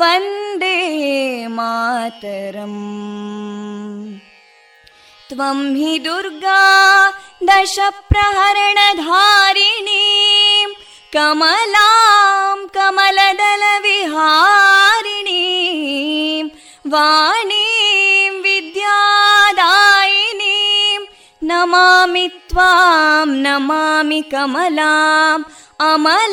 वन्दे मातरम् त्वं हि दुर्गा दशप्रहरणधारिणीं कमलां कमलदलविहारिणीं वाणीं विद्यादायिनीं नमामि त्वां नमामि कमलाम् अमलामतुलां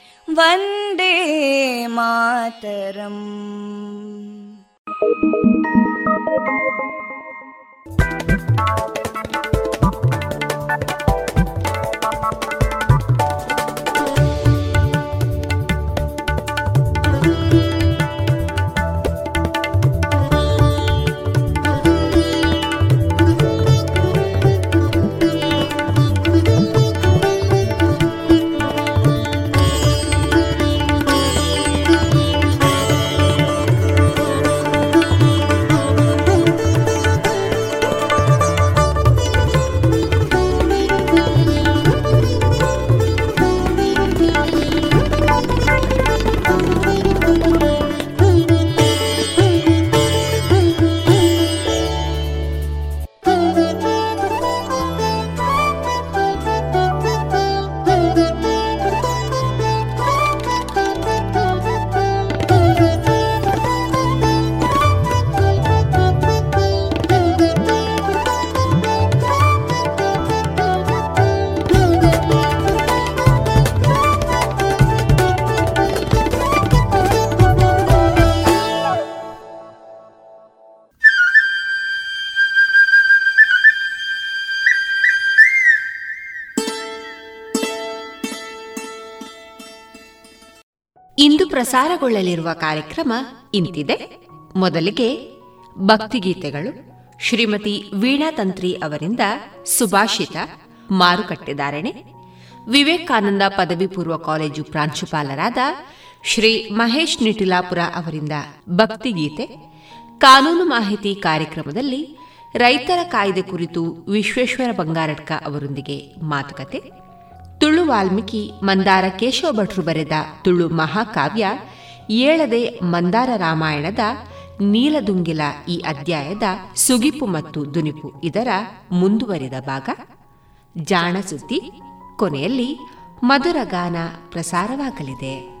वन्दे मातरम् ಪ್ರಸಾರಗೊಳ್ಳಲಿರುವ ಕಾರ್ಯಕ್ರಮ ಇಂತಿದೆ. ಮೊದಲಿಗೆ ಭಕ್ತಿಗೀತೆಗಳು. ಶ್ರೀಮತಿ ವೀಣಾ ತಂತ್ರಿ ಅವರಿಂದ ಸುಭಾಷಿತ ಮಾರುಕಟ್ಟೆದಾರಣೆ ವಿವೇಕಾನಂದ ಪದವಿ ಪೂರ್ವ ಕಾಲೇಜು ಪ್ರಾಂಶುಪಾಲರಾದ ಶ್ರೀ ಮಹೇಶ್ ನಿಟಿಲಾಪುರ ಅವರಿಂದ ಭಕ್ತಿಗೀತೆ. ಕಾನೂನು ಮಾಹಿತಿ ಕಾರ್ಯಕ್ರಮದಲ್ಲಿ ರೈತರ ಕಾಯ್ದೆ ಕುರಿತು ವಿಶ್ವೇಶ್ವರ ಬಂಗಾರಡ್ಕ ಅವರೊಂದಿಗೆ ಮಾತುಕತೆ. ತುಳು ವಾಲ್ಮೀಕಿ ಮಂದಾರ ಕೇಶವ ಭಟ್ರು ಬರೆದ ತುಳು ಮಹಾಕಾವ್ಯ ಏಳದೆ ಮಂದಾರ ರಾಮಾಯಣದ ನೀಲದುಂಗಿಲ ಈ ಅಧ್ಯಾಯದ ಸುಗಿಪು ಮತ್ತು ದುನಿಪು ಇದರ ಮುಂದುವರಿದ ಭಾಗ. ಜಾಣಸುದ್ದಿ ಕೊನೆಯಲ್ಲಿ ಮಧುರ ಗಾನ ಪ್ರಸಾರವಾಗಲಿದೆ.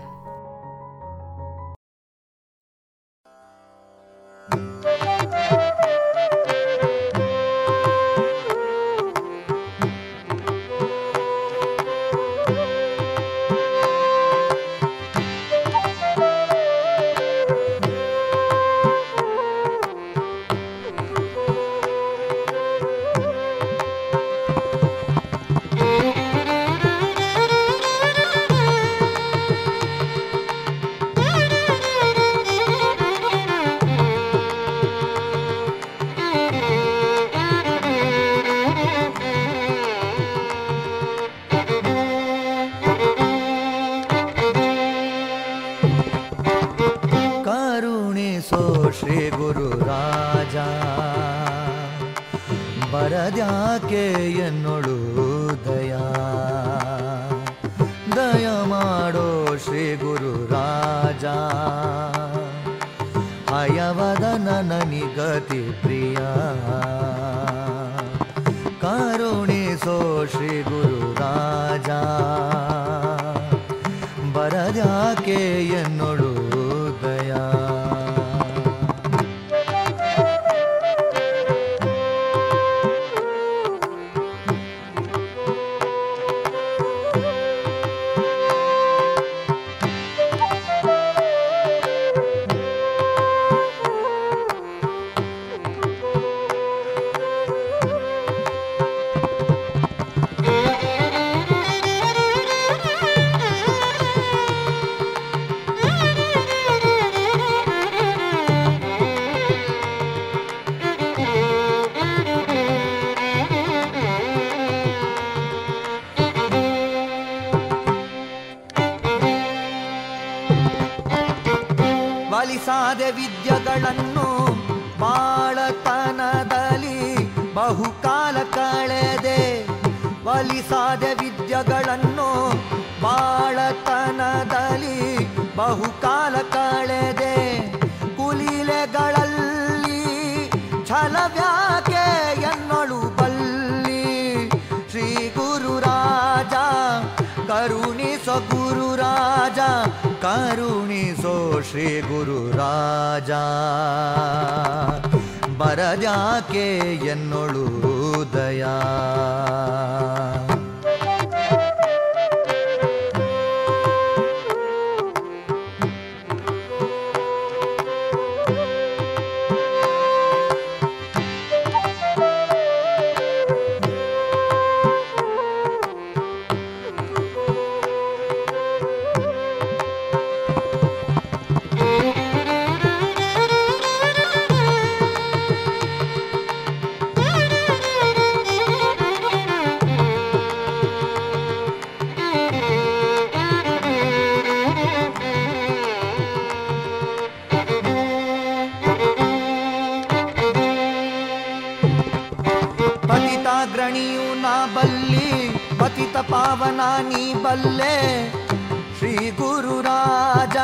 ಶ್ರೀ ಗುರು ರಾಜ,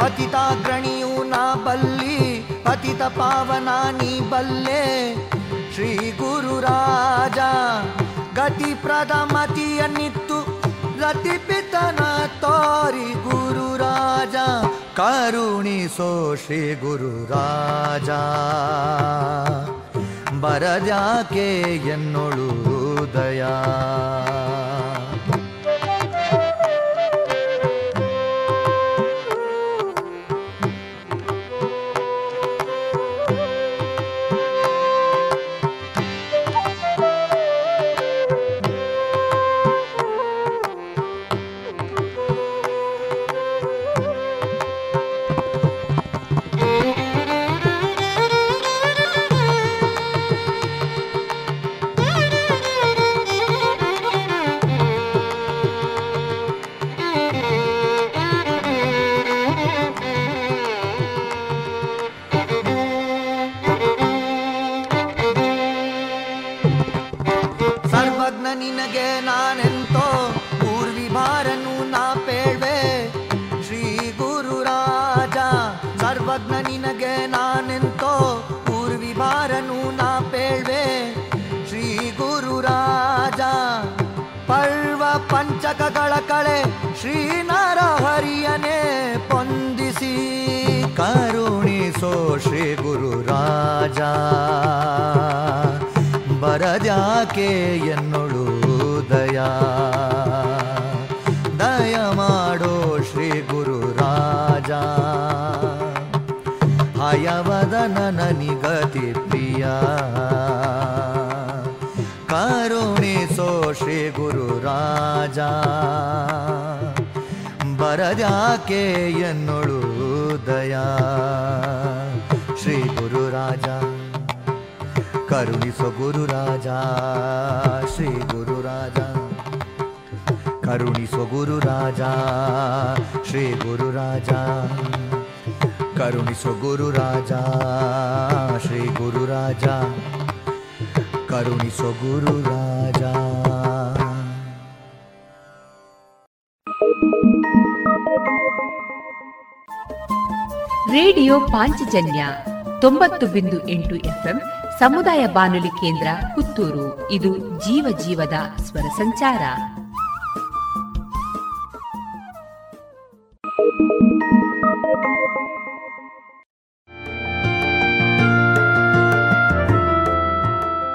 ಪತಿತಾಗ್ರಣಿಯು ನಾ ಬಲ್ಲಿ. ಪತಿತ ಪಾವನಾನಿ ಬಲ್ಲೆ. ಶ್ರೀ ಗುರುರಾಜ ಗತಿ ಪ್ರದಮತಿಯನ್ನಿತ್ತು ಗತಿ ಪಿತನ ತೋರಿ ಗುರುರಾಜ ಕರುಣಿಸೋ ಶ್ರೀ ಗುರು ರಾಜ. ಬರದ್ಯಾಕೆ ಎನ್ನೊಳು ದಯಾ? ಬರದ್ಯಾಕೆ ಎನ್ನುಳು ದಯಾ? ದಯ ಮಾಡೋ ಶ್ರೀ ಗುರು ರಾಜ. ಹಯವದನ ನಿಗತಿ ಪ್ರಿಯ. ಕರುಣಿಸೋ ಶ್ರೀ ಗುರು ರಾಜ. ಬರದ್ಯಾಕೆ ಎನ್ನುಳು ದಯಾ? ಶ್ರೀ ಗುರು ರಾಜ. ಕರುಣಿಸೋ ಗುರು ರಾಜ ಶ್ರೀ ಗುರು ರಾಜ ಕರುಣಿಸೋ ಗುರು ರಾಜ ಶ್ರೀ ಗುರು ರಾಜ ಕರುಣಿಸೋ ಗುರು ರಾಜ ಶ್ರೀ ಗುರು ರಾಜ ಕರುಣಿಸೋ ಗುರು ರಾಜ ರೇಡಿಯೋ ಪಾಂಚಜನ್ಯ ತೊಂಬತ್ತು ಬಿಂದು ಎಂಟು ಎಫ್ಎಂ ಸಮುದಾಯ ಬಾನುಲಿ ಕೇಂದ್ರ ಪುತ್ತೂರು. ಇದು ಜೀವ ಜೀವದ ಸ್ವರ ಸಂಚಾರ.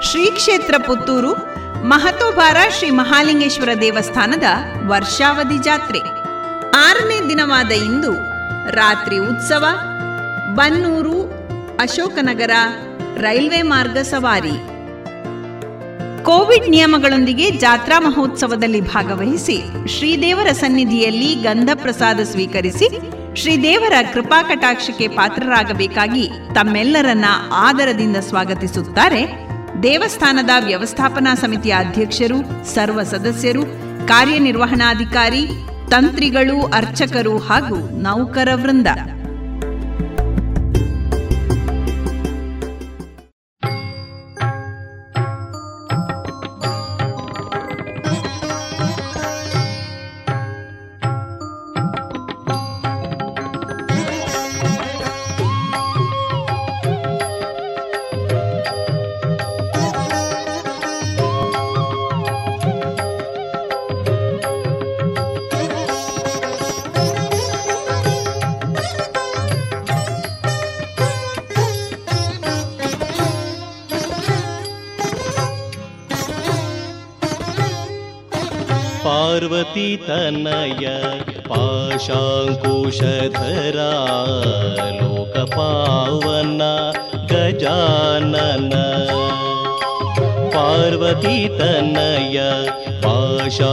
ಶ್ರೀ ಕ್ಷೇತ್ರ ಪುತ್ತೂರು ಮಹತೋಬಾರ ಶ್ರೀ ಮಹಾಲಿಂಗೇಶ್ವರ ದೇವಸ್ಥಾನದ ವರ್ಷಾವಧಿ ಜಾತ್ರೆ. ಆರನೇ ದಿನವಾದ ಇಂದು ರಾತ್ರಿ ಉತ್ಸವ, ಬನ್ನೂರು ಅಶೋಕನಗರ ರೈಲ್ವೆ ಮಾರ್ಗ ಸವಾರಿ. ಕೋವಿಡ್ ನಿಯಮಗಳೊಂದಿಗೆ ಜಾತ್ರಾ ಮಹೋತ್ಸವದಲ್ಲಿ ಭಾಗವಹಿಸಿ ಶ್ರೀದೇವರ ಸನ್ನಿಧಿಯಲ್ಲಿ ಗಂಧ ಪ್ರಸಾದ ಸ್ವೀಕರಿಸಿ ಶ್ರೀದೇವರ ಕೃಪಾ ಕಟಾಕ್ಷಕ್ಕೆ ಪಾತ್ರರಾಗಬೇಕಾಗಿ ತಮ್ಮೆಲ್ಲರನ್ನ ಆದರದಿಂದ ಸ್ವಾಗತಿಸುತ್ತಾರೆ ದೇವಸ್ಥಾನದ ವ್ಯವಸ್ಥಾಪನಾ ಸಮಿತಿಯ ಅಧ್ಯಕ್ಷರು, ಸರ್ವ ಸದಸ್ಯರು, ಕಾರ್ಯನಿರ್ವಹಣಾಧಿಕಾರಿ, ತಂತ್ರಿಗಳು, ಅರ್ಚಕರು ಹಾಗೂ ನೌಕರ ವೃಂದ तनय पाशाङ्कुशधरा लोकपावना गजानन। पार्वती तनय पाशाङ्कुशधरा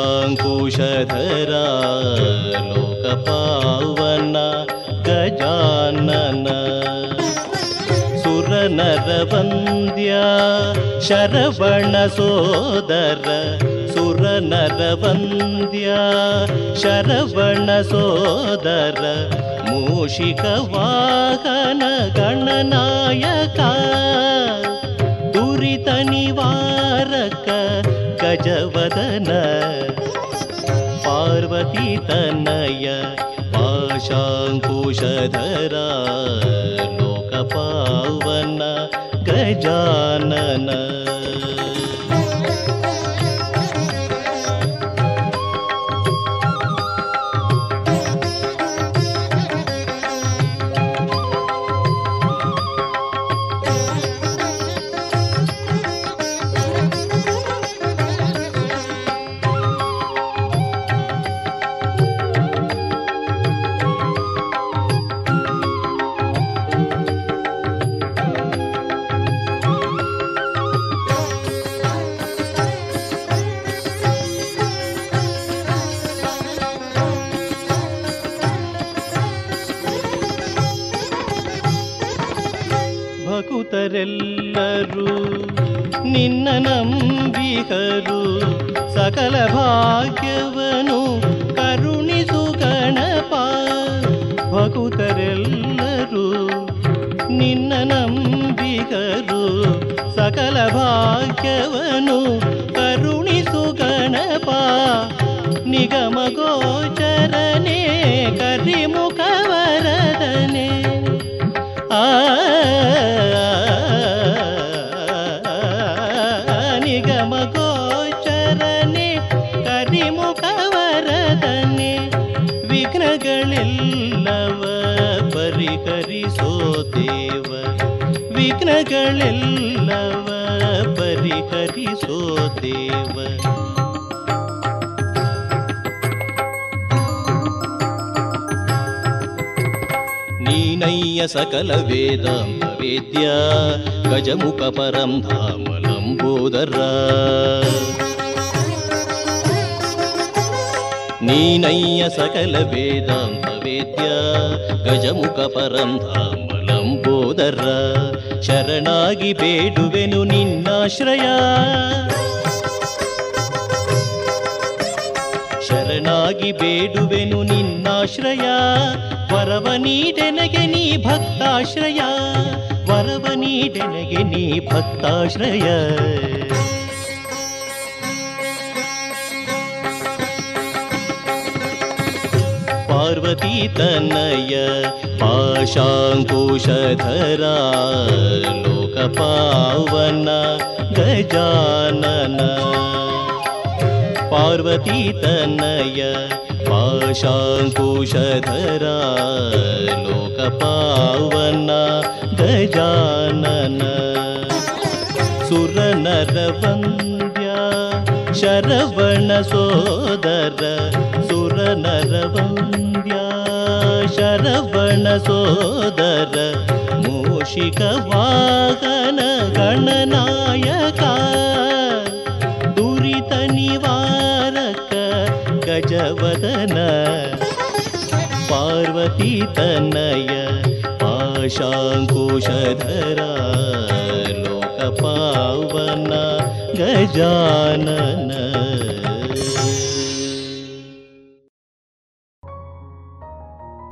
लोकपावना गजानन। सुरनरवन्द्या शरवणसोदर न शरवणसोदर शरवण मूषिकवाहन गणनायका दुरितनिवारक गजवदन पार्वतीतनय पाशाङ्कुशधरा लोकपावन गजानन। ಸಕಲ ವೇದಾಂತ ವೇದ್ಯ ಗಜಮುಖ ಪರಂ ಧಾಮ ಲಂಬೋದರ ನೀನಯ್ಯ ಸಕಲ ವೇದಾಂತ ವೇದ್ಯ ಗಜಮುಖ ಪರಂ ಧಾಮ ಲಂಬೋದರ ಶರಣಾಗಿ ಬೇಡುವೆನು ನಿನ್ನಾಶ್ರಯ. ಶರಣಾಗಿ ಬೇಡುವೆನು ನಿನ್ನಾಶ್ರಯ ವರವ ನೀಡೆನಗೆ ನೀ ಭಕ್ತಾಶ್ರಯ ವರವ ನೀಡೆನಗೆ ನೀ ಭಕ್ತಾಶ್ರಯ ಪಾರ್ವತಿ ತನಯ ಪಾಶಾಂಕುಶಧರ ಲೋಕಪಾವನ ಗಜಾನನ ಪಾರ್ವತಿ ತನಯ शाङ्कुशधरा लोकपावना गजानन। सुरनरवन्द्या शरवणसोदर सुरनरवन्द्या शरवणसोदर मूषिकवाहन गणनाय ಗಜವದನ ಪಾರ್ವತಿ ತನಯ ಪಾಶಾಂಕುಶಧರ ಲೋಕಪಾವನ ಗಜಾನನ.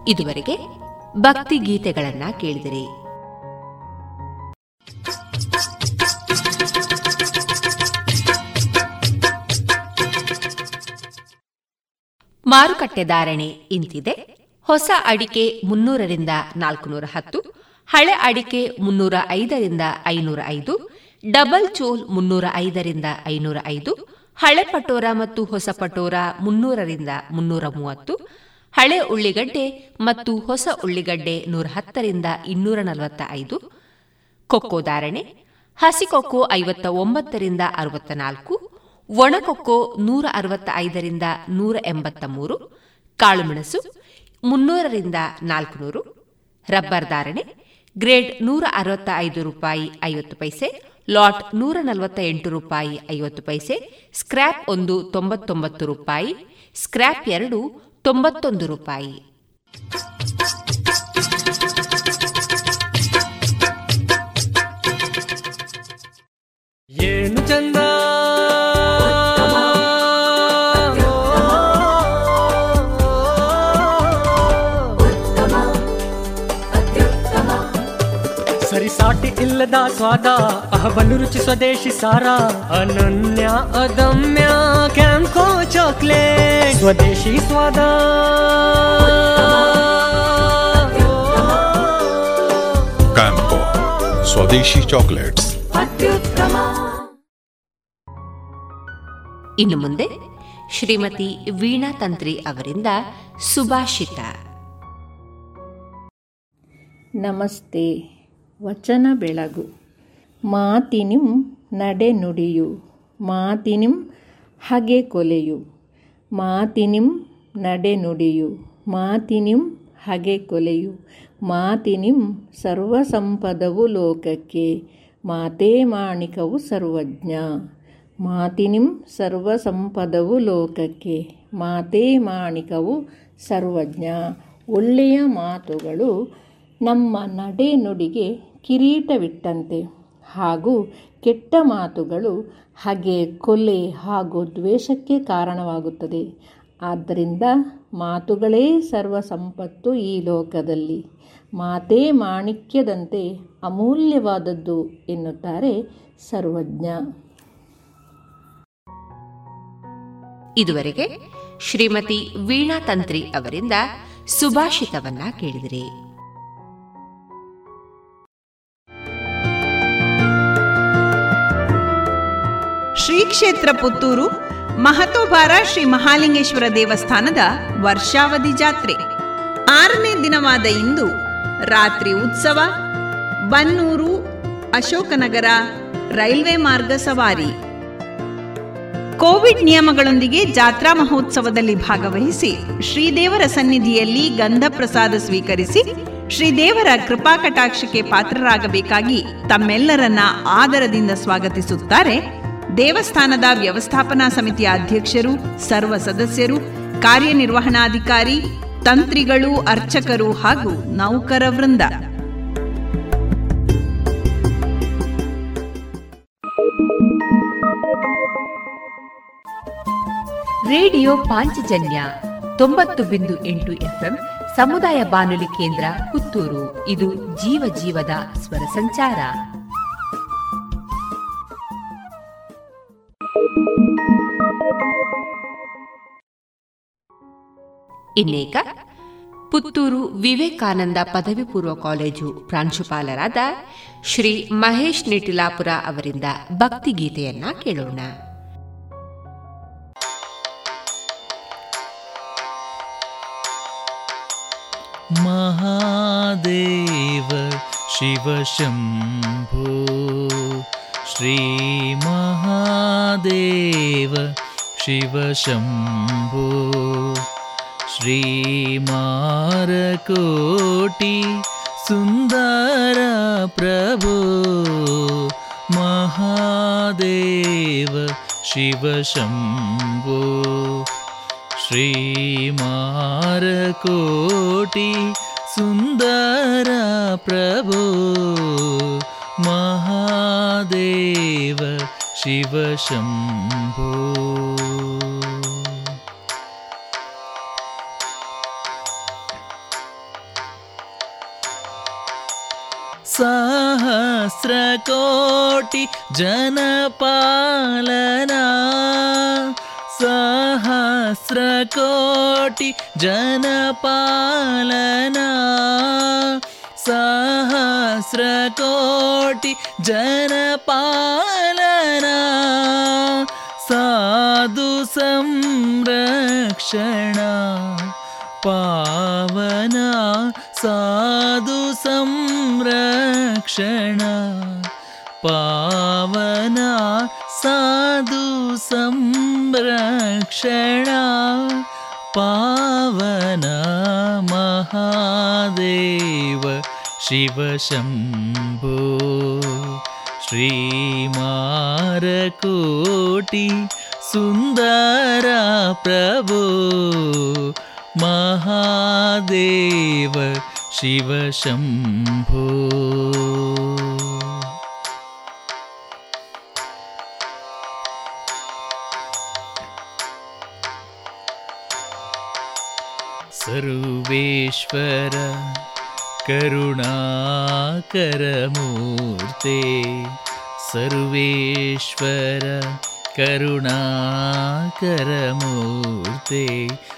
ಇದುವರೆಗೆ ಭಕ್ತಿ ಗೀತೆಗಳನ್ನ ಕೇಳಿದಿರಿ. ಮಾರುಕಟ್ಟೆ ಧಾರಣೆ ಇಂತಿದೆ. ಹೊಸ ಅಡಿಕೆ ಮುನ್ನೂರರಿಂದ ನಾಲ್ಕುನೂರ ಹತ್ತು, ಹಳೆ ಅಡಿಕೆ ಮುನ್ನೂರ ಐದರಿಂದ ಐನೂರ ಐದು, ಡಬಲ್ ಚೋಲ್ ಮುನ್ನೂರ ಐದರಿಂದ ಐನೂರ ಐದು, ಹಳೆ ಪಟೋರ ಮತ್ತು ಹೊಸ ಪಟೋರ ಮುನ್ನೂರರಿಂದ ಮುನ್ನೂರ ಮೂವತ್ತು, ಹಳೆ ಉಳ್ಳಿಗಡ್ಡೆ ಮತ್ತು ಹೊಸ ಉಳ್ಳಿಗಡ್ಡೆ ನೂರ ಹತ್ತರಿಂದ ಇನ್ನೂರ ನಲವತ್ತ ಐದು. ಕೊಕ್ಕೋ ಧಾರಣೆ ಹಸಿಕೊಕ್ಕೋ ಐವತ್ತ ಒಂಬತ್ತರಿಂದ ಅರವತ್ತ ನಾಲ್ಕು ಒಣಕೊಕ್ಕೋ ನೂರ ಅರವತ್ತ ಐದರಿಂದ ನೂರ ಎಂಬತ್ತ ಮೂರು ಕಾಳುಮೆಣಸು ಮುನ್ನೂರರಿಂದ ನಾಲ್ಕುನೂರು, ರಬ್ಬರ್ ಧಾರಣೆ, ಗ್ರೇಡ್ ನೂರ ಅರವತ್ತ ಐದು ರೂಪಾಯಿ ಐವತ್ತು ಪೈಸೆ, ಲಾಟ್ ನೂರ ನಲವತ್ತ ಎಂಟು ರೂಪಾಯಿ ಐವತ್ತು ಪೈಸೆ, ಸ್ಕ್ರ್ಯಾಪ್ ಒಂದು ತೊಂಬತ್ತೊಂಬತ್ತು ರೂಪಾಯಿ, ಸ್ಕ್ರ್ಯಾಪ್ ಎರಡು ತೊಂಬತ್ತೊಂದು ರೂಪಾಯಿ. ಏನು ಚಂದ? ಸರಿಸಾಟಿ ಇಲ್ಲದ ಸ್ವಾದ ಅಹಬಲು ರುಚಿ ಸ್ವದೇಶಿ ಸಾರ ಅನನ್ಯ ಅದಮ್ಯ ಕ್ಯಾಂಕೋ ಚಾಕ್ಲೇಟ್ ಸ್ವದೇಶಿ ಸ್ವಾದ ಕ್ಯಾಂಪ್ ಸ್ವದೇಶಿ ಚಾಕೊಲೇಟ್ಸ್ ಅತ್ಯುತ್ತಮ ಇನ್ನು ಮುಂದೆ ಶ್ರೀಮತಿ ವೀಣಾ ತಂತ್ರಿ ಅವರಿಂದ ಸುಭಾಷಿತ. ನಮಸ್ತೆ. ವಚನ ಬೆಳಗು. ಮಾತಿನಿಂ ನಡೆ ನುಡಿಯು. ಮಾತಿನಿಂ ಹಗೆ ಕೊಲೆಯು. ಮಾತಿನಿಂ ನಡೆ ನುಡಿಯು. ಮಾತಿನಿಂ ಹಗೆ ಕೊಲೆಯು. ಮಾತಿನಿಂ ಸರ್ವಸಂಪದವು ಲೋಕಕ್ಕೆ. ಮಾತೇ ಮಾಣಿಕವು ಸರ್ವಜ್ಞ. ಮಾತಿನಿಂ ಸರ್ವಸಂಪದವು ಲೋಕಕ್ಕೆ. ಮಾತೇ ಮಾಣಿಕವು ಸರ್ವಜ್ಞ. ಒಳ್ಳೆಯ ಮಾತುಗಳು ನಮ್ಮ ನಡೆ ನುಡಿಗೆ ಕಿರೀಟವಿಟ್ಟಂತೆ ಹಾಗೂ ಕೆಟ್ಟ ಮಾತುಗಳು ಹಾಗೆ ಕೊಲೆ ಹಾಗೂ ದ್ವೇಷಕ್ಕೆ ಕಾರಣವಾಗುತ್ತದೆ. ಆದ್ದರಿಂದ ಮಾತುಗಳೇ ಸರ್ವ ಸಂಪತ್ತು ಈ ಲೋಕದಲ್ಲಿ. ಮಾತೇ ಮಾಣಿಕ್ಯದಂತೆ ಅಮೂಲ್ಯವಾದದ್ದು ಎನ್ನುತ್ತಾರೆ ಸರ್ವಜ್ಞ. ಇದುವರೆಗೆ ಶ್ರೀಮತಿ ವೀಣಾ ತಂತ್ರಿ ಅವರಿಂದ ಸುಭಾಷಿತವನ್ನ ಕೇಳಿದಿರಿ. ಶ್ರೀ ಕ್ಷೇತ್ರ ಪುತ್ತೂರು ಮಹತೋಬಾರ ಶ್ರೀ ಮಹಾಲಿಂಗೇಶ್ವರ ದೇವಸ್ಥಾನದ ವರ್ಷಾವಧಿ ಜಾತ್ರೆ. ಆರನೇ ದಿನವಾದ ಇಂದು ರಾತ್ರಿ ಉತ್ಸವ, ಬನ್ನೂರು ಅಶೋಕನಗರ ರೈಲ್ವೆ ಮಾರ್ಗ ಸವಾರಿ. ಕೋವಿಡ್ ನಿಯಮಗಳೊಂದಿಗೆ ಜಾತ್ರಾ ಮಹೋತ್ಸವದಲ್ಲಿ ಭಾಗವಹಿಸಿ ಶ್ರೀದೇವರ ಸನ್ನಿಧಿಯಲ್ಲಿ ಗಂಧ ಪ್ರಸಾದ ಸ್ವೀಕರಿಸಿ ಶ್ರೀದೇವರ ಕೃಪಾ ಕಟಾಕ್ಷಕ್ಕೆ ಪಾತ್ರರಾಗಬೇಕಾಗಿ ತಮ್ಮೆಲ್ಲರನ್ನ ಆದರದಿಂದ ಸ್ವಾಗತಿಸುತ್ತಾರೆ ದೇವಸ್ಥಾನದ ವ್ಯವಸ್ಥಾಪನಾ ಸಮಿತಿಯ ಅಧ್ಯಕ್ಷರು, ಸರ್ವ ಸದಸ್ಯರು, ಕಾರ್ಯನಿರ್ವಹಣಾಧಿಕಾರಿ, ತಂತ್ರಿಗಳು, ಅರ್ಚಕರು ಹಾಗೂ ನೌಕರ ವೃಂದ. ರೇಡಿಯೋ ಪಾಂಚಜನ್ಯ ತೊಂಬತ್ತು ಬಿಂದು ಎಂಟು ಎಫ್ಎಂ ಸಮುದಾಯ ಬಾನುಲಿ ಕೇಂದ್ರ ಪುತ್ತೂರು. ಇದು ಜೀವ ಜೀವದ ಸ್ವರ ಸಂಚಾರ. ಇನ್ನೇಕ ಪುತ್ತೂರು ವಿವೇಕಾನಂದ ಪದವಿ ಪೂರ್ವ ಕಾಲೇಜು ಪ್ರಾಂಶುಪಾಲರಾದ ಶ್ರೀ ಮಹೇಶ್ ನಿಟಿಲಾಪುರ ಅವರಿಂದ ಭಕ್ತಿಗೀತೆಯನ್ನ ಕೇಳೋಣ महादेव शिवशम्भो श्रीमहादेव शिवशम्भो श्रीमारकोटि सुन्दर प्रभो महादेव शिवशम्भो श्रीमारकोटि सुन्दर प्रभो महादेव शिवशम्भो सहस्रकोटि जनपालना। सहस्रकोटि जनपालना। सहस्रकोटि जनपालना। साधु संरक्षणा। पावना संरक्षणा पावना साधु संरक्षणा पावना महादेव शिवशम्भो श्रीमारकोटि सुन्दरा प्रभो महादेव शिवशम्भो। सर्वेश्वर करुणाकरमूर्ते सर्वेश्वर करुणाकरमूर्ते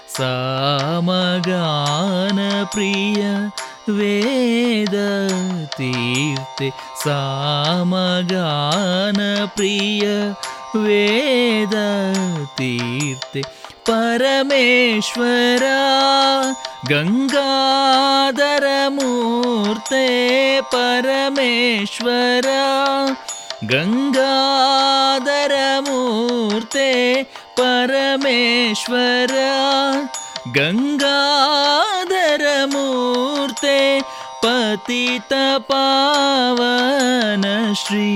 सामगानप्रिय वेद तीर्थे सामगानप्रिय वेद तीर्थे परमेश्वरा गङ्गाधरमूर्ते परमेश्वरा गङ्गाधरमूर्ते परमेश्वरा गङ्गाधरमूर्ते पतितपावन श्री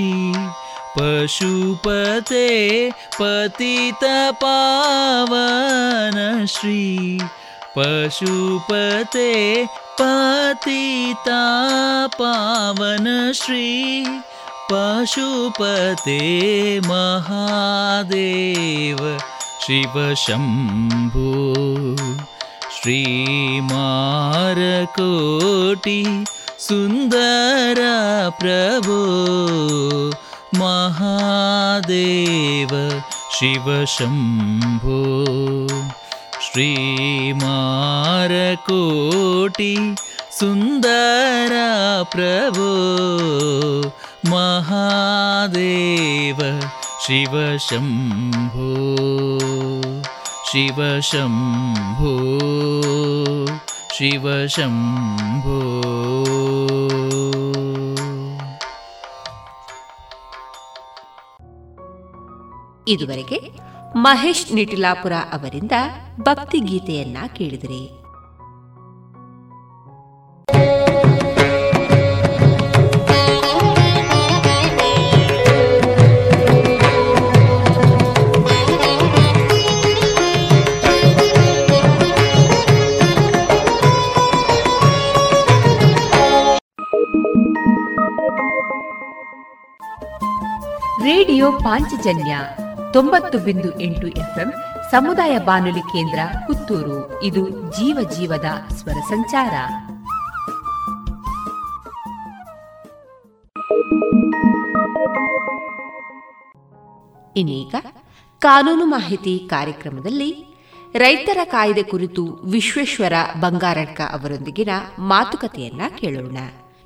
पशुपते पतितपावन श्री पशुपते पतिता पावन श्री पशुपते महादेव शिव शम्भो श्रीमारकोटि सुन्दर प्रभो महादेव शिव शम्भो श्रीमारकोटि सुन्दर प्रभो महादेव शिव शम्भो शिव शम्भो शिव शम्भो ಇದುವರೆಗೆ ಮಹೇಶ್ ನಿಟಿಲಾಪುರ ಅವರಿಂದ ಭಕ್ತಿಗೀತೆಯನ್ನ ಕೇಳಿದಿರಿ ರೇಡಿಯೋ ಪಾಂಚಜನ್ಯ ತೊಂಬತ್ತು ಬಿಂದು ಎಂಟು ಎಫ್ಎಂ ಸಮುದಾಯ ಬಾನುಲಿ ಕೇಂದ್ರ ಪುತ್ತೂರು. ಇದು ಜೀವ ಜೀವದ ಸ್ವರ ಸಂಚಾರ. ಇನ್ನೀಗ ಕಾನೂನು ಮಾಹಿತಿ ಕಾರ್ಯಕ್ರಮದಲ್ಲಿ ರೈತರ ಕಾಯ್ದೆ ಕುರಿತು ವಿಶ್ವೇಶ್ವರ ಬಂಗಾರಡ್ಕ ಅವರೊಂದಿಗಿನ ಮಾತುಕತೆಯನ್ನ ಕೇಳೋಣ.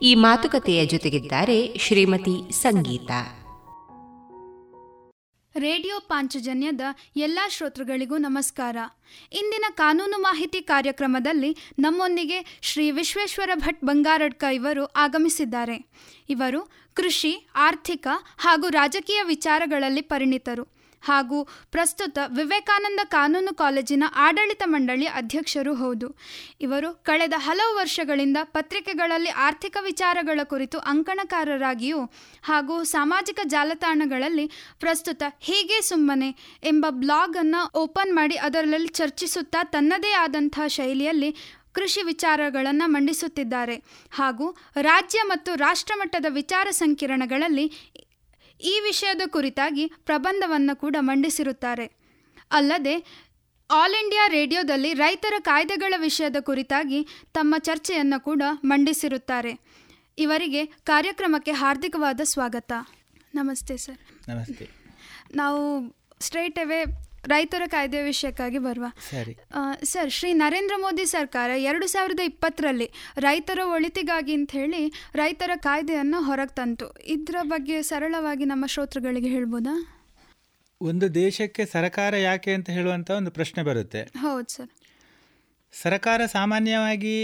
ಈ ಮಾತುಕತೆಯ ಜೊತೆಗಿದ್ದಾರೆ ಶ್ರೀಮತಿ ಸಂಗೀತ. ರೇಡಿಯೋ ಪಾಂಚಜನ್ಯದ ಎಲ್ಲ ಶ್ರೋತೃಗಳಿಗೂ ನಮಸ್ಕಾರ. ಇಂದಿನ ಕಾನೂನು ಮಾಹಿತಿ ಕಾರ್ಯಕ್ರಮದಲ್ಲಿ ನಮ್ಮೊಂದಿಗೆ ಶ್ರೀ ವಿಶ್ವೇಶ್ವರ ಭಟ್ ಬಂಗಾರಡ್ಕ ಇವರು ಆಗಮಿಸಿದ್ದಾರೆ. ಇವರು ಕೃಷಿ, ಆರ್ಥಿಕ ಹಾಗೂ ರಾಜಕೀಯ ವಿಚಾರಗಳಲ್ಲಿ ಪರಿಣಿತರು. ಹಾಗೂ ಪ್ರಸ್ತುತ ವಿವೇಕಾನಂದ ಕಾನೂನು ಕಾಲೇಜಿನ ಆಡಳಿತ ಮಂಡಳಿ ಅಧ್ಯಕ್ಷರು ಹೌದು. ಇವರು ಕಳೆದ ಹಲವು ವರ್ಷಗಳಿಂದ ಪತ್ರಿಕೆಗಳಲ್ಲಿ ಆರ್ಥಿಕ ವಿಚಾರಗಳ ಕುರಿತು ಅಂಕಣಕಾರರಾಗಿಯೂ ಹಾಗೂ ಸಾಮಾಜಿಕ ಜಾಲತಾಣಗಳಲ್ಲಿ ಪ್ರಸ್ತುತ ಹೀಗೆ ಸುಮ್ಮನೆ ಎಂಬ ಬ್ಲಾಗ್ ಅನ್ನು ಓಪನ್ ಮಾಡಿ ಅದರಲ್ಲಿ ಚರ್ಚಿಸುತ್ತಾ ತನ್ನದೇ ಆದಂತಹ ಶೈಲಿಯಲ್ಲಿ ಕೃಷಿ ವಿಚಾರಗಳನ್ನು ಮಂಡಿಸುತ್ತಿದ್ದಾರೆ. ಹಾಗೂ ರಾಜ್ಯ ಮತ್ತು ರಾಷ್ಟ್ರಮಟ್ಟದ ವಿಚಾರ ಸಂಕಿರಣಗಳಲ್ಲಿ ಈ ವಿಷಯದ ಕುರಿತಾಗಿ ಪ್ರಬಂಧವನ್ನು ಕೂಡ ಮಂಡಿಸಿರುತ್ತಾರೆ. ಅಲ್ಲದೆ ಆಲ್ ಇಂಡಿಯಾ ರೇಡಿಯೋದಲ್ಲಿ ರೈತರ ಕಾಯ್ದೆಗಳ ವಿಷಯದ ಕುರಿತಾಗಿ ತಮ್ಮ ಚರ್ಚೆಯನ್ನು ಕೂಡ ಮಂಡಿಸಿರುತ್ತಾರೆ. ಇವರಿಗೆ ಕಾರ್ಯಕ್ರಮಕ್ಕೆ ಹಾರ್ದಿಕವಾದ ಸ್ವಾಗತ. ನಮಸ್ತೆ ಸರ್. ನಮಸ್ತೆ. ನಾವು ಸ್ಟ್ರೈಟ್ ಅವೇ ರೈತರ ಕಾಯ್ದೆ ವಿಷಯಕ್ಕಾಗಿ ಬರುವ. ಸರಿ. ಸರ್ ಶ್ರೀ ನರೇಂದ್ರ ಮೋದಿ ಸರ್ಕಾರ ಎರಡು ಸಾವಿರದ ಇಪ್ಪತ್ತರಲ್ಲಿ ರೈತರ ಒಳಿತಿಗಾಗಿ ಅಂತ ಹೇಳಿ ರೈತರ ಕಾಯ್ದೆಯನ್ನು ಹೊರಗೆ ತಂತು. ಇದರ ಬಗ್ಗೆ ಸರಳವಾಗಿ ನಮ್ಮ ಶ್ರೋತೃಗಳಿಗೆ ಹೇಳ್ಬೋದಾ? ಒಂದು ದೇಶಕ್ಕೆ ಸರ್ಕಾರ ಯಾಕೆ ಅಂತ ಹೇಳುವಂಥ ಒಂದು ಪ್ರಶ್ನೆ ಬರುತ್ತೆ. ಹೌದು ಸರ್. ಸರ್ಕಾರ ಸಾಮಾನ್ಯವಾಗಿ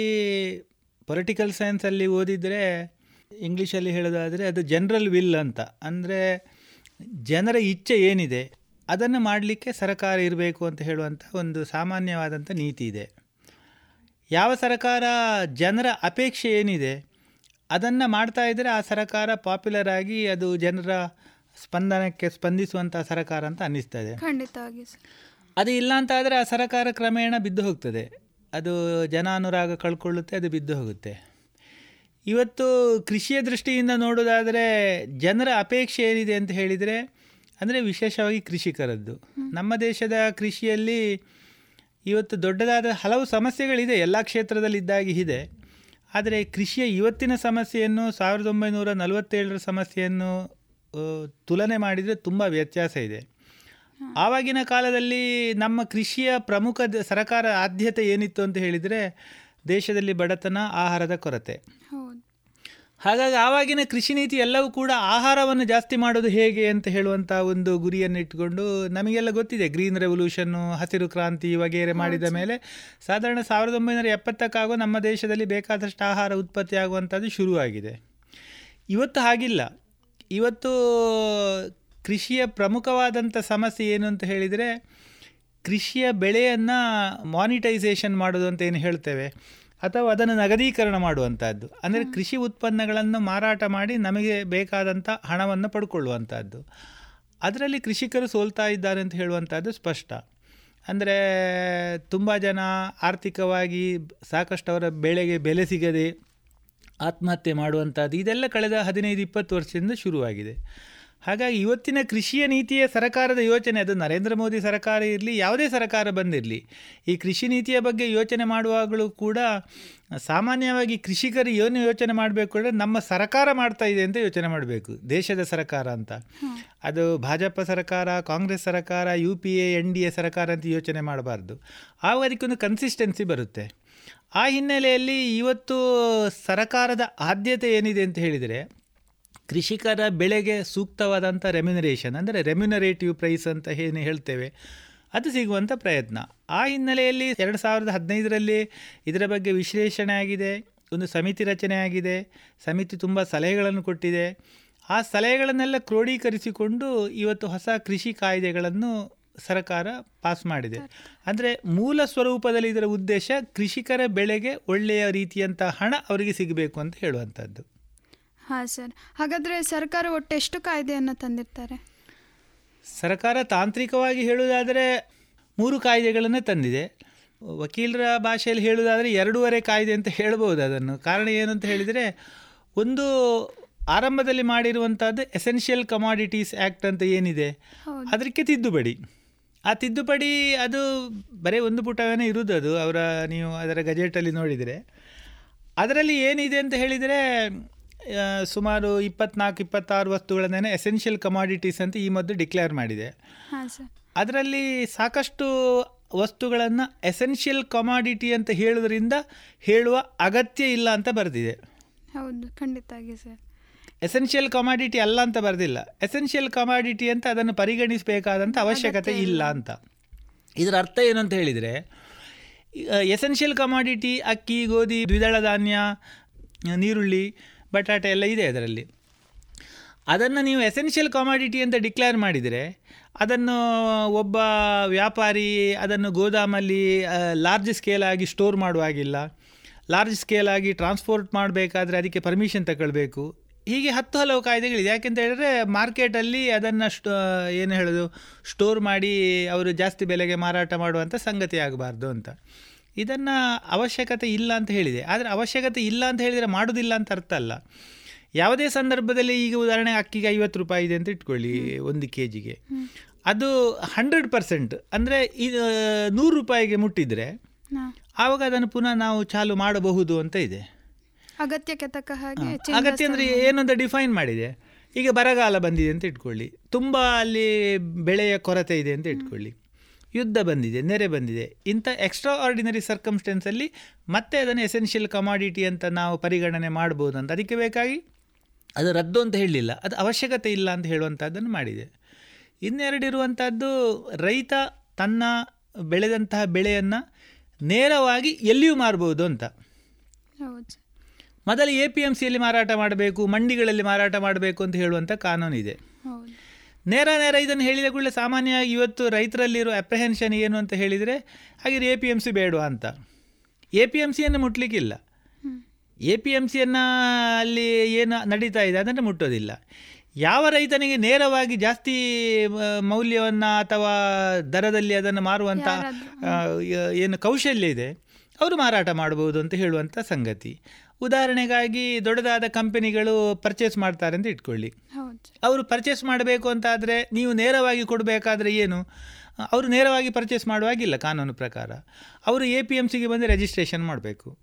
ಪೊಲಿಟಿಕಲ್ ಸೈನ್ಸಲ್ಲಿ ಓದಿದರೆ ಇಂಗ್ಲೀಷಲ್ಲಿ ಹೇಳೋದಾದರೆ ಅದು ಜನರಲ್ ವಿಲ್ ಅಂತ. ಅಂದರೆ ಜನರ ಇಚ್ಛೆ ಏನಿದೆ? ಅದನ್ನು ಮಾಡಲಿಕ್ಕೆ ಸರಕಾರ ಇರಬೇಕು ಅಂತ ಹೇಳುವಂಥ ಒಂದು ಸಾಮಾನ್ಯವಾದಂಥ ನೀತಿ ಇದೆ. ಯಾವ ಸರಕಾರ ಜನರ ಅಪೇಕ್ಷೆ ಏನಿದೆ ಅದನ್ನು ಮಾಡ್ತಾ ಇದ್ದರೆ ಆ ಸರಕಾರ ಪಾಪ್ಯುಲರ್ ಆಗಿ ಅದು ಜನರ ಸ್ಪಂದನಕ್ಕೆ ಸ್ಪಂದಿಸುವಂಥ ಸರಕಾರ ಅಂತ ಅನ್ನಿಸ್ತದೆ. ಖಂಡಿತವಾಗಿ ಅದು ಇಲ್ಲ ಅಂತ ಆದರೆ ಆ ಸರಕಾರ ಕ್ರಮೇಣ ಬಿದ್ದು ಹೋಗ್ತದೆ. ಅದು ಜನಾನುರಾಗ ಕಳ್ಕೊಳ್ಳುತ್ತೆ ಅದು ಬಿದ್ದು ಹೋಗುತ್ತೆ. ಇವತ್ತು ಕೃಷಿಯ ದೃಷ್ಟಿಯಿಂದ ನೋಡೋದಾದರೆ ಜನರ ಅಪೇಕ್ಷೆ ಏನಿದೆ ಅಂತ ಹೇಳಿದರೆ ಅಂದರೆ ವಿಶೇಷವಾಗಿ ಕೃಷಿಕರದ್ದು. ನಮ್ಮ ದೇಶದ ಕೃಷಿಯಲ್ಲಿ ಇವತ್ತು ದೊಡ್ಡದಾದ ಹಲವು ಸಮಸ್ಯೆಗಳಿದೆ. ಎಲ್ಲ ಕ್ಷೇತ್ರದಲ್ಲಿದ್ದಾಗಿ ಇದೆ. ಆದರೆ ಕೃಷಿಯ ಇವತ್ತಿನ ಸಮಸ್ಯೆಯನ್ನು ಸಾವಿರದ ಒಂಬೈನೂರ ನಲವತ್ತೇಳರ ಸಮಸ್ಯೆಯನ್ನು ತುಲನೆ ಮಾಡಿದರೆ ತುಂಬ ವ್ಯತ್ಯಾಸ ಇದೆ. ಆವಾಗಿನ ಕಾಲದಲ್ಲಿ ನಮ್ಮ ಕೃಷಿಯ ಪ್ರಮುಖ ಸರಕಾರ ಆದ್ಯತೆ ಏನಿತ್ತು ಅಂತ ಹೇಳಿದರೆ ದೇಶದಲ್ಲಿ ಬಡತನ ಆಹಾರದ ಕೊರತೆ. ಹಾಗಾಗಿ ಆವಾಗಿನ ಕೃಷಿ ನೀತಿ ಎಲ್ಲವೂ ಕೂಡ ಆಹಾರವನ್ನು ಜಾಸ್ತಿ ಮಾಡೋದು ಹೇಗೆ ಅಂತ ಹೇಳುವಂಥ ಒಂದು ಗುರಿಯನ್ನು ಇಟ್ಕೊಂಡು ನಮಗೆಲ್ಲ ಗೊತ್ತಿದೆ ಗ್ರೀನ್ ರೆವಲ್ಯೂಷನ್ನು ಹಸಿರು ಕ್ರಾಂತಿ ವಗೇರೆ ಮಾಡಿದ ಮೇಲೆ ಸಾಧಾರಣ ಸಾವಿರದ ಒಂಬೈನೂರ ಎಪ್ಪತ್ತಕ್ಕಾಗೋ ನಮ್ಮ ದೇಶದಲ್ಲಿ ಬೇಕಾದಷ್ಟು ಆಹಾರ ಉತ್ಪತ್ತಿ ಆಗುವಂಥದ್ದು ಶುರುವಾಗಿದೆ. ಇವತ್ತು ಹಾಗಿಲ್ಲ. ಇವತ್ತು ಕೃಷಿಯ ಪ್ರಮುಖವಾದಂಥ ಸಮಸ್ಯೆ ಏನು ಅಂತ ಹೇಳಿದರೆ ಕೃಷಿಯ ಬೆಳೆಯನ್ನು ಮಾನಿಟೈಸೇಷನ್ ಮಾಡೋದು ಅಂತ ಏನು ಹೇಳ್ತೇವೆ. ಅಥವಾ ಅದನ್ನು ನಗದೀಕರಣ ಮಾಡುವಂಥದ್ದು. ಅಂದರೆ ಕೃಷಿ ಉತ್ಪನ್ನಗಳನ್ನು ಮಾರಾಟ ಮಾಡಿ ನಮಗೆ ಬೇಕಾದಂಥ ಹಣವನ್ನು ಪಡ್ಕೊಳ್ಳುವಂಥದ್ದು. ಅದರಲ್ಲಿ ಕೃಷಿಕರು ಸೋಲ್ತಾ ಇದ್ದಾರೆ ಅಂತ ಹೇಳುವಂಥದ್ದು ಸ್ಪಷ್ಟ. ಅಂದರೆ ತುಂಬ ಜನ ಆರ್ಥಿಕವಾಗಿ ಸಾಕಷ್ಟು ಅವರ ಬೆಳೆಗೆ ಬೆಲೆ ಸಿಗದೆ ಆತ್ಮಹತ್ಯೆ ಮಾಡುವಂಥದ್ದು. ಇದೆಲ್ಲ ಕಳೆದ ಹದಿನೈದು ಇಪ್ಪತ್ತು ವರ್ಷದಿಂದ ಶುರುವಾಗಿದೆ. ಹಾಗಾಗಿ ಇವತ್ತಿನ ಕೃಷಿಯ ನೀತಿಯ ಸರ್ಕಾರದ ಯೋಚನೆ. ಅದು ನರೇಂದ್ರ ಮೋದಿ ಸರ್ಕಾರ ಇರಲಿ, ಯಾವುದೇ ಸರ್ಕಾರ ಬಂದಿರಲಿ, ಈ ಕೃಷಿ ನೀತಿಯ ಬಗ್ಗೆ ಯೋಚನೆ ಮಾಡುವಾಗಲೂ ಕೂಡ ಸಾಮಾನ್ಯವಾಗಿ ಕೃಷಿಕರು ಏನು ಯೋಚನೆ ಮಾಡಬೇಕು ಅಂದರೆ ನಮ್ಮ ಸರ್ಕಾರ ಮಾಡ್ತಾ ಇದೆ ಅಂತ ಯೋಚನೆ ಮಾಡಬೇಕು, ದೇಶದ ಸರ್ಕಾರ ಅಂತ. ಅದು ಭಾಜಪ ಸರ್ಕಾರ, ಕಾಂಗ್ರೆಸ್ ಸರ್ಕಾರ, U P A, N D A ಸರ್ಕಾರ ಅಂತ ಯೋಚನೆ ಮಾಡಬಾರ್ದು. ಆವಾಗ ಅದಕ್ಕೊಂದು ಕನ್ಸಿಸ್ಟೆನ್ಸಿ ಬರುತ್ತೆ. ಆ ಹಿನ್ನೆಲೆಯಲ್ಲಿ ಇವತ್ತು ಸರ್ಕಾರದ ಆದ್ಯತೆ ಏನಿದೆ ಅಂತ ಹೇಳಿದರೆ ಕೃಷಿಕರ ಬೆಳೆಗೆ ಸೂಕ್ತವಾದಂಥ ರೆಮ್ಯುನರೇಷನ್ ಅಂದರೆ ರೆಮ್ಯುನರೇಟಿವ್ ಪ್ರೈಸ್ ಅಂತ ಏನು ಹೇಳ್ತೇವೆ. ಅದು ಸಿಗುವಂಥ ಪ್ರಯತ್ನ. ಆ ಹಿನ್ನೆಲೆಯಲ್ಲಿ ಎರಡು ಸಾವಿರದ ಹದಿನೈದರಲ್ಲಿ ಇದರ ಬಗ್ಗೆ ವಿಶ್ಲೇಷಣೆ ಆಗಿದೆ, ಒಂದು ಸಮಿತಿ ರಚನೆ ಆಗಿದೆ, ಸಮಿತಿ ತುಂಬ ಸಲಹೆಗಳನ್ನು ಕೊಟ್ಟಿದೆ. ಆ ಸಲಹೆಗಳನ್ನೆಲ್ಲ ಕ್ರೋಢೀಕರಿಸಿಕೊಂಡು ಇವತ್ತು ಹೊಸ ಕೃಷಿ ಕಾಯ್ದೆಗಳನ್ನು ಸರ್ಕಾರ ಪಾಸ್ ಮಾಡಿದೆ. ಅಂದರೆ ಮೂಲ ಸ್ವರೂಪದಲ್ಲಿ ಇದರ ಉದ್ದೇಶ ಕೃಷಿಕರ ಬೆಳೆಗೆ ಒಳ್ಳೆಯ ರೀತಿಯಂಥ ಹಣ ಅವರಿಗೆ ಸಿಗಬೇಕು ಅಂತ ಹೇಳುವಂಥದ್ದು. ಹಾಂ ಸರ್. ಹಾಗಾದರೆ ಸರ್ಕಾರ ಒಟ್ಟು ಎಷ್ಟು ಕಾಯ್ದೆಯನ್ನು ತಂದಿರ್ತಾರೆ? ಸರ್ಕಾರ ತಾಂತ್ರಿಕವಾಗಿ ಹೇಳುವುದಾದರೆ ಮೂರು ಕಾಯ್ದೆಗಳನ್ನು ತಂದಿದೆ. ವಕೀಲರ ಭಾಷೆಯಲ್ಲಿ ಹೇಳುವುದಾದರೆ ಎರಡೂವರೆ ಕಾಯ್ದೆ ಅಂತ ಹೇಳ್ಬೋದು ಅದನ್ನು. ಕಾರಣ ಏನು ಅಂತ ಹೇಳಿದರೆ ಒಂದು ಆರಂಭದಲ್ಲಿ ಮಾಡಿರುವಂಥದ್ದು ಎಸೆನ್ಷಿಯಲ್ ಕಮಾಡಿಟೀಸ್ ಆ್ಯಕ್ಟ್ ಅಂತ ಏನಿದೆ ಅದಕ್ಕೆ ತಿದ್ದುಪಡಿ. ಆ ತಿದ್ದುಪಡಿ ಅದು ಬರೀ ಒಂದು ಪುಟವೇ ಇರುವುದು ಅದು ಅವರ ನೀವು ಅದರ ಗಜೆಟಲ್ಲಿ ನೋಡಿದರೆ. ಅದರಲ್ಲಿ ಏನಿದೆ ಅಂತ ಹೇಳಿದರೆ ಸುಮಾರು ಇಪ್ಪತ್ನಾಲ್ಕು ಇಪ್ಪತ್ತಾರು ವಸ್ತುಗಳನ್ನೇ ಎಸೆನ್ಷಿಯಲ್ ಕಮಾಡಿಟೀಸ್ ಅಂತ ಈ ಮೊದಲು ಡಿಕ್ಲೇರ್ ಮಾಡಿದೆ. ಅದರಲ್ಲಿ ಸಾಕಷ್ಟು ವಸ್ತುಗಳನ್ನು ಎಸೆನ್ಷಿಯಲ್ ಕಮಾಡಿಟಿ ಅಂತ ಹೇಳೋದ್ರಿಂದ ಹೇಳುವ ಅಗತ್ಯ ಇಲ್ಲ ಅಂತ ಬರೆದಿದೆ. ಹೌದು ಖಂಡಿತ ಸರ್ ಎಸೆನ್ಷಿಯಲ್ ಕಮಾಡಿಟಿ ಅಲ್ಲ ಅಂತ ಬರೆದಿಲ್ಲ. ಎಸೆನ್ಷಿಯಲ್ ಕಮಾಡಿಟಿ ಅಂತ ಅದನ್ನು ಪರಿಗಣಿಸಬೇಕಾದಂಥ ಅವಶ್ಯಕತೆ ಇಲ್ಲ. ಅಂತ. ಇದರ ಅರ್ಥ ಏನು ಅಂತ ಹೇಳಿದರೆ ಎಸೆನ್ಷಿಯಲ್ ಕಮಾಡಿಟಿ ಅಕ್ಕಿ ಗೋಧಿ ದ್ವಿದಳ ಧಾನ್ಯ ನೀರುಳ್ಳಿ ಬಟಾಟೆ ಎಲ್ಲ ಇದೆ ಅದರಲ್ಲಿ. ಅದನ್ನು ನೀವು ಎಸೆನ್ಷಿಯಲ್ ಕಾಮಾಡಿಟಿ ಅಂತ ಡಿಕ್ಲೇರ್ ಮಾಡಿದರೆ, ಅದನ್ನು ಒಬ್ಬ ವ್ಯಾಪಾರಿ ಅದನ್ನು ಗೋದಾಮಲ್ಲಿ ಲಾರ್ಜ್ ಸ್ಕೇಲಾಗಿ ಸ್ಟೋರ್ ಮಾಡುವಾಗಿಲ್ಲ. ಲಾರ್ಜ್ ಸ್ಕೇಲಾಗಿ ಟ್ರಾನ್ಸ್ಪೋರ್ಟ್ ಮಾಡಬೇಕಾದ್ರೆ ಅದಕ್ಕೆ ಪರ್ಮಿಷನ್ ತಗೊಳ್ಬೇಕು. ಹೀಗೆ ಹತ್ತು ಹಲವು ಕಾಯ್ದೆಗಳಿದೆ. ಯಾಕೆಂತ ಹೇಳಿದ್ರೆ ಮಾರ್ಕೆಟಲ್ಲಿ ಅದನ್ನು ಸ್ಟೋ ಏನು ಹೇಳೋದು ಸ್ಟೋರ್ ಮಾಡಿ ಅವರು ಜಾಸ್ತಿ ಬೆಲೆಗೆ ಮಾರಾಟ ಮಾಡುವಂಥ ಸಂಗತಿ ಆಗಬಾರ್ದು ಅಂತ. ಇದನ್ನು ಅವಶ್ಯಕತೆ ಇಲ್ಲ ಅಂತ ಹೇಳಿದೆ. ಆದರೆ ಅವಶ್ಯಕತೆ ಇಲ್ಲ ಅಂತ ಹೇಳಿದರೆ ಮಾಡೋದಿಲ್ಲ ಅಂತ ಅರ್ಥ ಅಲ್ಲ. ಯಾವುದೇ ಸಂದರ್ಭದಲ್ಲಿ ಈಗ ಉದಾಹರಣೆ ಅಕ್ಕಿಗೆ ಐವತ್ತು ರೂಪಾಯಿ ಇದೆ ಅಂತ ಇಟ್ಕೊಳ್ಳಿ ಒಂದು ಕೆ ಜಿಗೆ ಅದು ಹಂಡ್ರೆಡ್ ಪರ್ಸೆಂಟ್ ಅಂದರೆ ಇದು ನೂರು ರೂಪಾಯಿಗೆ ಮುಟ್ಟಿದರೆ ಆವಾಗ ಅದನ್ನು ಪುನಃ ನಾವು ಚಾಲು ಮಾಡಬಹುದು ಅಂತ ಇದೆ. ಅಗತ್ಯಕ್ಕೆ ತಕ್ಕ ಹಾಗೆ ಅಗತ್ಯ ಅಂದರೆ ಏನಂತ ಡಿಫೈನ್ ಮಾಡಿದೆ. ಈಗ ಬರಗಾಲ ಬಂದಿದೆ ಅಂತ ಇಟ್ಕೊಳ್ಳಿ. ತುಂಬ ಅಲ್ಲಿ ಬೆಳೆಯ ಕೊರತೆ ಇದೆ ಅಂತ ಇಟ್ಕೊಳ್ಳಿ. ಯುದ್ಧ ಬಂದಿದೆ ನೆರೆ ಬಂದಿದೆ. ಇಂಥ ಎಕ್ಸ್ಟ್ರಾ ಆರ್ಡಿನರಿ ಸರ್ಕಮ್ಸ್ಟೆನ್ಸಲ್ಲಿ ಮತ್ತೆ ಅದನ್ನು ಎಸೆನ್ಷಿಯಲ್ ಕಮಾಡಿಟಿ ಅಂತ ನಾವು ಪರಿಗಣನೆ ಮಾಡ್ಬೋದು ಅಂತ. ಅದಕ್ಕೆ ಬೇಕಾಗಿ ಅದು ರದ್ದು ಅಂತ ಹೇಳಲಿಲ್ಲ. ಅದು ಅವಶ್ಯಕತೆ ಇಲ್ಲ ಅಂತ ಹೇಳುವಂಥದ್ದನ್ನು ಮಾಡಿದೆ. ಇನ್ನೆರಡಿರುವಂಥದ್ದು ರೈತ ತನ್ನ ಬೆಳೆದಂತಹ ಬೆಳೆಯನ್ನು ನೇರವಾಗಿ ಎಲ್ಲಿಯೂ ಮಾರ್ಬೋದು ಅಂತ. ಮೊದಲು ಎ ಪಿ ಎಂ ಸಿಯಲ್ಲಿ ಮಾರಾಟ ಮಾಡಬೇಕು ಮಂಡಿಗಳಲ್ಲಿ ಮಾರಾಟ ಮಾಡಬೇಕು ಅಂತ ಹೇಳುವಂಥ ಕಾನೂನಿದೆ. ನೇರ ನೇರ ಇದನ್ನು ಹೇಳಿದ ಕೂಡಲೇ ಸಾಮಾನ್ಯವಾಗಿ ಇವತ್ತು ರೈತರಲ್ಲಿರೋ ಅಪ್ರಹೆನ್ಷನ್ ಏನು ಅಂತ ಹೇಳಿದರೆ ಹಾಗೆ ಎ ಪಿ ಎಂ ಸಿ ಬೇಡವಾ ಅಂತ. ಎ ಪಿ ಎಂ ಸಿಯನ್ನು ಮುಟ್ಲಿಕ್ಕಿಲ್ಲ. ಎ ಪಿ ಎಂ ಸಿಯನ್ನು ಅಲ್ಲಿ ಏನು ನಡೀತಾ ಇದೆ ಅದನ್ನು ಮುಟ್ಟೋದಿಲ್ಲ. ಯಾವ ರೈತನಿಗೆ ನೇರವಾಗಿ ಜಾಸ್ತಿ ಮೌಲ್ಯವನ್ನು ಅಥವಾ ದರದಲ್ಲಿ ಅದನ್ನು ಮಾರುವಂಥ ಏನು ಕೌಶಲ್ಯ ಇದೆ ಅವರು ಮಾರಾಟ ಮಾಡ್ಬೋದು ಅಂತ ಹೇಳುವಂಥ ಸಂಗತಿ. ಉದಾಹರಣೆಗಾಗಿ ದೊಡ್ಡದಾದ ಕಂಪನಿಗಳು ಪರ್ಚೇಸ್ ಮಾಡ್ತಾರೆ ಅಂತ ಇಟ್ಕೊಳ್ಳಿ. ಅವರು ಪರ್ಚೇಸ್ ಮಾಡಬೇಕು ಅಂತಾದರೆ ನೀವು ನೇರವಾಗಿ ಕೊಡಬೇಕಾದ್ರೆ ಏನು? ಅವರು ನೇರವಾಗಿ ಪರ್ಚೇಸ್ ಮಾಡುವಾಗಿಲ್ಲ ಕಾನೂನು ಪ್ರಕಾರ. ಅವರು ಎ ಪಿ ಎಂ ಸಿಗೆ ಬಂದು ರಿಜಿಸ್ಟ್ರೇಷನ್ ಮಾಡಬೇಕು.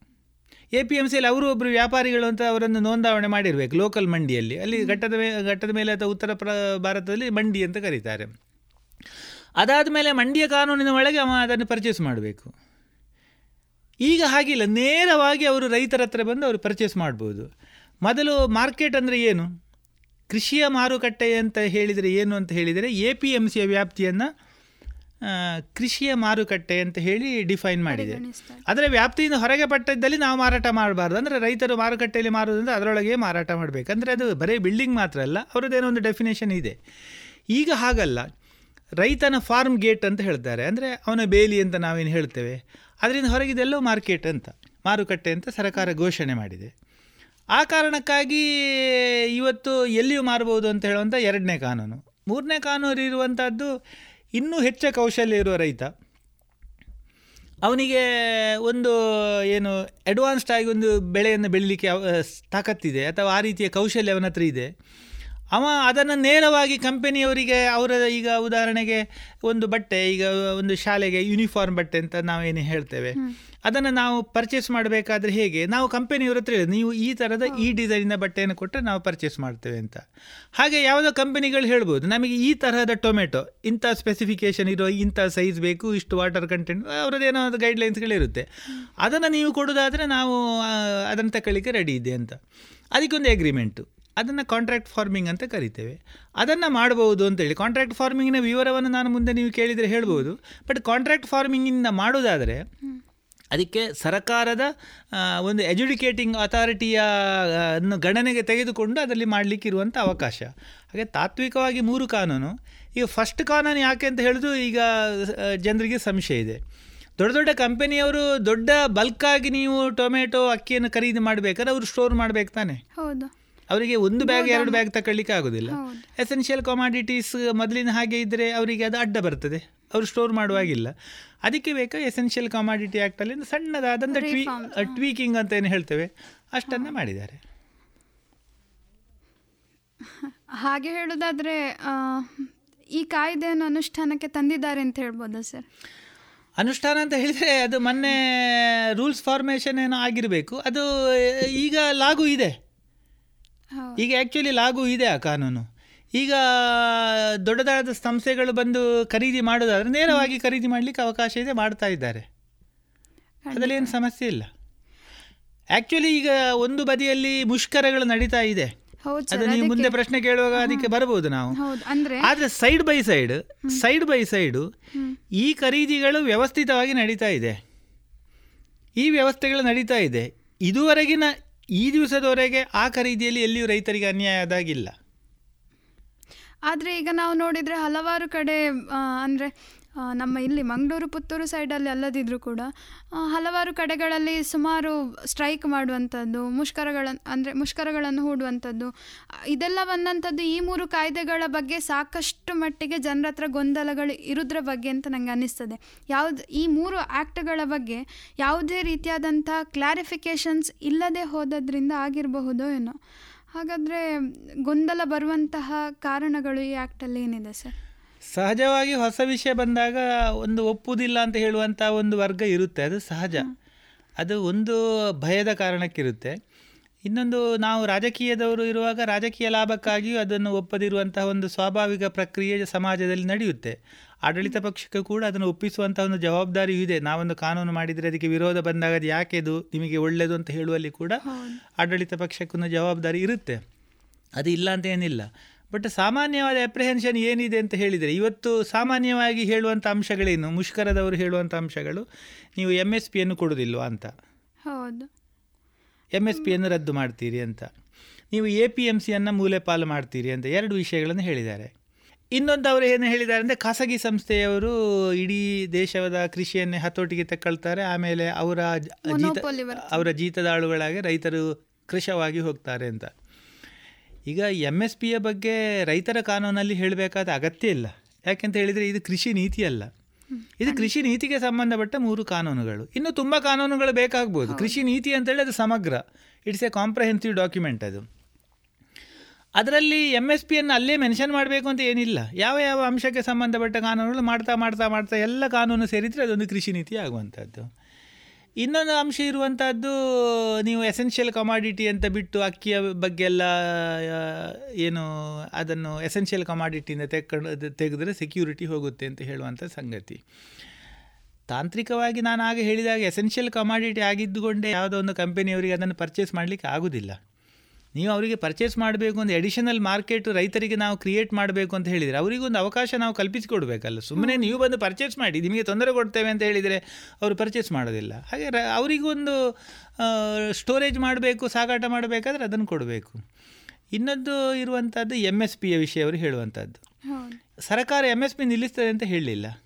ಎ ಪಿ ಎಂ ಸಿಯಲ್ಲಿ ಅವರು ಒಬ್ಬರು ವ್ಯಾಪಾರಿಗಳು ಅಂತ ಅವರನ್ನು ನೋಂದಾವಣೆ ಮಾಡಿರಬೇಕು ಲೋಕಲ್ ಮಂಡಿಯಲ್ಲಿ. ಅಲ್ಲಿ ಘಟ್ಟದ ಮೇ ಘಟ್ಟದ ಮೇಲೆ ಅಥವಾ ಉತ್ತರ ಪ್ರ ಭಾರತದಲ್ಲಿ ಮಂಡಿ ಅಂತ ಕರೀತಾರೆ. ಅದಾದ ಮೇಲೆ ಮಂಡಿಯ ಕಾನೂನಿನ ಒಳಗೆ ಅವ ಅದನ್ನು ಪರ್ಚೇಸ್ ಮಾಡಬೇಕು. ಈಗ ಹಾಗಿಲ್ಲ ನೇರವಾಗಿ ಅವರು ರೈತರ ಹತ್ರ ಬಂದು ಅವರು ಪರ್ಚೇಸ್ ಮಾಡ್ಬೋದು. ಮೊದಲು ಮಾರ್ಕೆಟ್ ಅಂದರೆ ಏನು? ಕೃಷಿಯ ಮಾರುಕಟ್ಟೆ ಅಂತ ಹೇಳಿದರೆ ಏನು ಅಂತ ಹೇಳಿದರೆ ಎ ಪಿ ಎಂ ಸಿಯ ವ್ಯಾಪ್ತಿಯನ್ನು ಕೃಷಿಯ ಮಾರುಕಟ್ಟೆ ಅಂತ ಹೇಳಿ ಡಿಫೈನ್ ಮಾಡಿದೆ. ಅದರ ವ್ಯಾಪ್ತಿಯಿಂದ ಹೊರಗೆ ಪಟ್ಟದ್ದಲ್ಲಿ ನಾವು ಮಾರಾಟ ಮಾಡಬಾರ್ದು. ಅಂದರೆ ರೈತರು ಮಾರುಕಟ್ಟೆಯಲ್ಲಿ ಮಾರುವುದಂದ್ರೆ ಅದರೊಳಗೆ ಮಾರಾಟ ಮಾಡಬೇಕು. ಅಂದರೆ ಅದು ಬರೀ ಬಿಲ್ಡಿಂಗ್ ಮಾತ್ರ ಅಲ್ಲ ಅವರದ್ದೇನೋ ಒಂದು ಡೆಫಿನೇಷನ್ ಇದೆ. ಈಗ ಹಾಗಲ್ಲ. ರೈತನ ಫಾರ್ಮ್ ಗೇಟ್ ಅಂತ ಹೇಳ್ತಾರೆ. ಅಂದರೆ ಅವನ ಬೇಲಿ ಅಂತ ನಾವೇನು ಹೇಳ್ತೇವೆ? ಅದರಿಂದ ಹೊರಗಿದೆಲ್ಲೋ ಮಾರ್ಕೆಟ್ ಅಂತ, ಮಾರುಕಟ್ಟೆ ಅಂತ ಸರ್ಕಾರ ಘೋಷಣೆ ಮಾಡಿದೆ. ಆ ಕಾರಣಕ್ಕಾಗಿ ಇವತ್ತು ಎಲ್ಲಿಯೂ ಮಾರಬಹುದು ಅಂತ ಹೇಳುವಂಥ ಎರಡನೇ ಕಾನೂನು. ಮೂರನೇ ಕಾನೂನು ಇರುವಂಥದ್ದು ಇನ್ನೂ ಹೆಚ್ಚು ಕೌಶಲ್ಯ ಇರುವ ರೈತ. ಅವನಿಗೆ ಒಂದು ಏನು ಅಡ್ವಾನ್ಸ್ಡ್ ಆಗಿ ಒಂದು ಬೆಳೆಯನ್ನು ಬೆಳೀಲಿಕ್ಕೆ ತಾಕತ್ತಿದೆ ಅಥವಾ ಆ ರೀತಿಯ ಕೌಶಲ್ಯ ಅವನ ಹತ್ರ ಇದೆ. ಅವ ಅದನ್ನು ನೇರವಾಗಿ ಕಂಪೆನಿಯವರಿಗೆ ಅವರ ಈಗ ಉದಾಹರಣೆಗೆ ಒಂದು ಬಟ್ಟೆ ಈಗ ಒಂದು ಶಾಲೆಗೆ ಯೂನಿಫಾರ್ಮ್ ಬಟ್ಟೆ ಅಂತ ನಾವೇನು ಹೇಳ್ತೇವೆ. ಅದನ್ನು ನಾವು ಪರ್ಚೇಸ್ ಮಾಡಬೇಕಾದ್ರೆ ಹೇಗೆ? ನಾವು ಕಂಪೆನಿಯವರ ಹತ್ರ ನೀವು ಈ ಥರದ ಈ ಡಿಸೈನಿನ ಬಟ್ಟೆಯನ್ನು ಕೊಟ್ಟರೆ ನಾವು ಪರ್ಚೇಸ್ ಮಾಡ್ತೇವೆ ಅಂತ. ಹಾಗೆ ಯಾವುದೋ ಕಂಪನಿಗಳು ಹೇಳ್ಬೋದು ನಮಗೆ ಈ ತರಹದ ಟೊಮೆಟೊ ಇಂಥ ಸ್ಪೆಸಿಫಿಕೇಶನ್ ಇರೋ ಇಂಥ ಸೈಜ್ ಬೇಕು ಇಷ್ಟು ವಾಟರ್ ಕಂಟೆಂಟ್ ಅವರದ್ದೇನೋ ಒಂದು ಗೈಡ್ಲೈನ್ಸ್ಗಳಿರುತ್ತೆ ಅದನ್ನು ನೀವು ಕೊಡೋದಾದರೆ ನಾವು ಅದನ್ನು ತಗೊಳ್ಳಿಕ್ಕೆ ರೆಡಿ ಇದೆ ಅಂತ. ಅದಕ್ಕೊಂದು ಅಗ್ರಿಮೆಂಟು ಅದನ್ನು ಕಾಂಟ್ರಾಕ್ಟ್ ಫಾರ್ಮಿಂಗ್ ಅಂತ ಕರಿತೇವೆ. ಅದನ್ನು ಮಾಡ್ಬೋದು ಅಂತೇಳಿ ಕಾಂಟ್ರಾಕ್ಟ್ ಫಾರ್ಮಿಂಗಿನ ವಿವರವನ್ನು ನಾನು ಮುಂದೆ ನೀವು ಕೇಳಿದರೆ ಹೇಳ್ಬೋದು ಬಟ್ ಕಾಂಟ್ರಾಕ್ಟ್ ಫಾರ್ಮಿಂಗಿಂದ ಮಾಡೋದಾದರೆ, ಅದಕ್ಕೆ ಸರಕಾರದ ಒಂದು ಎಜುಡಿಕೇಟಿಂಗ್ ಅಥಾರಿಟಿಯ ಗಣನೆಗೆ ತೆಗೆದುಕೊಂಡು ಅದರಲ್ಲಿ ಮಾಡಲಿಕ್ಕಿರುವಂಥ ಅವಕಾಶ. ಹಾಗೆ ತಾತ್ವಿಕವಾಗಿ ಮೂರು ಕಾನೂನು. ಈಗ ಫಸ್ಟ್ ಕಾನೂನು ಯಾಕೆ ಅಂತ ಹೇಳಿದ್ರು ಈಗ ಜನರಿಗೆ ಸಂಶಯ ಇದೆ. ದೊಡ್ಡ ದೊಡ್ಡ ಕಂಪನಿಯವರು ದೊಡ್ಡ ಬಲ್ಕಾಗಿ ನೀವು ಟೊಮೆಟೊ, ಅಕ್ಕಿಯನ್ನು ಖರೀದಿ ಮಾಡಬೇಕಾದ್ರೆ ಅವರು ಸ್ಟೋರ್ ಮಾಡಬೇಕು ತಾನೆ. ಹೌದು. ಅವರಿಗೆ ಒಂದು ಬ್ಯಾಗ್ ಎರಡು ಬ್ಯಾಗ್ ತಗೊಳ್ಳಿಕ್ಕೆ ಆಗೋದಿಲ್ಲ. ಎಸೆನ್ಷಿಯಲ್ ಕಮಾಡಿಟೀಸ್ ಮೊದಲಿನ ಹಾಗೆ ಇದ್ದರೆ ಅವರಿಗೆ ಅದು ಅಡ್ಡ ಬರ್ತದೆ. ಅವರು ಸ್ಟೋರ್ ಮಾಡುವಾಗಿಲ್ಲ. ಅದಕ್ಕೆ ಬೇಕಾ ಎಸೆನ್ಷಿಯಲ್ ಕಮಾಡಿಟಿ ಆ್ಯಕ್ಟಲ್ಲಿ ಸಣ್ಣದಾದಂಥ ಟ್ವೀ ಟ್ವೀಕಿಂಗ್ ಅಂತ ಏನು ಹೇಳ್ತೇವೆ. ಅಷ್ಟನ್ನು ಮಾಡಿದ್ದಾರೆ. ಹಾಗೆ ಹೇಳೋದಾದರೆ ಈ ಕಾಯ್ದೆಯನ್ನು ಅನುಷ್ಠಾನಕ್ಕೆ ತಂದಿದ್ದಾರೆ ಅಂತ ಹೇಳ್ಬೋದಾ ಸರ್? ಅನುಷ್ಠಾನ ಅಂತ ಹೇಳಿದರೆ ಅದು ಮೊನ್ನೆ ರೂಲ್ಸ್ ಫಾರ್ಮೇಷನ್ ಏನೋ ಆಗಿರಬೇಕು. ಅದು ಈಗ ಲಾಗು ಇದೆ. ಈಗ ಆ್ಯಕ್ಚುಲಿ ಲಾಗು ಇದೆ ಆ ಕಾನೂನು. ಈಗ ದೊಡ್ಡದಾದ ಸಂಸ್ಥೆಗಳು ಬಂದು ಖರೀದಿ ಮಾಡೋದಾದ್ರೆ ನೇರವಾಗಿ ಖರೀದಿ ಮಾಡಲಿಕ್ಕೆ ಅವಕಾಶ ಇದೆ ಮಾಡ್ತಾ ಇದ್ದಾರೆ. ಅದರಲ್ಲಿ ಏನು ಸಮಸ್ಯೆ ಇಲ್ಲ. ಆ್ಯಕ್ಚುಲಿ ಈಗ ಒಂದು ಬದಿಯಲ್ಲಿ ಮುಷ್ಕರಗಳು ನಡೀತಾ ಇದೆ. ಅದು ನೀವು ಮುಂದೆ ಪ್ರಶ್ನೆ ಕೇಳುವಾಗ ಅದಕ್ಕೆ ಬರಬಹುದು ನಾವು. ಆದ್ರೆ side by side side by side ಈ ಖರೀದಿಗಳು ವ್ಯವಸ್ಥಿತವಾಗಿ ನಡೀತಾ ಇದೆ. ಈ ವ್ಯವಸ್ಥೆಗಳು ನಡೀತಾ ಇದೆ. ಇದುವರೆಗಿನ ಈ ದಿವಸದವರೆಗೆ ಆ ಖರೀದಿಯಲ್ಲಿ ಎಲ್ಲಿಯೂ ರೈತರಿಗೆ ಅನ್ಯಾಯ ಆದಾಗಿಲ್ಲ. ಆದರೆ ಈಗ ನಾವು ನೋಡಿದರೆ ಹಲವಾರು ಕಡೆ ಅಂದರೆ ನಮ್ಮ ಇಲ್ಲಿ ಮಂಗಳೂರು, ಪುತ್ತೂರು ಸೈಡಲ್ಲಿ ಅಲ್ಲದಿದ್ದರೂ ಕೂಡ ಹಲವಾರು ಕಡೆಗಳಲ್ಲಿ ಸುಮಾರು ಸ್ಟ್ರೈಕ್ ಮಾಡುವಂಥದ್ದು ಮುಷ್ಕರಗಳ ಅಂದರೆ ಮುಷ್ಕರಗಳನ್ನು ಹೂಡುವಂಥದ್ದು ಇದೆಲ್ಲ ಬಂದಂಥದ್ದು ಈ ಮೂರು ಕಾಯ್ದೆಗಳ ಬಗ್ಗೆ ಸಾಕಷ್ಟು ಮಟ್ಟಿಗೆ ಜನರ ಹತ್ರ ಗೊಂದಲಗಳು ಇರೋದ್ರ ಬಗ್ಗೆ ಅಂತ ನನಗೆ ಅನ್ನಿಸ್ತದೆ. ಯಾವುದು, ಈ ಮೂರು ಆ್ಯಕ್ಟ್ಗಳ ಬಗ್ಗೆ ಯಾವುದೇ ರೀತಿಯಾದಂಥ ಕ್ಲಾರಿಫಿಕೇಷನ್ಸ್ ಇಲ್ಲದೆ ಹೋದದ್ರಿಂದ ಆಗಿರಬಹುದೋ ಏನೋ. ಹಾಗಾದರೆ ಗೊಂದಲ ಬರುವಂತಹ ಕಾರಣಗಳು ಈ ಆ್ಯಕ್ಟಲ್ಲಿ ಏನಿದೆ ಸರ್? ಸಹಜವಾಗಿ ಹೊಸ ವಿಷಯ ಬಂದಾಗ ಒಂದು ಒಪ್ಪುವುದಿಲ್ಲ ಅಂತ ಹೇಳುವಂಥ ಒಂದು ವರ್ಗ ಇರುತ್ತೆ ಅದು ಸಹಜ. ಅದು ಒಂದು ಭಯದ ಕಾರಣಕ್ಕಿರುತ್ತೆ. ಇನ್ನೊಂದು ನಾವು ರಾಜಕೀಯದವರು ಇರುವಾಗ ರಾಜಕೀಯ ಲಾಭಕ್ಕಾಗಿಯೂ ಅದನ್ನು ಒಪ್ಪದಿರುವಂತಹ ಒಂದು ಸ್ವಾಭಾವಿಕ ಪ್ರಕ್ರಿಯೆ ಸಮಾಜದಲ್ಲಿ ನಡೆಯುತ್ತೆ. ಆಡಳಿತ ಪಕ್ಷಕ್ಕೆ ಕೂಡ ಅದನ್ನು ಒಪ್ಪಿಸುವಂತಹ ಒಂದು ಜವಾಬ್ದಾರಿಯೂ ಇದೆ. ನಾವೊಂದು ಕಾನೂನು ಮಾಡಿದರೆ ಅದಕ್ಕೆ ವಿರೋಧ ಬಂದಾಗ ಅದು ಯಾಕೆ ಇದು ನಿಮಗೆ ಒಳ್ಳೆಯದು ಅಂತ ಹೇಳುವಲ್ಲಿ ಕೂಡ ಆಡಳಿತ ಪಕ್ಷಕ್ಕೊಂದು ಜವಾಬ್ದಾರಿ ಇರುತ್ತೆ. ಅದು ಇಲ್ಲ ಅಂತ ಏನಿಲ್ಲ. ಬಟ್ ಸಾಮಾನ್ಯವಾದ ಅಪ್ರಿಹೆನ್ಷನ್ ಏನಿದೆ ಅಂತ ಹೇಳಿದರೆ ಇವತ್ತು ಸಾಮಾನ್ಯವಾಗಿ ಹೇಳುವಂಥ ಅಂಶಗಳೇನು? ಮುಷ್ಕರದವರು ಹೇಳುವಂಥ ಅಂಶಗಳು? ನೀವು ಎಂ ಎಸ್ ಪಿಯನ್ನು ಕೊಡೋದಿಲ್ವಾ ಅಂತ? ಹೌದು. ಎಂ ಎಸ್ ಪಿಯನ್ನು ರದ್ದು ಮಾಡ್ತೀರಿ ಅಂತ. ನೀವು ಎ ಪಿ ಎಂ ಸಿಯನ್ನು ಮೂಲೆ ಪಾಲು ಮಾಡ್ತೀರಿ ಅಂತ ಎರಡು ವಿಷಯಗಳನ್ನು ಹೇಳಿದ್ದಾರೆ. ಇನ್ನೊಂದು ಅವರು ಏನು ಹೇಳಿದ್ದಾರೆ ಅಂದರೆ ಖಾಸಗಿ ಸಂಸ್ಥೆಯವರು ಇಡೀ ದೇಶದ ಕೃಷಿಯನ್ನೇ ಹತೋಟಿಗೆ ತಕ್ಕೊಳ್ತಾರೆ. ಆಮೇಲೆ ಅವರ ಜೀತ ಅವರ ಜೀತದಾಳುಗಳಾಗಿ ರೈತರು ಕೃಷವಾಗಿ ಹೋಗ್ತಾರೆ ಅಂತ. ಈಗ ಎಂ ಎಸ್ ಪಿಯ ಬಗ್ಗೆ ರೈತರ ಕಾನೂನಲ್ಲಿ ಹೇಳಬೇಕಾದ ಅಗತ್ಯ ಇಲ್ಲ. ಯಾಕೆಂತ ಹೇಳಿದರೆ ಇದು ಕೃಷಿ ನೀತಿ ಅಲ್ಲ. ಇದು ಕೃಷಿ ನೀತಿಗೆ ಸಂಬಂಧಪಟ್ಟ ಮೂರು ಕಾನೂನುಗಳು. ಇನ್ನು ತುಂಬ ಕಾನೂನುಗಳು ಬೇಕಾಗ್ಬೋದು. ಕೃಷಿ ನೀತಿ ಅಂತೇಳಿ ಅದು ಸಮಗ್ರ. ಇಟ್ಸ್ ಎ ಕಾಂಪ್ರಹೆನ್ಸಿವ್ ಡಾಕ್ಯುಮೆಂಟ್ ಅದು. ಅದರಲ್ಲಿ ಎಂ ಎಸ್ ಪಿಯನ್ನು ಅಲ್ಲೇ ಮೆನ್ಷನ್ ಮಾಡಬೇಕು ಅಂತ ಏನಿಲ್ಲ. ಯಾವ ಯಾವ ಅಂಶಕ್ಕೆ ಸಂಬಂಧಪಟ್ಟ ಕಾನೂನುಗಳು ಮಾಡ್ತಾ ಮಾಡ್ತಾ ಮಾಡ್ತಾ ಎಲ್ಲ ಕಾನೂನು ಸೇರಿದರೆ ಅದೊಂದು ಕೃಷಿ ನೀತಿ ಆಗುವಂಥದ್ದು. ಇನ್ನೊಂದು ಅಂಶ ಇರುವಂಥದ್ದು ನೀವು ಎಸೆನ್ಷಿಯಲ್ ಕಮಾಡಿಟಿ ಅಂತ ಬಿಟ್ಟು ಅಕ್ಕಿಯ ಬಗ್ಗೆ ಎಲ್ಲ ಏನು, ಅದನ್ನು ಎಸೆನ್ಷಿಯಲ್ ಕಮಾಡಿಟಿಯಿಂದ ತೆಕ್ಕೊಂಡು ತೆಗೆದ್ರೆ ಸೆಕ್ಯೂರಿಟಿ ಹೋಗುತ್ತೆ ಅಂತ ಹೇಳುವಂಥ ಸಂಗತಿ. ತಾಂತ್ರಿಕವಾಗಿ ನಾನು ಆಗ ಹೇಳಿದಾಗ ಎಸೆನ್ಷಿಯಲ್ ಕಮಾಡಿಟಿ ಆಗಿದ್ದುಕೊಂಡೇ ಯಾವುದೋ ಒಂದು ಕಂಪನಿಯವರಿಗೆ ಅದನ್ನು ಪರ್ಚೇಸ್ ಮಾಡಲಿಕ್ಕೆ ಆಗೋದಿಲ್ಲ. ನೀವು ಅವರಿಗೆ ಪರ್ಚೇಸ್ ಮಾಡಬೇಕು ಒಂದು ಎಡಿಷನಲ್ ಮಾರ್ಕೆಟ್ ರೈತರಿಗೆ ನಾವು ಕ್ರಿಯೇಟ್ ಮಾಡಬೇಕು ಅಂತ ಹೇಳಿದರೆ ಅವರಿಗೊಂದು ಅವಕಾಶ ನಾವು ಕಲ್ಪಿಸಿಕೊಡ್ಬೇಕಲ್ಲ. ಸುಮ್ಮನೆ ನೀವು ಬಂದು ಪರ್ಚೇಸ್ ಮಾಡಿ ನಿಮಗೆ ತೊಂದರೆ ಕೊಡ್ತೇವೆ ಅಂತ ಹೇಳಿದರೆ ಅವರು ಪರ್ಚೇಸ್ ಮಾಡೋದಿಲ್ಲ. ಹಾಗೆ ರ ಅವರಿಗೊಂದು ಸ್ಟೋರೇಜ್ ಮಾಡಬೇಕು ಸಾಗಾಟ ಮಾಡಬೇಕಾದ್ರೆ ಅದನ್ನು ಕೊಡಬೇಕು. ಇನ್ನೊಂದು ಇರುವಂಥದ್ದು ಎಂ ಎಸ್ ಪಿಯ ವಿಷಯ ಅವರು ಹೇಳುವಂಥದ್ದು ಸರ್ಕಾರ ಎಂ ಎಸ್ ಪಿ ನಿಲ್ಲಿಸ್ತದೆ ಅಂತ ಹೇಳಲಿಲ್ಲ.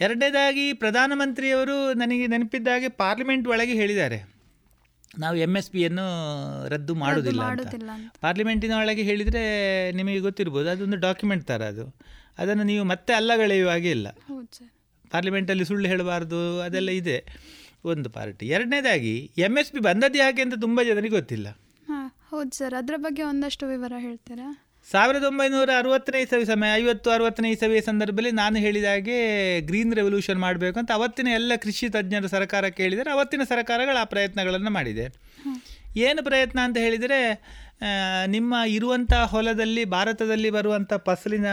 ಎರಡನೇದಾಗಿ ಪ್ರಧಾನಮಂತ್ರಿಯವರು ನನಗೆ ನೆನಪಿದ್ದಾಗೆ ಪಾರ್ಲಿಮೆಂಟ್ ಒಳಗೆ ಹೇಳಿದ್ದಾರೆ. ನಾವು ಎಂ ಎಸ್ ಪಿಯನ್ನು ರದ್ದು ಮಾಡುವುದಿಲ್ಲ ಅಂತ. ಪಾರ್ಲಿಮೆಂಟಿನ ಒಳಗೆ ಹೇಳಿದರೆ ನಿಮಗೆ ಗೊತ್ತಿರ್ಬೋದು ಅದೊಂದು ಡಾಕ್ಯುಮೆಂಟ್ ಥರ ಅದು. ಅದನ್ನು ನೀವು ಮತ್ತೆ ಅಲ್ಲಗಳೆಯುವ ಹಾಗೆ ಇಲ್ಲ. ಪಾರ್ಲಿಮೆಂಟಲ್ಲಿ ಸುಳ್ಳು ಹೇಳಬಾರ್ದು ಅದೆಲ್ಲ ಇದೆ. ಒಂದು ಪಾರ್ಟಿ. ಎರಡನೇದಾಗಿ ಎಂ ಎಸ್ ಪಿ ಬಂದದ್ದು ಯಾಕೆ ಅಂತ ತುಂಬ ಜನರಿಗೆ ಗೊತ್ತಿಲ್ಲ. ಹೌದು ಸರ್. ಅದರ ಬಗ್ಗೆ ಒಂದಷ್ಟು ವಿವರ ಹೇಳ್ತೀರಾ? ಸಾವಿರದ ಒಂಬೈನೂರ ಅರವತ್ತನೇ ಇಸವಿ ಸಮಯ, ಐವತ್ತು ಅರವತ್ತನೇ ಇಸವಿಯ ಸಂದರ್ಭದಲ್ಲಿ ನಾನು ಹೇಳಿದ ಹಾಗೆ ಗ್ರೀನ್ ರೆವಲ್ಯೂಷನ್ ಮಾಡಬೇಕು ಅಂತ ಅವತ್ತಿನ ಎಲ್ಲ ಕೃಷಿ ತಜ್ಞರು ಸರ್ಕಾರಕ್ಕೆ ಕೇಳಿದರೆ ಅವತ್ತಿನ ಸರ್ಕಾರಗಳು ಆ ಪ್ರಯತ್ನಗಳನ್ನು ಮಾಡಿದೆ. ಏನು ಪ್ರಯತ್ನ ಅಂತ ಹೇಳಿದರೆ ನಿಮ್ಮ ಇರುವಂಥ ಹೊಲದಲ್ಲಿ, ಭಾರತದಲ್ಲಿ ಬರುವಂಥ ಫಸಲಿನ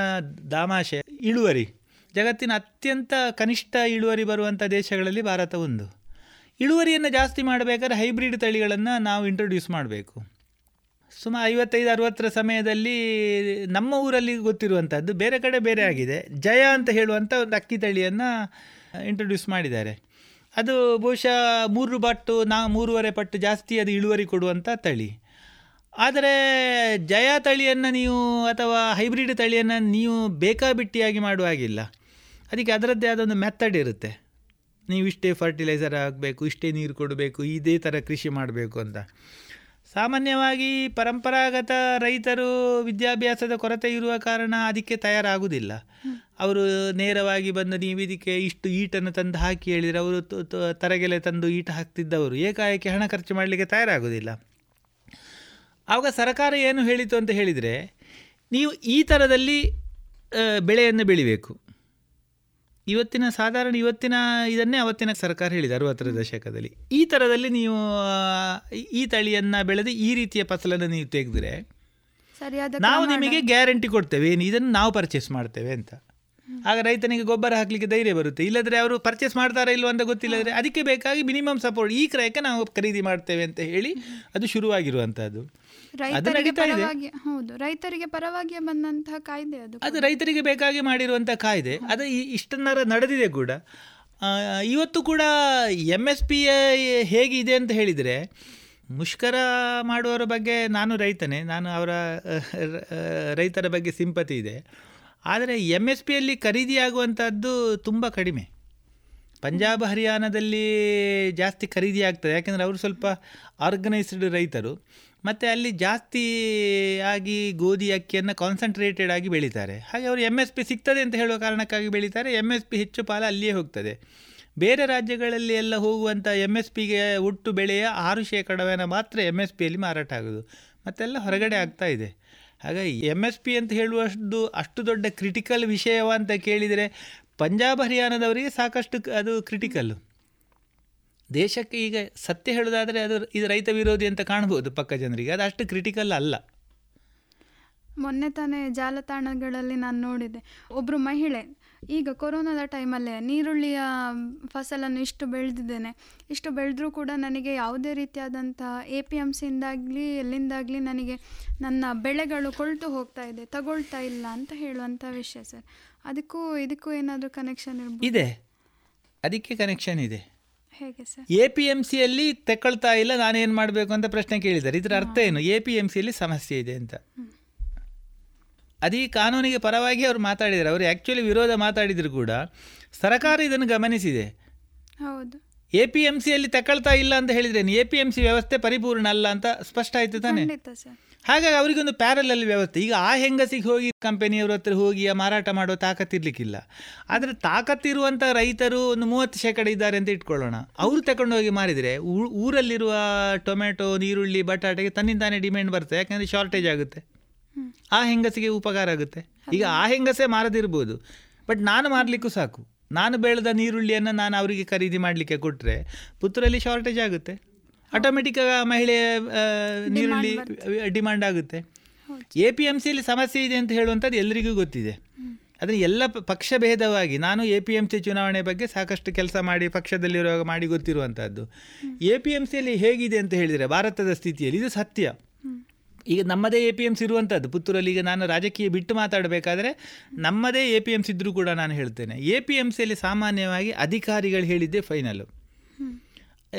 ದಾಮಾಶೆ ಇಳುವರಿ. ಜಗತ್ತಿನ ಅತ್ಯಂತ ಕನಿಷ್ಠ ಇಳುವರಿ ಬರುವಂಥ ದೇಶಗಳಲ್ಲಿ ಭಾರತ ಒಂದು. ಇಳುವರಿಯನ್ನು ಜಾಸ್ತಿ ಮಾಡಬೇಕಾದ್ರೆ ಹೈಬ್ರಿಡ್ ತಳಿಗಳನ್ನು ನಾವು ಇಂಟ್ರೊಡ್ಯೂಸ್ ಮಾಡಬೇಕು. ಸುಮಾರು ಐವತ್ತೈದು, ಅರವತ್ತರ ಸಮಯದಲ್ಲಿ ನಮ್ಮ ಊರಲ್ಲಿ ಗೊತ್ತಿರುವಂಥದ್ದು ಬೇರೆ ಕಡೆ ಬೇರೆ ಆಗಿದೆ. ಜಯ ಅಂತ ಹೇಳುವಂಥ ಒಂದು ಅಕ್ಕಿ ತಳಿಯನ್ನು ಇಂಟ್ರೊಡ್ಯೂಸ್ ಮಾಡಿದ್ದಾರೆ. ಅದು ಬಹುಶಃ ಮೂರು ಪಟ್ಟು, ನಾ, ಮೂರುವರೆ ಪಟ್ಟು ಜಾಸ್ತಿ ಅದು ಇಳುವರಿ ಕೊಡುವಂಥ ತಳಿ. ಆದರೆ ಜಯ ತಳಿಯನ್ನು ನೀವು ಅಥವಾ ಹೈಬ್ರಿಡ್ ತಳಿಯನ್ನು ನೀವು ಬೇಕಾಬಿಟ್ಟಿಯಾಗಿ ಮಾಡುವಾಗಿಲ್ಲ ಅದಕ್ಕೆ ಅದರದ್ದೇ ಆದ ಒಂದು ಮೆಥಡ್ ಇರುತ್ತೆ. ನೀವು ಇಷ್ಟೇ ಫರ್ಟಿಲೈಸರ್ ಹಾಕಬೇಕು, ಇಷ್ಟೇ ನೀರು ಕೊಡಬೇಕು, ಇದೇ ಥರ ಕೃಷಿ ಮಾಡಬೇಕು ಅಂತ. ಸಾಮಾನ್ಯವಾಗಿ ಪರಂಪರಾಗತ ರೈತರು ವಿದ್ಯಾಭ್ಯಾಸದ ಕೊರತೆ ಇರುವ ಕಾರಣ ಅದಕ್ಕೆ ತಯಾರಾಗುವುದಿಲ್ಲ. ಅವರು ನೇರವಾಗಿ ಬಂದು ನೀವು ಇದಕ್ಕೆ ಇಷ್ಟು ಈಟನ್ನು ತಂದು ಹಾಕಿ ಹೇಳಿದರೆ ಅವರು ತರಗೆಲೆ ತಂದು ಈಟ ಹಾಕ್ತಿದ್ದವರು. ಏಕಾಏಕಿ ಹಣ ಖರ್ಚು ಮಾಡಲಿಕ್ಕೆ ತಯಾರಾಗುವುದಿಲ್ಲ. ಆವಾಗ ಸರ್ಕಾರ ಏನು ಹೇಳಿತು ಅಂತ ಹೇಳಿದರೆ ನೀವು ಈ ಥರದಲ್ಲಿ ಬೆಳೆಯನ್ನು ಬೆಳಿಬೇಕು. ಇವತ್ತಿನ ಸಾಧಾರಣ ಇವತ್ತಿನ ಇದನ್ನೇ ಅವತ್ತಿನ ಸರ್ಕಾರ ಹೇಳಿದೆ ಅರವತ್ತರ ದಶಕದಲ್ಲಿ. ಈ ಥರದಲ್ಲಿ ನೀವು ಈ ತಳಿಯನ್ನು ಬೆಳೆದು ಈ ರೀತಿಯ ಫಸಲನ್ನು ನೀವು ತೆಗೆದ್ರೆ ನಾವು ನಿಮಗೆ ಗ್ಯಾರಂಟಿ ಕೊಡ್ತೇವೆ ಏನು ಇದನ್ನು ನಾವು ಪರ್ಚೇಸ್ ಮಾಡ್ತೇವೆ ಅಂತ. ಆಗ ರೈತನಿಗೆ ಗೊಬ್ಬರ ಹಾಕಲಿಕ್ಕೆ ಧೈರ್ಯ ಬರುತ್ತೆ. ಇಲ್ಲದ್ರೆ ಅವರು ಪರ್ಚೇಸ್ ಮಾಡ್ತಾರಾ ಇಲ್ವ ಅಂತ ಗೊತ್ತಿಲ್ಲದ್ರೆ ಅದಕ್ಕೆ ಬೇಕಾಗಿ ಮಿನಿಮಮ್ ಸಪೋರ್ಟ್ ಈ ಕ್ರಯಕ್ಕೆ ನಾವು ಖರೀದಿ ಮಾಡ್ತೇವೆ ಅಂತ ಹೇಳಿ ಅದು ಶುರುವಾಗಿರುವಂಥದ್ದು ಅದು ನಡೀತಾ ಹೌದು ರೈತರಿಗೆ ಪರವಾಗಿ ಬಂದಂತಹ ಕಾಯ್ದೆ ಅದು ಅದು ರೈತರಿಗೆ ಬೇಕಾಗಿ ಮಾಡಿರುವಂತಹ ಕಾಯ್ದೆ. ಅದು ಇಷ್ಟನ್ನರ ನಡೆದಿದೆ ಕೂಡ. ಇವತ್ತು ಕೂಡ ಎಂ ಎಸ್ ಪಿ ಹೇಗಿದೆ ಅಂತ ಹೇಳಿದರೆ ಮುಷ್ಕರ ಮಾಡುವವರ ಬಗ್ಗೆ ನಾನು ರೈತನೇ ನಾನು ಅವರ ರೈತರ ಬಗ್ಗೆ ಸಿಂಪತಿ ಇದೆ. ಆದರೆ ಎಂ ಎಸ್ ಪಿಯಲ್ಲಿ ಖರೀದಿಯಾಗುವಂಥದ್ದು ತುಂಬ ಕಡಿಮೆ. ಪಂಜಾಬ್ ಹರಿಯಾಣದಲ್ಲಿ ಜಾಸ್ತಿ ಖರೀದಿ ಆಗ್ತದೆ. ಯಾಕೆಂದರೆ ಅವರು ಸ್ವಲ್ಪ ಆರ್ಗನೈಸ್ಡ್ ರೈತರು. ಮತ್ತು ಅಲ್ಲಿ ಜಾಸ್ತಿ ಆಗಿ ಗೋಧಿ ಅಕ್ಕಿಯನ್ನು ಕಾನ್ಸಂಟ್ರೇಟೆಡ್ ಆಗಿ ಬೆಳೀತಾರೆ. ಹಾಗೆ ಅವರು ಎಂ ಎಸ್ ಪಿ ಸಿಗ್ತದೆ ಅಂತ ಹೇಳುವ ಕಾರಣಕ್ಕಾಗಿ ಬೆಳೀತಾರೆ. ಎಂ ಎಸ್ ಪಿ ಹೆಚ್ಚು ಪಾಲ ಅಲ್ಲಿಯೇ ಹೋಗ್ತದೆ. ಬೇರೆ ರಾಜ್ಯಗಳಲ್ಲಿ ಎಲ್ಲ ಹೋಗುವಂಥ ಎಂ ಎಸ್ ಪಿಗೆ ಒಟ್ಟು ಬೆಳೆಯ ಆರು ಶೇಕಡವೇನ ಮಾತ್ರ ಎಂ ಎಸ್ ಪಿಯಲ್ಲಿ ಮಾರಾಟ ಆಗೋದು. ಮತ್ತೆಲ್ಲ ಹೊರಗಡೆ ಆಗ್ತಾ ಇದೆ. ಹಾಗಾಗಿ ಎಂ ಎಸ್ ಪಿ ಅಂತ ಹೇಳುವಷ್ಟು, ಅಷ್ಟು ದೊಡ್ಡ ಕ್ರಿಟಿಕಲ್ ವಿಷಯವ ಅಂತ ಕೇಳಿದರೆ, ಪಂಜಾಬ್ ಹರಿಯಾಣದವರಿಗೆ ಸಾಕಷ್ಟು ಅದು ಕ್ರಿಟಿಕಲ್ಲು ದೇಶಕ್ಕೆ ಈಗ ಸತ್ಯ ಹೇಳೋದಾದರೆ ಅದು ಇದು ರೈತ ವಿರೋಧಿ ಅಂತ ಕಾಣ್ಬೋದು ಪಕ್ಕ ಜನರಿಗೆ. ಅದು ಅಷ್ಟು ಕ್ರಿಟಿಕಲ್ ಅಲ್ಲ. ಮೊನ್ನೆ ತಾನೇ ಜಾಲತಾಣಗಳಲ್ಲಿ ನಾನು ನೋಡಿದೆ ಒಬ್ಬರು ಮಹಿಳೆ ಈಗ ಕೊರೋನಾದ ಟೈಮಲ್ಲೇ ನೀರುಳ್ಳಿಯ ಫಸಲನ್ನು ಇಷ್ಟು ಬೆಳೆದಿದ್ದೇನೆ. ಇಷ್ಟು ಬೆಳೆದರೂ ಕೂಡ ನನಗೆ ಯಾವುದೇ ರೀತಿಯಾದಂಥ ಎ ಪಿ ಎಂ ಸಿಯಿಂದಾಗಲಿ ಎಲ್ಲಿಂದಾಗಲಿ ನನಗೆ ನನ್ನ ಬೆಳೆಗಳು ಕೊಳ್ತು ಹೋಗ್ತಾ ಇದೆ ತಗೊಳ್ತಾ ಇಲ್ಲ ಅಂತ ಹೇಳುವಂಥ ವಿಷಯ ಸರ್. ಅದಕ್ಕೂ ಇದಕ್ಕೂ ಏನಾದರೂ ಕನೆಕ್ಷನ್ ಇರ್ಬೋದು? ಇದೆ. ಅದಕ್ಕೆ ಕನೆಕ್ಷನ್ ಇದೆ. ಎ ಪಿ ಎಂ ಸಿಯಲ್ಲಿ ತಗೊಳ್ತಾ ಇಲ್ಲ ನಾನೇನು ಮಾಡಬೇಕು ಅಂತ ಪ್ರಶ್ನೆ ಕೇಳಿದ್ದಾರೆ. ಇದರ ಅರ್ಥ ಏನು? ಎ ಪಿ ಎಂ ಸಿಯಲ್ಲಿ ಸಮಸ್ಯೆ ಇದೆ ಅಂತ. ಅದೇ ಕಾನೂನಿಗೆ ಪರವಾಗಿ ಅವರು ಮಾತಾಡಿದ್ದಾರೆ. ಅವರು ಆ್ಯಕ್ಚುಲಿ ವಿರೋಧ ಮಾತಾಡಿದ್ರು ಕೂಡ. ಸರ್ಕಾರ ಇದನ್ನು ಗಮನಿಸಿದೆ. ಹೌದು. ಎ ಪಿ ಎಂ ಸಿಯಲ್ಲಿ ತಕೊಳ್ತಾ ಇಲ್ಲ ಅಂತ ಹೇಳಿದ್ರೆ ಎ ಪಿ ಎಂ ಸಿ ವ್ಯವಸ್ಥೆ ಪರಿಪೂರ್ಣ ಅಲ್ಲ ಅಂತ ಸ್ಪಷ್ಟ ಆಯಿತು ತಾನೆ? ಹಾಗಾಗಿ ಅವರಿಗೊಂದು ಪ್ಯಾರಲಲ್ಲಿ ವ್ಯವಸ್ಥೆ. ಈಗ ಆ ಹೆಂಗಸಿಗೆ ಹೋಗಿ ಕಂಪೆನಿಯವ್ರ ಹತ್ರ ಹೋಗಿ ಮಾರಾಟ ಮಾಡೋ ತಾಕತ್ತಿರ್ಲಿಕ್ಕಿಲ್ಲ ಆದರೆ ತಾಕತ್ತಿರುವಂಥ ರೈತರು ಒಂದು ಮೂವತ್ತು ಶೇಕಡ ಇದ್ದಾರೆ ಅಂತ ಇಟ್ಕೊಳ್ಳೋಣ. ಅವರು ತಗೊಂಡು ಹೋಗಿ ಮಾರಿದರೆ ಊರಲ್ಲಿರುವ ಟೊಮೆಟೊ ನೀರುಳ್ಳಿ ಬಟಾಟೆಗೆ ತನ್ನಿಂದಾನೇ ಡಿಮ್ಯಾಂಡ್ ಬರ್ತದೆ. ಯಾಕಂದರೆ ಶಾರ್ಟೇಜ್ ಆಗುತ್ತೆ. ಆ ಹೆಂಗಸಿಗೆ ಉಪಕಾರ ಆಗುತ್ತೆ. ಈಗ ಆ ಹೆಂಗಸೇ ಮಾರದಿರ್ಬೋದು. ಬಟ್ ನಾನು ಮಾರಲಿಕ್ಕೂ ಸಾಕು. ನಾನು ಬೆಳೆದ ನೀರುಳ್ಳಿಯನ್ನು ನಾನು ಅವರಿಗೆ ಖರೀದಿ ಮಾಡಲಿಕ್ಕೆ ಕೊಟ್ಟರೆ ಪುತ್ತೂರಲ್ಲಿ ಶಾರ್ಟೇಜ್ ಆಗುತ್ತೆ. ಆಟೋಮೆಟಿಕ್ ಮಹಿಳೆಯ ನೀರುಳ್ಳಿ ಡಿಮಾಂಡ್ ಆಗುತ್ತೆ. ಎ ಪಿ ಎಂ ಸಿಯಲ್ಲಿ ಸಮಸ್ಯೆ ಇದೆ ಅಂತ ಹೇಳುವಂಥದ್ದು ಎಲ್ಲರಿಗೂ ಗೊತ್ತಿದೆ. ಆದರೆ ಎಲ್ಲ ಪಕ್ಷ ಭೇದವಾಗಿ ನಾನು ಎ ಪಿ ಎಂ ಸಿ ಚುನಾವಣೆ ಬಗ್ಗೆ ಸಾಕಷ್ಟು ಕೆಲಸ ಮಾಡಿ ಪಕ್ಷದಲ್ಲಿರುವಾಗ ಮಾಡಿ ಗೊತ್ತಿರುವಂಥದ್ದು. ಎ ಪಿ ಎಂ ಸಿಯಲ್ಲಿ ಹೇಗಿದೆ ಅಂತ ಹೇಳಿದರೆ ಭಾರತದ ಸ್ಥಿತಿಯಲ್ಲಿ ಇದು ಸತ್ಯ. ಈಗ ನಮ್ಮದೇ ಎ ಪಿ ಎಂ ಸಿ ಇರುವಂಥದ್ದು. ಪುತ್ತೂರಲ್ಲಿ ಈಗ ನಾನು ರಾಜಕೀಯ ಬಿಟ್ಟು ಮಾತಾಡಬೇಕಾದ್ರೆ ನಮ್ಮದೇ ಎ ಪಿ ಎಂ ಸಿ ಇದ್ದರೂ ಕೂಡ ನಾನು ಹೇಳ್ತೇನೆ. ಎ ಪಿ ಎಂ ಸಿಯಲ್ಲಿ ಸಾಮಾನ್ಯವಾಗಿ ಅಧಿಕಾರಿಗಳು ಹೇಳಿದ್ದೆ ಫೈನಲು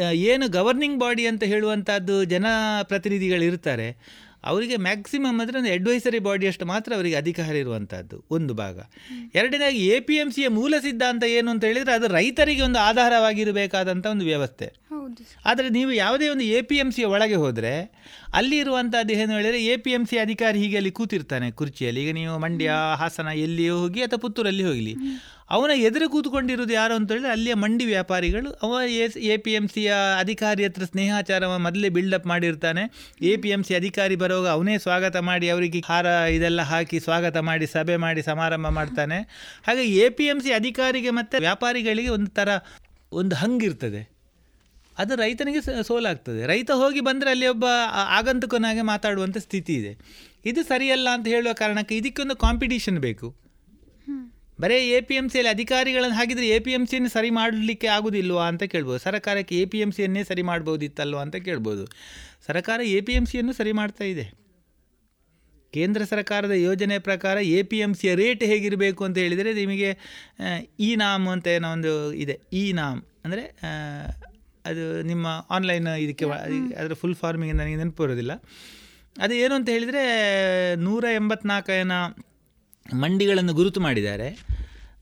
ಏನು ಗವರ್ನಿಂಗ್ ಬಾಡಿ ಅಂತ ಹೇಳುವಂಥದ್ದು ಜನಪ್ರತಿನಿಧಿಗಳು ಇರ್ತಾರೆ ಅವರಿಗೆ ಮ್ಯಾಕ್ಸಿಮಮ್ ಅಂದರೆ ಒಂದು ಅಡ್ವೈಸರಿ ಬಾಡಿಯಷ್ಟು ಮಾತ್ರ ಅವರಿಗೆ ಅಧಿಕಾರ ಇರುವಂಥದ್ದು ಒಂದು ಭಾಗ. ಎರಡನೇದಾಗಿ ಎ ಪಿ ಎಂ ಸಿಯ ಮೂಲ ಸಿದ್ಧಾಂತ ಏನು ಅಂತ ಹೇಳಿದರೆ ಅದು ರೈತರಿಗೆ ಒಂದು ಆಧಾರವಾಗಿರಬೇಕಾದಂಥ ಒಂದು ವ್ಯವಸ್ಥೆ. ಆದರೆ ನೀವು ಯಾವುದೇ ಒಂದು ಎ ಪಿ ಎಂ ಸಿಯ ಒಳಗೆ ಹೋದರೆ ಅಲ್ಲಿ ಇರುವಂಥದ್ದು ಏನು ಹೇಳಿದರೆ ಎ ಪಿ ಎಂ ಸಿ ಅಧಿಕಾರಿ ಹೀಗೆ ಅಲ್ಲಿ ಕೂತಿರ್ತಾನೆ ಕುರ್ಚಿಯಲ್ಲಿ. ಈಗ ನೀವು ಮಂಡ್ಯ ಹಾಸನ ಎಲ್ಲಿಯೋ ಹೋಗಿ ಅಥವಾ ಪುತ್ತೂರಲ್ಲಿ ಹೋಗಲಿ. ಅವನ ಎದುರು ಕೂತ್ಕೊಂಡಿರೋದು ಯಾರು ಅಂತ ಹೇಳಿದ್ರೆ ಅಲ್ಲಿಯ ಮಂಡಿ ವ್ಯಾಪಾರಿಗಳು. ಅವ ಎಸ್ ಎ ಪಿ ಎಂ ಸಿಯ ಅಧಿಕಾರಿ ಹತ್ರ ಸ್ನೇಹಾಚಾರ ಮೊದಲೇ ಬಿಲ್ಡಪ್ ಮಾಡಿರ್ತಾನೆ. ಎ ಪಿ ಎಂ ಸಿ ಅಧಿಕಾರಿ ಬರುವಾಗ ಅವನೇ ಸ್ವಾಗತ ಮಾಡಿ ಅವರಿಗೆ ಹಾರ ಇದೆಲ್ಲ ಹಾಕಿ ಸ್ವಾಗತ ಮಾಡಿ ಸಭೆ ಮಾಡಿ ಸಮಾರಂಭ ಮಾಡ್ತಾನೆ. ಹಾಗೆ ಎ ಪಿ ಎಂ ಸಿ ಅಧಿಕಾರಿಗೆ ಮತ್ತು ವ್ಯಾಪಾರಿಗಳಿಗೆ ಒಂದು ಥರ ಒಂದು ಹಂಗಿರ್ತದೆ ಅದು ರೈತನಿಗೆ ಸೋಲಾಗ್ತದೆ. ರೈತ ಹೋಗಿ ಬಂದರೆ ಅಲ್ಲಿ ಒಬ್ಬ ಆಗಂತುಕನಾಗೆ ಮಾತಾಡುವಂಥ ಸ್ಥಿತಿ ಇದೆ. ಇದು ಸರಿಯಲ್ಲ ಅಂತ ಹೇಳುವ ಕಾರಣಕ್ಕೆ ಇದಕ್ಕೊಂದು ಕಾಂಪಿಟೀಷನ್ ಬೇಕು. ಬರೀ ಎ ಪಿ ಎಂ ಸಿಯಲ್ಲಿ ಅಧಿಕಾರಿಗಳನ್ನು ಹಾಗಿದ್ರೆ ಎ ಪಿ ಎಂ ಸಿಯನ್ನು ಸರಿ ಮಾಡಲಿಕ್ಕೆ ಆಗೋದಿಲ್ವಾ ಅಂತ ಕೇಳ್ಬೋದು. ಸರ್ಕಾರಕ್ಕೆ ಎ ಪಿ ಎಂ ಸಿಯನ್ನೇ ಸರಿ ಮಾಡ್ಬೋದಿತ್ತಲ್ವ ಅಂತ ಕೇಳ್ಬೋದು. ಸರ್ಕಾರ ಎ ಪಿ ಎಂ ಸಿಯನ್ನು ಸರಿ ಮಾಡ್ತಾ ಇದೆ. ಕೇಂದ್ರ ಸರ್ಕಾರದ ಯೋಜನೆ ಪ್ರಕಾರ ಎ ಪಿ ಎಂ ಸಿಯ ರೇಟ್ ಹೇಗಿರಬೇಕು ಅಂತ ಹೇಳಿದರೆ ನಿಮಗೆ ಇ ನಾಮ್ ಅಂತ ಏನೋ ಒಂದು ಇದೆ. ಇ ನಾಮ್ ಅಂದರೆ ಅದು ನಿಮ್ಮ ಆನ್ಲೈನ್ ಇದಕ್ಕೆ ಅದರ ಫುಲ್ ಫಾರ್ಮಿಂಗ್ ನನಗೆ ನೆನಪು ಇರೋದಿಲ್ಲ ಅದು ಏನು ಅಂತ ಹೇಳಿದರೆ ನೂರ ಎಂಬತ್ನಾಲ್ಕನ ಮಂಡಿಗಳನ್ನು ಗುರುತು ಮಾಡಿದ್ದಾರೆ.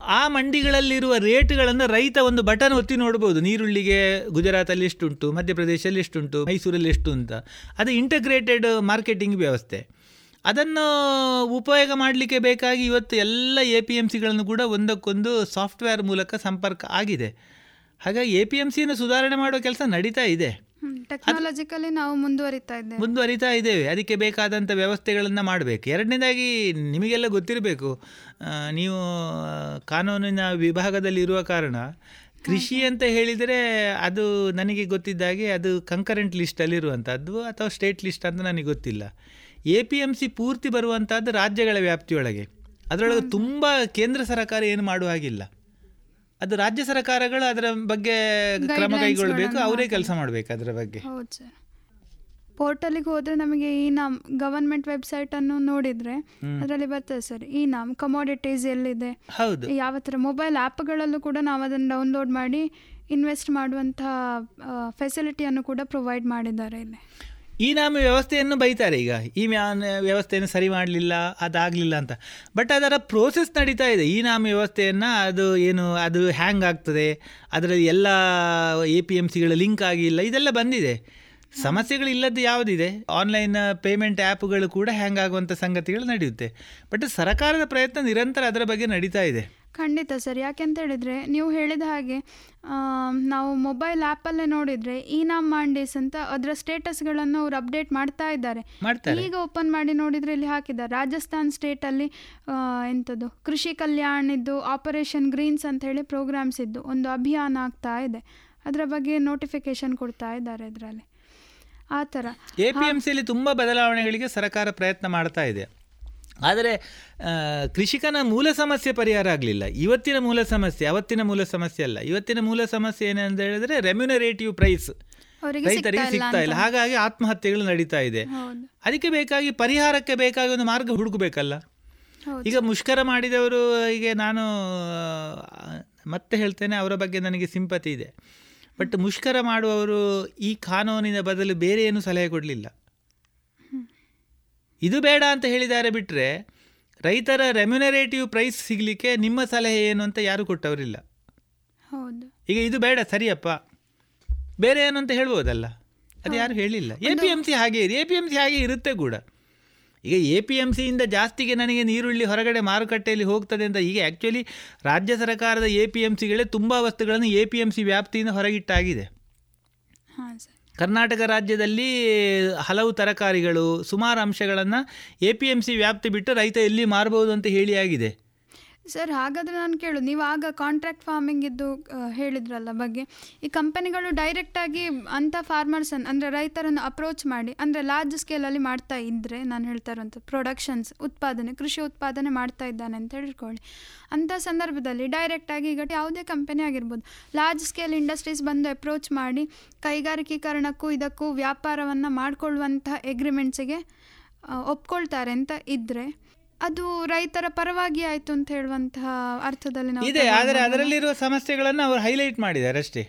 ಆ ಮಂಡಿಗಳಲ್ಲಿರುವ ರೇಟ್ಗಳನ್ನು ರೈತ ಒಂದು ಬಟನ್ ಒತ್ತಿ ನೋಡ್ಬೋದು. ನೀರುಳ್ಳಿಗೆ ಗುಜರಾತಲ್ಲಿ ಎಷ್ಟುಂಟು ಮಧ್ಯಪ್ರದೇಶಲ್ಲಿ ಎಷ್ಟುಂಟು ಮೈಸೂರಲ್ಲಿ ಎಷ್ಟು ಅಂತ ಅದು ಇಂಟಗ್ರೇಟೆಡ್ ಮಾರ್ಕೆಟಿಂಗ್ ವ್ಯವಸ್ಥೆ. ಅದನ್ನು ಉಪಯೋಗ ಮಾಡಲಿಕ್ಕೆ ಬೇಕಾಗಿ ಇವತ್ತು ಎಲ್ಲ ಎ ಪಿ ಎಂ ಸಿಗಳನ್ನು ಕೂಡ ಒಂದಕ್ಕೊಂದು ಸಾಫ್ಟ್ವೇರ್ ಮೂಲಕ ಸಂಪರ್ಕ ಆಗಿದೆ. ಹಾಗಾಗಿ ಎ ಪಿ ಎಂ ಸಿಯನ್ನು ಸುಧಾರಣೆ ಮಾಡುವ ಕೆಲಸ ನಡೀತಾ ಇದೆ. ಟೆಕ್ನಾಲಜಿಕಲಿ ನಾವು ಮುಂದುವರಿತಾ ಇದ್ದೇವೆ. ಮುಂದುವರಿತಾ ಇದ್ದೇವೆ. ಅದಕ್ಕೆ ಬೇಕಾದಂಥ ವ್ಯವಸ್ಥೆಗಳನ್ನು ಮಾಡಬೇಕು. ಎರಡನೇದಾಗಿ ನಿಮಗೆಲ್ಲ ಗೊತ್ತಿರಬೇಕು ನೀವು ಕಾನೂನಿನ ವಿಭಾಗದಲ್ಲಿ ಇರುವ ಕಾರಣ ಕೃಷಿ ಅಂತ ಹೇಳಿದರೆ ಅದು ನನಗೆ ಗೊತ್ತಿದ್ದಾಗೆ ಅದು ಕಂಕರೆಂಟ್ ಲಿಸ್ಟಲ್ಲಿರುವಂಥದ್ದು ಅಥವಾ ಸ್ಟೇಟ್ ಲಿಸ್ಟ್ ಅಂತ ನನಗೆ ಗೊತ್ತಿಲ್ಲ. ಎ ಪಿ ಎಂ ಸಿ ಪೂರ್ತಿ ಬರುವಂಥದ್ದು ರಾಜ್ಯಗಳ ವ್ಯಾಪ್ತಿಯೊಳಗೆ. ಅದರೊಳಗೆ ತುಂಬ ಕೇಂದ್ರ ಸರ್ಕಾರ ಏನು ಮಾಡುವ ಹಾಗಿಲ್ಲ. ಅದು ರಾಜ್ಯ ಸರ್ಕಾರಗಳು ಅದರ ಬಗ್ಗೆ ಕ್ರಮ ಕೈಗೊಳ್ಳಬೇಕು ಅವರೇ ಕೆಲಸ ಮಾಡಬೇಕು ಅದರ ಬಗ್ಗೆ. ಹೌದು ಸರ್. ಪೋರ್ಟಲಿಗೆ ಹೋದ್ರೆ ನಮಗೆ ಈ ನಾಮ್ ಗವರ್ಮೆಂಟ್ ವೆಬ್ಸೈಟ್ ಅನ್ನು ನೋಡಿದ್ರೆ ಅದರಲ್ಲಿ ಬರ್ತದೆ ಸರ್. ಈ ನಾಮ್ ಕಮೋಡಿಟೀಸ್ ಎಲ್ಲಿದೆ? ಹೌದು. ಯಾವ ತರ ಮೊಬೈಲ್ ಆ್ಯಪ್ಗಳಲ್ಲೂ ಕೂಡ ನಾವು ಅದನ್ನು ಡೌನ್ಲೋಡ್ ಮಾಡಿ ಇನ್ವೆಸ್ಟ್ ಮಾಡುವಂತಹ ಫೆಸಿಲಿಟಿಯನ್ನು ಕೂಡ ಪ್ರೊವೈಡ್ ಮಾಡಿದ್ದಾರೆ ಇಲ್ಲಿ. ಈ ನಾಮ ವ್ಯವಸ್ಥೆಯನ್ನು ಬೈತಾರೆ ಈಗ. ಈ ವ್ಯವಸ್ಥೆಯನ್ನು ಸರಿ ಮಾಡಲಿಲ್ಲ, ಅದಾಗಲಿಲ್ಲ ಅಂತ. ಬಟ್ ಅದರ ಪ್ರೋಸೆಸ್ ನಡೀತಾ ಇದೆ. ಈ ನಾಮ ವ್ಯವಸ್ಥೆಯನ್ನು ಅದು ಏನು, ಅದು ಹ್ಯಾಂಗ್ ಆಗ್ತದೆ. ಅದರಲ್ಲಿ ಎಲ್ಲ ಎ ಪಿ ಎಂ ಸಿಗಳ ಲಿಂಕ್ ಆಗಿಲ್ಲ ಇದೆಲ್ಲ ಬಂದಿದೆ. ಸಮಸ್ಯೆಗಳಿಲ್ಲದ್ದು ಯಾವುದಿದೆ? ಆನ್ಲೈನ್ ಪೇಮೆಂಟ್ ಆ್ಯಪ್ಗಳು ಕೂಡ ಹ್ಯಾಂಗ್ ಆಗುವಂಥ ಸಂಗತಿಗಳು ನಡೆಯುತ್ತೆ. ಬಟ್ ಸರ್ಕಾರದ ಪ್ರಯತ್ನ ನಿರಂತರ ಅದರ ಬಗ್ಗೆ ನಡೀತಾ ಇದೆ. ಖಂಡಿತ ಸರ್. ಯಾಕೆಂತ ಹೇಳಿದರೆ ನೀವು ಹೇಳಿದ ಹಾಗೆ ನಾವು ಮೊಬೈಲ್ ಆ್ಯಪಲ್ಲೇ ನೋಡಿದರೆ ಈ ನಾಮ್ ಮಾಂಡೀಸ್ ಅಂತ ಅದರ ಸ್ಟೇಟಸ್ಗಳನ್ನು ಅವ್ರು ಅಪ್ಡೇಟ್ ಮಾಡ್ತಾ ಇದ್ದಾರೆ. ಈಗ ಓಪನ್ ಮಾಡಿ ನೋಡಿದರೆ ಇಲ್ಲಿ ಹಾಕಿದ್ದಾರೆ. ರಾಜಸ್ಥಾನ್ ಸ್ಟೇಟಲ್ಲಿ ಎಂಥದ್ದು ಕೃಷಿ ಕಲ್ಯಾಣಿದ್ದು ಆಪರೇಷನ್ ಗ್ರೀನ್ಸ್ ಅಂತ ಹೇಳಿ ಪ್ರೋಗ್ರಾಮ್ಸ್ ಇದ್ದು ಒಂದು ಅಭಿಯಾನ ಆಗ್ತಾ ಇದೆ. ಅದರ ಬಗ್ಗೆ ನೋಟಿಫಿಕೇಶನ್ ಕೊಡ್ತಾ ಇದ್ದಾರೆ ಇದರಲ್ಲಿ. ಆ ಥರ. ಎ ಪಿ ಎಂ ಸಿಯಲ್ಲಿ ತುಂಬ ಬದಲಾವಣೆಗಳಿಗೆ ಸರ್ಕಾರ ಪ್ರಯತ್ನ ಮಾಡ್ತಾ ಇದೆ. ಆದರೆ ಕೃಷಿಕನ ಮೂಲ ಸಮಸ್ಯೆ ಪರಿಹಾರ ಆಗಲಿಲ್ಲ. ಇವತ್ತಿನ ಮೂಲ ಸಮಸ್ಯೆ ಅವತ್ತಿನ ಮೂಲ ಸಮಸ್ಯೆ ಅಲ್ಲ. ಇವತ್ತಿನ ಮೂಲ ಸಮಸ್ಯೆ ಏನಂತ ಹೇಳಿದ್ರೆ ರೆಮ್ಯುನರೇಟಿವ್ ಪ್ರೈಸ್ ರೈತರಿಗೆ ಸಿಗ್ತಾ ಇಲ್ಲ. ಹಾಗಾಗಿ ಆತ್ಮಹತ್ಯೆಗಳು ನಡೀತಾ ಇದೆ. ಅದಕ್ಕೆ ಬೇಕಾಗಿ ಪರಿಹಾರಕ್ಕೆ ಬೇಕಾಗಿ ಒಂದು ಮಾರ್ಗ ಹುಡುಕಬೇಕಲ್ಲ. ಈಗ ಮುಷ್ಕರ ಮಾಡಿದವರು ಈಗ ನಾನು ಮತ್ತೆ ಹೇಳ್ತೇನೆ ಅವರ ಬಗ್ಗೆ ನನಗೆ ಸಿಂಪತಿ ಇದೆ. ಬಟ್ ಮುಷ್ಕರ ಮಾಡುವವರು ಈ ಕಾನೂನಿನ ಬದಲು ಬೇರೆ ಏನು ಸಲಹೆ ಕೊಡಲಿಲ್ಲ. ಇದು ಬೇಡ ಅಂತ ಹೇಳಿದ್ದಾರೆ ಬಿಟ್ಟರೆ ರೈತರ ರೆಮ್ಯುನರೇಟಿವ್ ಪ್ರೈಸ್ ಸಿಗಲಿಕ್ಕೆ ನಿಮ್ಮ ಸಲಹೆ ಏನು ಅಂತ ಯಾರು ಕೊಟ್ಟವರಿಲ್ಲ. ಹೌದು. ಈಗ ಇದು ಬೇಡ ಸರಿಯಪ್ಪ. ಬೇರೆ ಏನು ಅಂತ ಹೇಳ್ಬೋದಲ್ಲ? ಅದು ಯಾರು ಹೇಳಿಲ್ಲ. ಎ ಪಿ ಎಂ ಸಿ ಹಾಗೆ ಇದೆ. ಎ ಪಿ ಎಂ ಸಿ ಹಾಗೆ ಇರುತ್ತೆ ಕೂಡ. ಈಗ ಎ ಪಿ ಎಂ ಸಿಯಿಂದ ಜಾಸ್ತಿಗೆ ನನಗೆ ನೀರುಳ್ಳಿ ಹೊರಗಡೆ ಮಾರುಕಟ್ಟೆಯಲ್ಲಿ ಹೋಗ್ತದೆ ಅಂತ ಈಗ ಆ್ಯಕ್ಚುಲಿ ರಾಜ್ಯ ಸರ್ಕಾರದ ಎ ಪಿ ಎಂ ಸಿಗಳೇ ತುಂಬ ವಸ್ತುಗಳನ್ನು ಎ ಪಿ ಎಂ ಸಿ ವ್ಯಾಪ್ತಿಯಿಂದ ಹೊರಗಿಟ್ಟಾಗಿದೆ. ಕರ್ನಾಟಕ ರಾಜ್ಯದಲ್ಲಿ ಹಲವು ತರಕಾರಿಗಳು ಸುಮಾರು ಅಂಶಗಳನ್ನು ಎ ಪಿ ಎಂ ಸಿ ವ್ಯಾಪ್ತಿ ಬಿಟ್ಟು ರೈತ ಎಲ್ಲಿ ಮಾರಬಹುದು ಅಂತ ಹೇಳಿ ಆಗಿದೆ. ಸರ್, ಹಾಗಾದರೆ ನಾನು ಕೇಳೋದು ನೀವು ಆಗ ಕಾಂಟ್ರಾಕ್ಟ್ ಫಾರ್ಮಿಂಗ್ ಇದ್ದು ಹೇಳಿದ್ರಲ್ಲ ಬಗ್ಗೆ, ಈ ಕಂಪನಿಗಳು ಡೈರೆಕ್ಟಾಗಿ ಅಂಥ ಫಾರ್ಮರ್ಸನ್ನು ಅಂದರೆ ರೈತರನ್ನು ಅಪ್ರೋಚ್ ಮಾಡಿ, ಅಂದರೆ ಲಾರ್ಜ್ ಸ್ಕೇಲಲ್ಲಿ ಮಾಡ್ತಾ ಇದ್ದರೆ ನಾನು ಹೇಳ್ತಾ ಇರೋಂಥ ಪ್ರೊಡಕ್ಷನ್ಸ್ ಉತ್ಪಾದನೆ, ಕೃಷಿ ಉತ್ಪಾದನೆ ಮಾಡ್ತಾ ಇದ್ದಾನೆ ಅಂತ ಹೇಳ್ಕೊಳ್ಳಿ. ಅಂಥ ಸಂದರ್ಭದಲ್ಲಿ ಡೈರೆಕ್ಟಾಗಿ ಈಗ ಯಾವುದೇ ಕಂಪನಿ ಆಗಿರ್ಬೋದು ಲಾರ್ಜ್ ಸ್ಕೇಲ್ ಇಂಡಸ್ಟ್ರೀಸ್ ಬಂದು ಅಪ್ರೋಚ್ ಮಾಡಿ, ಕೈಗಾರಿಕೀಕರಣಕ್ಕೂ ಇದಕ್ಕೂ ವ್ಯಾಪಾರವನ್ನು ಮಾಡಿಕೊಳ್ಳುವಂತಹ ಎಗ್ರಿಮೆಂಟ್ಸಿಗೆ ಒಪ್ಕೊಳ್ತಾರೆ ಅಂತ ಇದ್ದರೆ ಅದು ರೈತರ ಪರವಾಗಿ ಆಯ್ತು ಅಂತ ಹೇಳುವಂತಹ ಅರ್ಥದಲ್ಲಿ ನಾವು ಇದೆ ಆದರೆ? ಅದರಲ್ಲಿರುವ ಸಮಸ್ಯೆಗಳನ್ನು ಅವರು ಹೈಲೈಟ್ ಮಾಡಿದ್ದಾರೆ ಅಷ್ಟೇ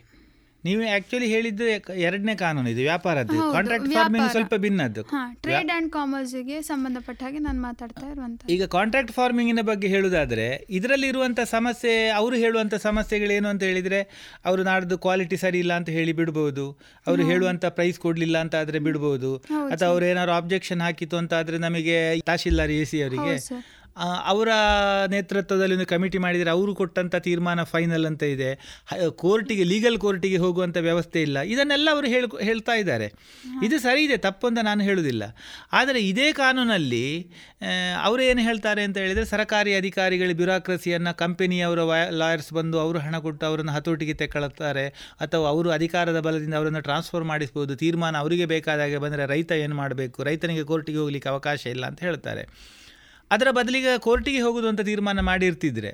ನೀವು ಆಕ್ಚುಲಿ ಹೇಳಿದ್ದು ಎರಡನೇ ಕಾನೂನು ಇದು ವ್ಯಾಪಾರದ್ದು. Contract farming. ಸ್ವಲ್ಪ ಭಿನ್ನದ್ದು ಟ್ರೇಡ್ ಕಾಮರ್ಸ್ ಕಾಮರ್ಸ್ಗೆ ಸಂಬಂಧಪಟ್ಟ ಹಾಗೆ ನಾನು ಮಾತಾಡ್ತಾ ಇರುವಂತ ಈಗ ಕಾಂಟ್ರಾಕ್ಟ್ ಫಾರ್ಮಿಂಗಿನ ಬಗ್ಗೆ ಹೇಳುವುದಾದ್ರೆ ಇದರಲ್ಲಿ ಇರುವಂತ ಸಮಸ್ಯೆ ಅವರು ಸಮಸ್ಯೆಗಳು ಸಮಸ್ಯೆಗಳೇನು ಅಂತ ಹೇಳಿದ್ರೆ ಅವರು ನಾಡ್ದು ಕ್ವಾಲಿಟಿ ಸರಿ ಇಲ್ಲ ಅಂತ ಹೇಳಿ ಬಿಡ್ಬೋದು. ಅವರು ಹೇಳುವಂತ ಪ್ರೈಸ್ ಕೊಡ್ಲಿಲ್ಲ ಅಂತ ಆದ್ರೆ ಬಿಡ್ಬೋದು. ಅಥವಾ ಅವ್ರು ಏನಾದ್ರು ಆಬ್ಜೆಕ್ಷನ್ ಹಾಕಿತ್ತು ಅಂತ ಆದ್ರೆ ನಮಗೆ ತಹಶೀಲ್ದಾರ್ ಎ ಸಿ ಅವರಿಗೆ ಅವರ ನೇತೃತ್ವದಲ್ಲಿ ಒಂದು ಕಮಿಟಿ ಮಾಡಿದರೆ ಅವರು ಕೊಟ್ಟಂಥ ತೀರ್ಮಾನ ಫೈನಲ್ ಅಂತ ಇದೆ. ಕೋರ್ಟಿಗೆ ಲೀಗಲ್ ಕೋರ್ಟಿಗೆ ಹೋಗುವಂಥ ವ್ಯವಸ್ಥೆ ಇಲ್ಲ. ಇದನ್ನೆಲ್ಲ ಅವರು ಹೇಳ್ ಹೇಳ್ತಾ ಇದ್ದಾರೆ. ಇದು ಸರಿ ಇದೆ ತಪ್ಪು ಅಂತ ನಾನು ಹೇಳುವುದಿಲ್ಲ. ಆದರೆ ಇದೇ ಕಾನೂನಲ್ಲಿ ಏನು ಹೇಳ್ತಾರೆ ಅಂತ ಹೇಳಿದರೆ ಸರ್ಕಾರಿ ಅಧಿಕಾರಿಗಳ ಬ್ಯೂರಾಕ್ರಸಿಯನ್ನು ಕಂಪೆನಿಯವರ ಲಾಯರ್ಸ್ ಬಂದು ಅವರು ಹಣ ಕೊಟ್ಟು ಅವರನ್ನು ಹತೋಟಿಗೆ ತೆಕ್ಕೊಳ್ತಾರೆ. ಅಥವಾ ಅವರು ಅಧಿಕಾರದ ಬಲದಿಂದ ಅವರನ್ನು ಟ್ರಾನ್ಸ್ಫರ್ ಮಾಡಿಸ್ಬೋದು. ತೀರ್ಮಾನ ಅವರಿಗೆ ಬೇಕಾದಾಗೆ ಬಂದರೆ ರೈತ ಏನು ಮಾಡಬೇಕು? ರೈತನಿಗೆ ಕೋರ್ಟಿಗೆ ಹೋಗಲಿಕ್ಕೆ ಅವಕಾಶ ಇಲ್ಲ ಅಂತ ಹೇಳ್ತಾರೆ. ಅದರ ಬದಲಿಗೆ ಕೋರ್ಟಿಗೆ ಹೋಗುದು ಅಂತ ತೀರ್ಮಾನ ಮಾಡಿರ್ತಿದ್ರೆ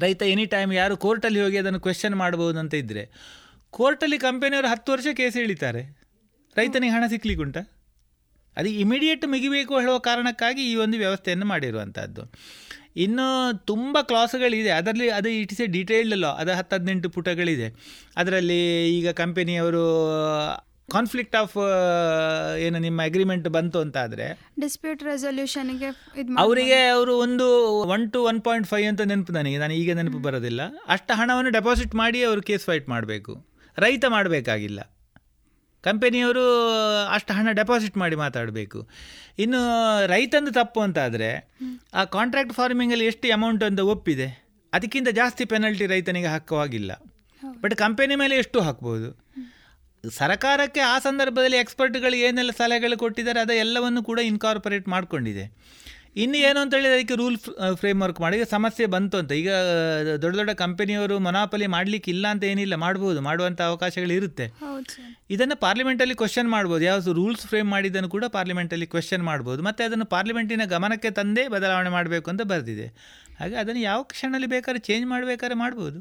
ರೈತ ಎನಿ ಟೈಮ್ ಯಾರು ಕೋರ್ಟಲ್ಲಿ ಹೋಗಿ ಅದನ್ನು ಕ್ವೆಶನ್ ಮಾಡಬಹುದು ಅಂತ ಇದ್ರೆ ಕೋರ್ಟಲ್ಲಿ ಕಂಪನಿಯವರು ಹತ್ತು ವರ್ಷ ಕೇಸ್ ಎಳಿತಾರೆ ರೈತನಿಗೆ ಹಣ ಸಿಕ್ಲಿಕ್ಕುಂಟ. ಅದು ಇಮಿಡಿಯೇಟ್ ಮುಗಿಬೇಕು ಹೇಳುವ ಕಾರಣಕ್ಕಾಗಿ ಈ ಒಂದು ವ್ಯವಸ್ಥೆಯನ್ನು ಮಾಡಿರುವಂಥದ್ದು ಇನ್ನು ತುಂಬ ಕ್ಲಾಸ್ಗಳಿದೆ ಅದರಲ್ಲಿ ಅದು it is a detailed law ಅದು ಹತ್ತು ಹದಿನೆಂಟು ಪುಟಗಳಿದೆ. ಅದರಲ್ಲಿ ಈಗ ಕಂಪನಿಯವರು ಕಾನ್ಫ್ಲಿಕ್ಟ್ ಆಫ್ ಏನು ನಿಮ್ಮ ಅಗ್ರಿಮೆಂಟ್ ಬಂತು ಅಂತ ಆದರೆ ಡಿಸ್ಪ್ಯೂಟ್ ರೆಸೊಲ್ಯೂಷನ್ಗೆ ಅವರಿಗೆ ಅವರು ಒಂದು one two one point five ಅಂತ ನೆನಪು ನನಗೆ ನಾನು ಈಗ ನೆನಪು ಬರೋದಿಲ್ಲ. ಅಷ್ಟು ಹಣವನ್ನು ಡೆಪಾಸಿಟ್ ಮಾಡಿ ಅವರು ಕೇಸ್ ಫೈಟ್ ಮಾಡಬೇಕು. ರೈತ ಮಾಡಬೇಕಾಗಿಲ್ಲ. ಕಂಪನಿಯವರು ಅಷ್ಟು ಹಣ ಡೆಪಾಸಿಟ್ ಮಾಡಿ ಮಾತಾಡಬೇಕು. ಇನ್ನು ರೈತಂದು ತಪ್ಪು ಅಂತಾದರೆ ಆ ಕಾಂಟ್ರಾಕ್ಟ್ ಫಾರ್ಮಿಂಗಲ್ಲಿ ಎಷ್ಟು ಅಮೌಂಟ್ ಅಂತ ಒಪ್ಪಿದೆ? ಅದಕ್ಕಿಂತ ಜಾಸ್ತಿ ಪೆನಲ್ಟಿ ರೈತನಿಗೆ ಹಾಕುವಾಗಿಲ್ಲ. ಬಟ್ ಕಂಪೆನಿ ಮೇಲೆ ಎಷ್ಟು ಹಾಕ್ಬೋದು? ಸರ್ಕಾರಕ್ಕೆ ಆ ಸಂದರ್ಭದಲ್ಲಿ ಎಕ್ಸ್ಪರ್ಟ್ಗಳು ಏನೆಲ್ಲ ಸಲಹೆಗಳು ಕೊಟ್ಟಿದ್ದಾರೆ ಅದ ಎಲ್ಲವನ್ನು ಕೂಡ ಇನ್ಕಾರ್ಪೊರೇಟ್ ಮಾಡಿಕೊಂಡಿದೆ. ಇನ್ನು ಏನು ಅಂತ ಹೇಳಿದ್ರೆ ಅದಕ್ಕೆ ರೂಲ್ ಫ್ರೇಮ್ವರ್ಕ್ ಮಾಡಿ. ಈಗ ಸಮಸ್ಯೆ ಬಂತು ಅಂತ. ಈಗ ದೊಡ್ಡ ದೊಡ್ಡ ಕಂಪನಿಯವರು ಮೊನಾಪಲಿ ಮಾಡಲಿಕ್ಕೆ ಇಲ್ಲ ಅಂತ ಏನಿಲ್ಲ ಮಾಡ್ಬೋದು. ಮಾಡುವಂಥ ಅವಕಾಶಗಳು ಇರುತ್ತೆ. ಇದನ್ನು ಪಾರ್ಲಿಮೆಂಟಲ್ಲಿ ಕ್ವಶನ್ ಮಾಡ್ಬೋದು. ಯಾವ ರೂಲ್ಸ್ ಫ್ರೇಮ್ ಮಾಡಿದ್ದನ್ನು ಕೂಡ ಪಾರ್ಲಿಮೆಂಟಲ್ಲಿ ಕ್ವಶನ್ ಮಾಡ್ಬೋದು. ಮತ್ತು ಅದನ್ನು ಪಾರ್ಲಿಮೆಂಟಿನ ಗಮನಕ್ಕೆ ತಂದೇ ಬದಲಾವಣೆ ಮಾಡಬೇಕು ಅಂತ ಬರೆದಿದೆ. ಹಾಗೆ ಅದನ್ನು ಯಾವ ಕ್ಷಣದಲ್ಲಿ ಬೇಕಾದ್ರೆ ಚೇಂಜ್ ಮಾಡಬೇಕಾದ್ರೆ ಮಾಡ್ಬೋದು.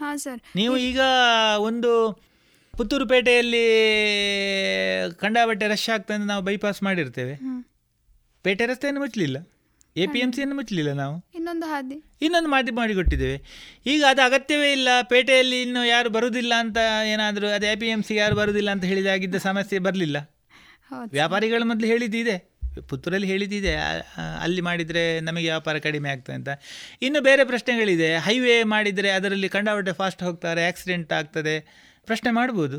ಹಾಂ ಸರ್. ನೀವು ಈಗ ಒಂದು ಪುತ್ತೂರು ಪೇಟೆಯಲ್ಲಿ ಕಂಡಾಬಟ್ಟೆ ರಶ್ ಆಗ್ತದೆ ನಾವು ಬೈಪಾಸ್ ಮಾಡಿರ್ತೇವೆ. ಪೇಟೆ ರಸ್ತೆಯನ್ನು ಮುಚ್ಚಲಿಲ್ಲ. ಎ ಪಿ ಎಂ ಸಿಯನ್ನು ಮುಚ್ಚಲಿಲ್ಲ ನಾವು. ಇನ್ನೊಂದು ಹಾದಿ. ಇನ್ನೊಂದು ಮಾದಿ ಮಾಡಿಕೊಟ್ಟಿದ್ದೇವೆ ಈಗ ಅದು ಅಗತ್ಯವೇ ಇಲ್ಲ. ಪೇಟೆಯಲ್ಲಿ ಇನ್ನು ಯಾರು ಬರುವುದಿಲ್ಲ ಅಂತ ಏನಾದರೂ ಅದು ಎ ಪಿ ಎಂ ಸಿ ಯಾರು ಬರುವುದಿಲ್ಲ ಅಂತ ಹೇಳಿದಾಗಿದ್ದ ಸಮಸ್ಯೆ ಬರಲಿಲ್ಲ. ವ್ಯಾಪಾರಿಗಳು ಮೊದಲು ಹೇಳಿದ್ದಿದೆ. ಪುತ್ತೂರಲ್ಲಿ ಹೇಳಿದ್ದಿದೆ. ಅಲ್ಲಿ ಮಾಡಿದರೆ ನಮಗೆ ವ್ಯಾಪಾರ ಕಡಿಮೆ ಆಗ್ತದೆ ಅಂತ. ಇನ್ನು ಬೇರೆ ಪ್ರಶ್ನೆಗಳಿದೆ. ಹೈವೇ ಮಾಡಿದರೆ ಅದರಲ್ಲಿ ಕಂಡಾವಟ್ಟೆ ಫಾಸ್ಟ್ ಹೋಗ್ತಾರೆ ಆಕ್ಸಿಡೆಂಟ್ ಆಗ್ತದೆ. ಪ್ರಶ್ನೆ ಮಾಡ್ಬೋದು.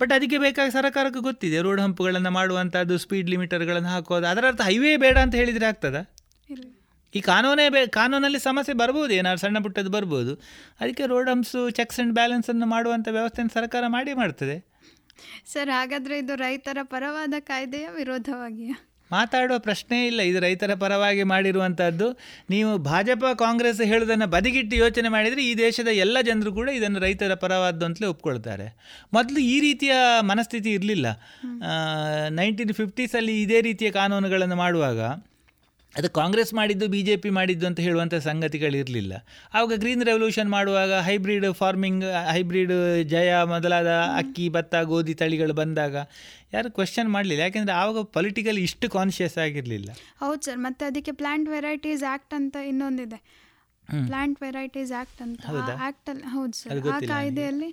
ಬಟ್ ಅದಕ್ಕೆ ಬೇಕಾಗಿ ಸರ್ಕಾರಕ್ಕೆ ಗೊತ್ತಿದೆ ರೋಡ್ ಹಂಪ್ಗಳನ್ನು ಮಾಡುವಂಥದ್ದು ಸ್ಪೀಡ್ ಲಿಮಿಟರ್ಗಳನ್ನು ಹಾಕೋದು ಅದರ ಅರ್ಥ ಹೈವೇ ಬೇಡ ಅಂತ ಹೇಳಿದರೆ ಆಗ್ತದಾ? ಈ ಕಾನೂನೇ ಬೇ ಕಾನೂನಲ್ಲಿ ಸಮಸ್ಯೆ ಬರ್ಬೋದು ಏನಾದ್ರು ಸಣ್ಣ ಪುಟ್ಟದ್ದು ಬರ್ಬೋದು. ಅದಕ್ಕೆ ರೋಡ್ ಹಂಪ್ಸು ಚೆಕ್ಸ್ ಆ್ಯಂಡ್ ಬ್ಯಾಲೆನ್ಸನ್ನು ಮಾಡುವಂಥ ವ್ಯವಸ್ಥೆಯನ್ನು ಸರ್ಕಾರ ಮಾಡಿ ಮಾಡ್ತದೆ. ಸರ್ ಹಾಗಾದರೆ ಇದು ರೈತರ ಪರವಾದ ಕಾಯ್ದೆಯ ವಿರೋಧವಾಗಿಯಾ? ಮಾತಾಡುವ ಪ್ರಶ್ನೆ ಇಲ್ಲ. ಇದು ರೈತರ ಪರವಾಗಿ ಮಾಡಿರುವಂಥದ್ದು ನೀವು ಭಾಜಪ, ಕಾಂಗ್ರೆಸ್ ಹೇಳೋದನ್ನು ಬದಿಗಿಟ್ಟು ಯೋಚನೆ ಮಾಡಿದರೆ ಈ ದೇಶದ ಎಲ್ಲ ಜನರು ಕೂಡ ಇದನ್ನು ರೈತರ ಪರವಾದ್ದು ಅಂತಲೇ ಒಪ್ಕೊಳ್ತಾರೆ. ಮೊದಲು ಈ ರೀತಿಯ ಮನಸ್ಥಿತಿ ಇರಲಿಲ್ಲ. ನೈನ್ಟೀನ್ ಫಿಫ್ಟೀಸಲ್ಲಿ ಇದೇ ರೀತಿಯ ಕಾನೂನುಗಳನ್ನು ಮಾಡುವಾಗ ಅದು ಕಾಂಗ್ರೆಸ್ ಮಾಡಿದ್ದು ಬಿ ಜೆ ಪಿ ಮಾಡಿದ್ದು ಅಂತ ಹೇಳುವಂಥ ಸಂಗತಿಗಳಿರಲಿಲ್ಲ. ಆವಾಗ ಗ್ರೀನ್ ರೆವಲ್ಯೂಷನ್ ಮಾಡುವಾಗ ಹೈಬ್ರಿಡ್ ಫಾರ್ಮಿಂಗ್ ಹೈಬ್ರಿಡ್ ಜಯ ಮೊದಲಾದ ಅಕ್ಕಿ, ಭತ್ತ, ಗೋಧಿ ತಳಿಗಳು ಬಂದಾಗ ಯಾರು ಕ್ವೆಶನ್ ಮಾಡಲಿಲ್ಲ. ಯಾಕೆಂದರೆ ಆವಾಗ ಪೊಲಿಟಿಕಲಿ ಇಷ್ಟು ಕಾನ್ಷಿಯಸ್ ಆಗಿರಲಿಲ್ಲ. ಹೌದು ಸರ್ ಮತ್ತೆ ಅದಕ್ಕೆ ಪ್ಲಾಂಟ್ ವೆರೈಟೀಸ್ ಆಕ್ಟ್ ಅಂತ ಇನ್ನೊಂದಿದೆ. ಪ್ಲಾಂಟ್ ವೆರೈಟೀಸ್ ಆಕ್ಟ್ ಅಂತ. ಆಕ್ಟ್ ಆಕ್ಟಲ್ಲಿ ಹೌದು ಸರ್ ಆ ಕಾಯ್ದೆಯಲ್ಲಿ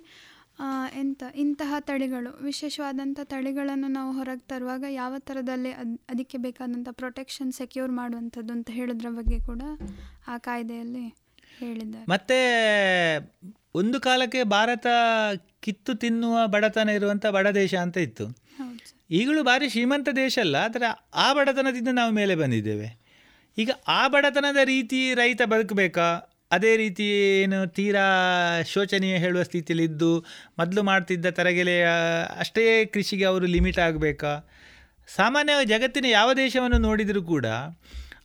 ಎಂತ ಇಂತಹ ತಳಿಗಳು ವಿಶೇಷವಾದಂಥ ತಳಿಗಳನ್ನು ನಾವು ಹೊರಗೆ ತರುವಾಗ ಯಾವ ಥರದಲ್ಲಿ ಅದ್ ಅದಕ್ಕೆ ಬೇಕಾದಂಥ ಪ್ರೊಟೆಕ್ಷನ್ ಸೆಕ್ಯೂರ್ ಮಾಡುವಂಥದ್ದು ಅಂತ ಹೇಳೋದ್ರ ಬಗ್ಗೆ ಕೂಡ ಆ ಕಾಯ್ದೆಯಲ್ಲಿ ಹೇಳಿದ್ದಾರೆ. ಮತ್ತು ಒಂದು ಕಾಲಕ್ಕೆ ಭಾರತ ಕಿತ್ತು ತಿನ್ನುವ ಬಡತನ ಇರುವಂಥ ಬಡ ದೇಶ ಅಂತ ಇತ್ತು. ಈಗಲೂ ಭಾರಿ ಶ್ರೀಮಂತ ದೇಶ ಅಲ್ಲ ಆದರೆ ಆ ಬಡತನದಿಂದ ನಾವು ಮೇಲೆ ಬಂದಿದ್ದೇವೆ. ಈಗ ಆ ಬಡತನದ ರೀತಿ ರೈತ ಬದುಕಬೇಕಾ? ಅದೇ ರೀತಿ ಏನು ತೀರಾ ಶೋಚನೀಯ ಹೇಳುವ ಸ್ಥಿತಿಯಲ್ಲಿದ್ದು ಮೊದಲು ಮಾಡ್ತಿದ್ದ ತರಗೆಲೆಯ ಅಷ್ಟೇ ಕೃಷಿಗೆ ಅವರು ಲಿಮಿಟ್ ಆಗಬೇಕಾ? ಸಾಮಾನ್ಯವಾಗಿ ಜಗತ್ತಿನ ಯಾವ ದೇಶವನ್ನು ನೋಡಿದರೂ ಕೂಡ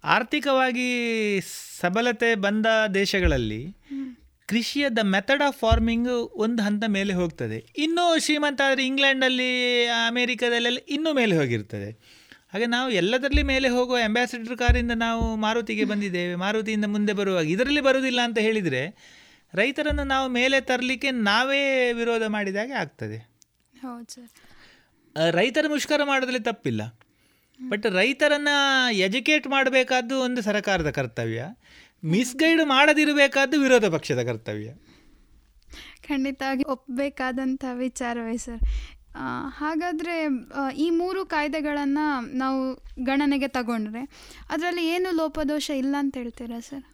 ಆರ್ಥಿಕವಾಗಿ ಸಬಲತೆ ಬಂದ ದೇಶಗಳಲ್ಲಿ ಕೃಷಿಯ ದ ಮೆಥಡ್ ಆಫ್ ಫಾರ್ಮಿಂಗ್ ಒಂದು ಹಂತ ಮೇಲೆ ಹೋಗ್ತದೆ. ಇನ್ನೂ ಶ್ರೀಮಂತ ಆದರೆ ಇಂಗ್ಲೆಂಡಲ್ಲಿ ಅಮೇರಿಕಾದಲ್ಲೆಲ್ಲ ಇನ್ನೂ ಮೇಲೆ ಹೋಗಿರ್ತದೆ. ಹಾಗೆ ನಾವು ಎಲ್ಲದರಲ್ಲಿ ಮೇಲೆ ಹೋಗುವ ಅಂಬಾಸಿಡರ್ ಕಾರಿಂದ ನಾವು ಮಾರುತಿಗೆ ಬಂದಿದ್ದೇವೆ. ಮಾರುತಿಯಿಂದ ಮುಂದೆ ಬರುವಾಗ ಇದರಲ್ಲಿ ಬರುವುದಿಲ್ಲ ಅಂತ ಹೇಳಿದರೆ ರೈತರನ್ನು ನಾವು ಮೇಲೆ ತರಲಿಕ್ಕೆ ನಾವೇ ವಿರೋಧ ಮಾಡಿದಾಗೆ ಆಗ್ತದೆ. ಹೌದು ಸರ್. ರೈತರ ಮುಷ್ಕರ ಮಾಡೋದ್ರಲ್ಲಿ ತಪ್ಪಿಲ್ಲ. ಬಟ್ ರೈತರನ್ನು ಎಜುಕೇಟ್ ಮಾಡಬೇಕಾದ್ದು ಒಂದು ಸರ್ಕಾರದ ಕರ್ತವ್ಯ. ಮಿಸ್ಗೈಡ್ ಮಾಡದಿರಬೇಕಾದ್ದು ವಿರೋಧ ಪಕ್ಷದ ಕರ್ತವ್ಯ. ಖಂಡಿತವಾಗಿ ಒಪ್ಪಬೇಕಾದಂಥ ವಿಚಾರವೇ ಸರ್. ಹಾಗಾದರೆ ಈ ಮೂರು ಕಾಯ್ದೆಗಳನ್ನು ನಾವು ಗಣನೆಗೆ ತಗೊಂಡ್ರೆ ಅದರಲ್ಲಿ ಏನು ಲೋಪದೋಷ ಇಲ್ಲ ಅಂತ ಹೇಳ್ತೀರಾ ಸರ್?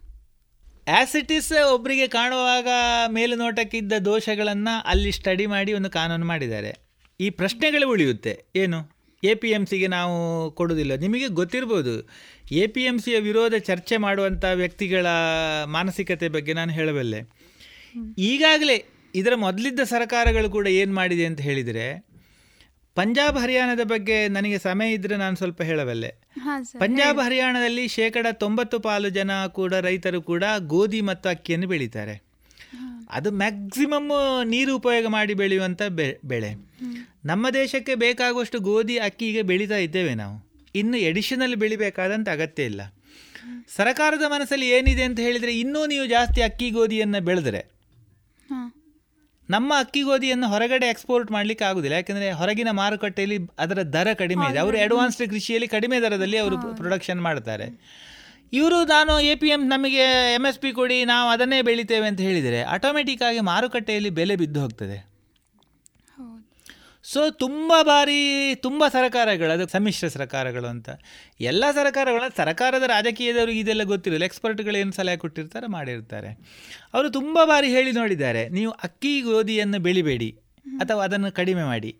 ಆ್ಯಸ್ ಇಟ್ ಈಸ್ ಒಬ್ಬರಿಗೆ ಕಾಣುವಾಗ ಮೇಲುನೋಟಕ್ಕಿದ್ದ ದೋಷಗಳನ್ನು ಅಲ್ಲಿ ಸ್ಟಡಿ ಮಾಡಿ ಒಂದು ಕಾನೂನು ಮಾಡಿದ್ದಾರೆ. ಈ ಪ್ರಶ್ನೆಗಳು ಉಳಿಯುತ್ತೆ. ಏನು? ಎ ಪಿ ಎಂ ಸಿಗೆ ನಾವು ಕೊಡೋದಿಲ್ಲ ನಿಮಗೆ ಗೊತ್ತಿರ್ಬೋದು. ಎ ಪಿ ಎಂ ಸಿಯ ವಿರೋಧ ಚರ್ಚೆ ಮಾಡುವಂಥ ವ್ಯಕ್ತಿಗಳ ಮಾನಸಿಕತೆ ಬಗ್ಗೆ ನಾನು ಹೇಳಬಲ್ಲೆ. ಈಗಾಗಲೇ ಇದರ ಮೊದಲಿದ್ದ ಸರ್ಕಾರಗಳು ಕೂಡ ಏನು ಮಾಡಿದೆ ಅಂತ ಹೇಳಿದರೆ ಪಂಜಾಬ್ ಹರಿಯಾಣದ ಬಗ್ಗೆ ನನಗೆ ಸಮಯ ಇದ್ದರೆ ನಾನು ಸ್ವಲ್ಪ ಹೇಳಬಲ್ಲೆ. ಪಂಜಾಬ್ ಹರಿಯಾಣದಲ್ಲಿ ಶೇಕಡ ತೊಂಬತ್ತು ಪಾಲು ಜನ ಕೂಡ ರೈತರು ಕೂಡ ಗೋಧಿ ಮತ್ತು ಅಕ್ಕಿಯನ್ನು ಬೆಳೀತಾರೆ. ಅದು ಮ್ಯಾಕ್ಸಿಮಮ್ ನೀರು ಉಪಯೋಗ ಮಾಡಿ ಬೆಳೆಯುವಂಥ ಬೆಳೆ. ನಮ್ಮ ದೇಶಕ್ಕೆ ಬೇಕಾಗುವಷ್ಟು ಗೋಧಿ ಅಕ್ಕಿಗೆ ಬೆಳೀತಾ ಇದ್ದೇವೆ ನಾವು. ಇನ್ನು ಎಡಿಷನಲ್ ಬೆಳಿಬೇಕಾದಂಥ ಅಗತ್ಯ ಇಲ್ಲ. ಸರಕಾರದ ಮನಸ್ಸಲ್ಲಿ ಏನಿದೆ ಅಂತ ಹೇಳಿದರೆ ಇನ್ನೂ ನೀವು ಜಾಸ್ತಿ ಅಕ್ಕಿ ಗೋಧಿಯನ್ನು ಬೆಳೆದರೆ ನಮ್ಮ ಅಕ್ಕಿ ಗೋಧಿಯನ್ನು ಹೊರಗಡೆ ಎಕ್ಸ್ಪೋರ್ಟ್ ಮಾಡಲಿಕ್ಕೆ ಆಗುದಿಲ್ಲ. ಯಾಕೆಂದರೆ ಹೊರಗಿನ ಮಾರುಕಟ್ಟೆಯಲ್ಲಿ ಅದರ ದರ ಕಡಿಮೆ ಇದೆ. ಅವರು ಅಡ್ವಾನ್ಸ್ಡ್ ಕೃಷಿಯಲ್ಲಿ ಕಡಿಮೆ ದರದಲ್ಲಿ ಅವರು ಪ್ರೊಡಕ್ಷನ್ ಮಾಡ್ತಾರೆ. ಇವರು ನಾನು ಎ ಪಿ ಎಂ ನಮಗೆ ಎಂ ಎಸ್ ಪಿ ಕೊಡಿ ನಾವು ಅದನ್ನೇ ಬೆಳಿತೇವೆ ಅಂತ ಹೇಳಿದರೆ ಆಟೋಮೆಟಿಕ್ ಆಗಿ ಮಾರುಕಟ್ಟೆಯಲ್ಲಿ ಬೆಲೆ ಬಿದ್ದು ಹೋಗ್ತದೆ. ಸೊ ತುಂಬ ಬಾರಿ ತುಂಬ ಸರ್ಕಾರಗಳು ಅದು ಸಮ್ಮಿಶ್ರ ಸರ್ಕಾರಗಳು ಅಂತ. ಎಲ್ಲ ಸರ್ಕಾರಗಳು ಸರ್ಕಾರದ ರಾಜಕೀಯದವ್ರಿಗೆ ಇದೆಲ್ಲ ಗೊತ್ತಿರಲ್ಲ. ಎಕ್ಸ್ಪರ್ಟ್ಗಳು ಏನು ಸಲಹೆ ಕೊಟ್ಟಿರ್ತಾರೆ ಮಾಡಿರ್ತಾರೆ. ಅವರು ತುಂಬ ಬಾರಿ ಹೇಳಿ ನೋಡಿದ್ದಾರೆ ನೀವು ಅಕ್ಕಿ ಗೋಧಿಯನ್ನು ಬೆಳಿಬೇಡಿ ಅಥವಾ ಅದನ್ನು ಕಡಿಮೆ ಮಾಡಿ.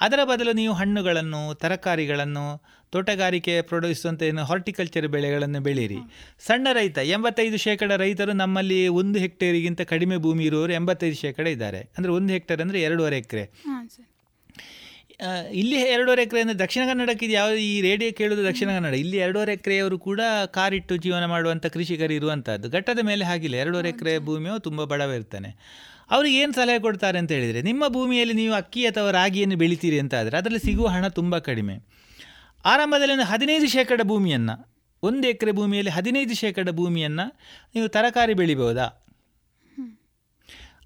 ಅದರ ಬದಲು ನೀವು ಹಣ್ಣುಗಳನ್ನು ತರಕಾರಿಗಳನ್ನು ತೋಟಗಾರಿಕೆ ಪ್ರೊಡ್ಯೂಸುವಂಥ ಏನು ಹಾರ್ಟಿಕಲ್ಚರ್ ಬೆಳೆಗಳನ್ನು ಬೆಳೀರಿ. ಸಣ್ಣ ರೈತ ಎಂಬತ್ತೈದು ಶೇಕಡ ರೈತರು ನಮ್ಮಲ್ಲಿ ಒಂದು ಹೆಕ್ಟೇರಿಗಿಂತ ಕಡಿಮೆ ಭೂಮಿ ಇರುವವರು ಎಂಬತ್ತೈದು ಶೇಕಡ ಇದ್ದಾರೆ. ಅಂದರೆ ಒಂದು ಹೆಕ್ಟೇರ್ ಅಂದರೆ ಎರಡೂವರೆ ಎಕರೆ. ಇಲ್ಲಿ ಎರಡೂವರೆ ಎಕರೆ ಅಂದರೆ ದಕ್ಷಿಣ ಕನ್ನಡಕ್ಕೆ ಯಾವುದು ಈ ರೇಡಿಯೋ ಕೇಳೋದು ದಕ್ಷಿಣ ಕನ್ನಡ. ಇಲ್ಲಿ ಎರಡೂವರೆ ಎಕರೆಯವರು ಕೂಡ ಕಾರಿಟ್ಟು ಜೀವನ ಮಾಡುವಂಥ ಕೃಷಿಕರು ಇರುವಂಥದ್ದು ಘಟ್ಟದ ಮೇಲೆ ಹಾಗಿಲ್ಲ. ಎರಡೂವರೆ ಎಕರೆ ಭೂಮಿಯು ತುಂಬ ಬಡವ ಇರ್ತಾನೆ ಅವ್ರಿಗೆ ಏನು ಸಲಹೆ ಕೊಡ್ತಾರೆ ಅಂತ ಹೇಳಿದರೆ ನಿಮ್ಮ ಭೂಮಿಯಲ್ಲಿ ನೀವು ಅಕ್ಕಿ ಅಥವಾ ರಾಗಿಯನ್ನು ಬೆಳಿತೀರಿ ಅಂತ ಆದರೆ ಅದರಲ್ಲಿ ಸಿಗುವ ಹಣ ತುಂಬ ಕಡಿಮೆ. ಆರಂಭದಲ್ಲಿ ಒಂದು ಹದಿನೈದು ಶೇಕಡ ಭೂಮಿಯನ್ನು ಒಂದು ಎಕರೆ ಭೂಮಿಯಲ್ಲಿ ಹದಿನೈದು ಶೇಕಡ ಭೂಮಿಯನ್ನು ನೀವು ತರಕಾರಿ ಬೆಳಿಬೋದಾ?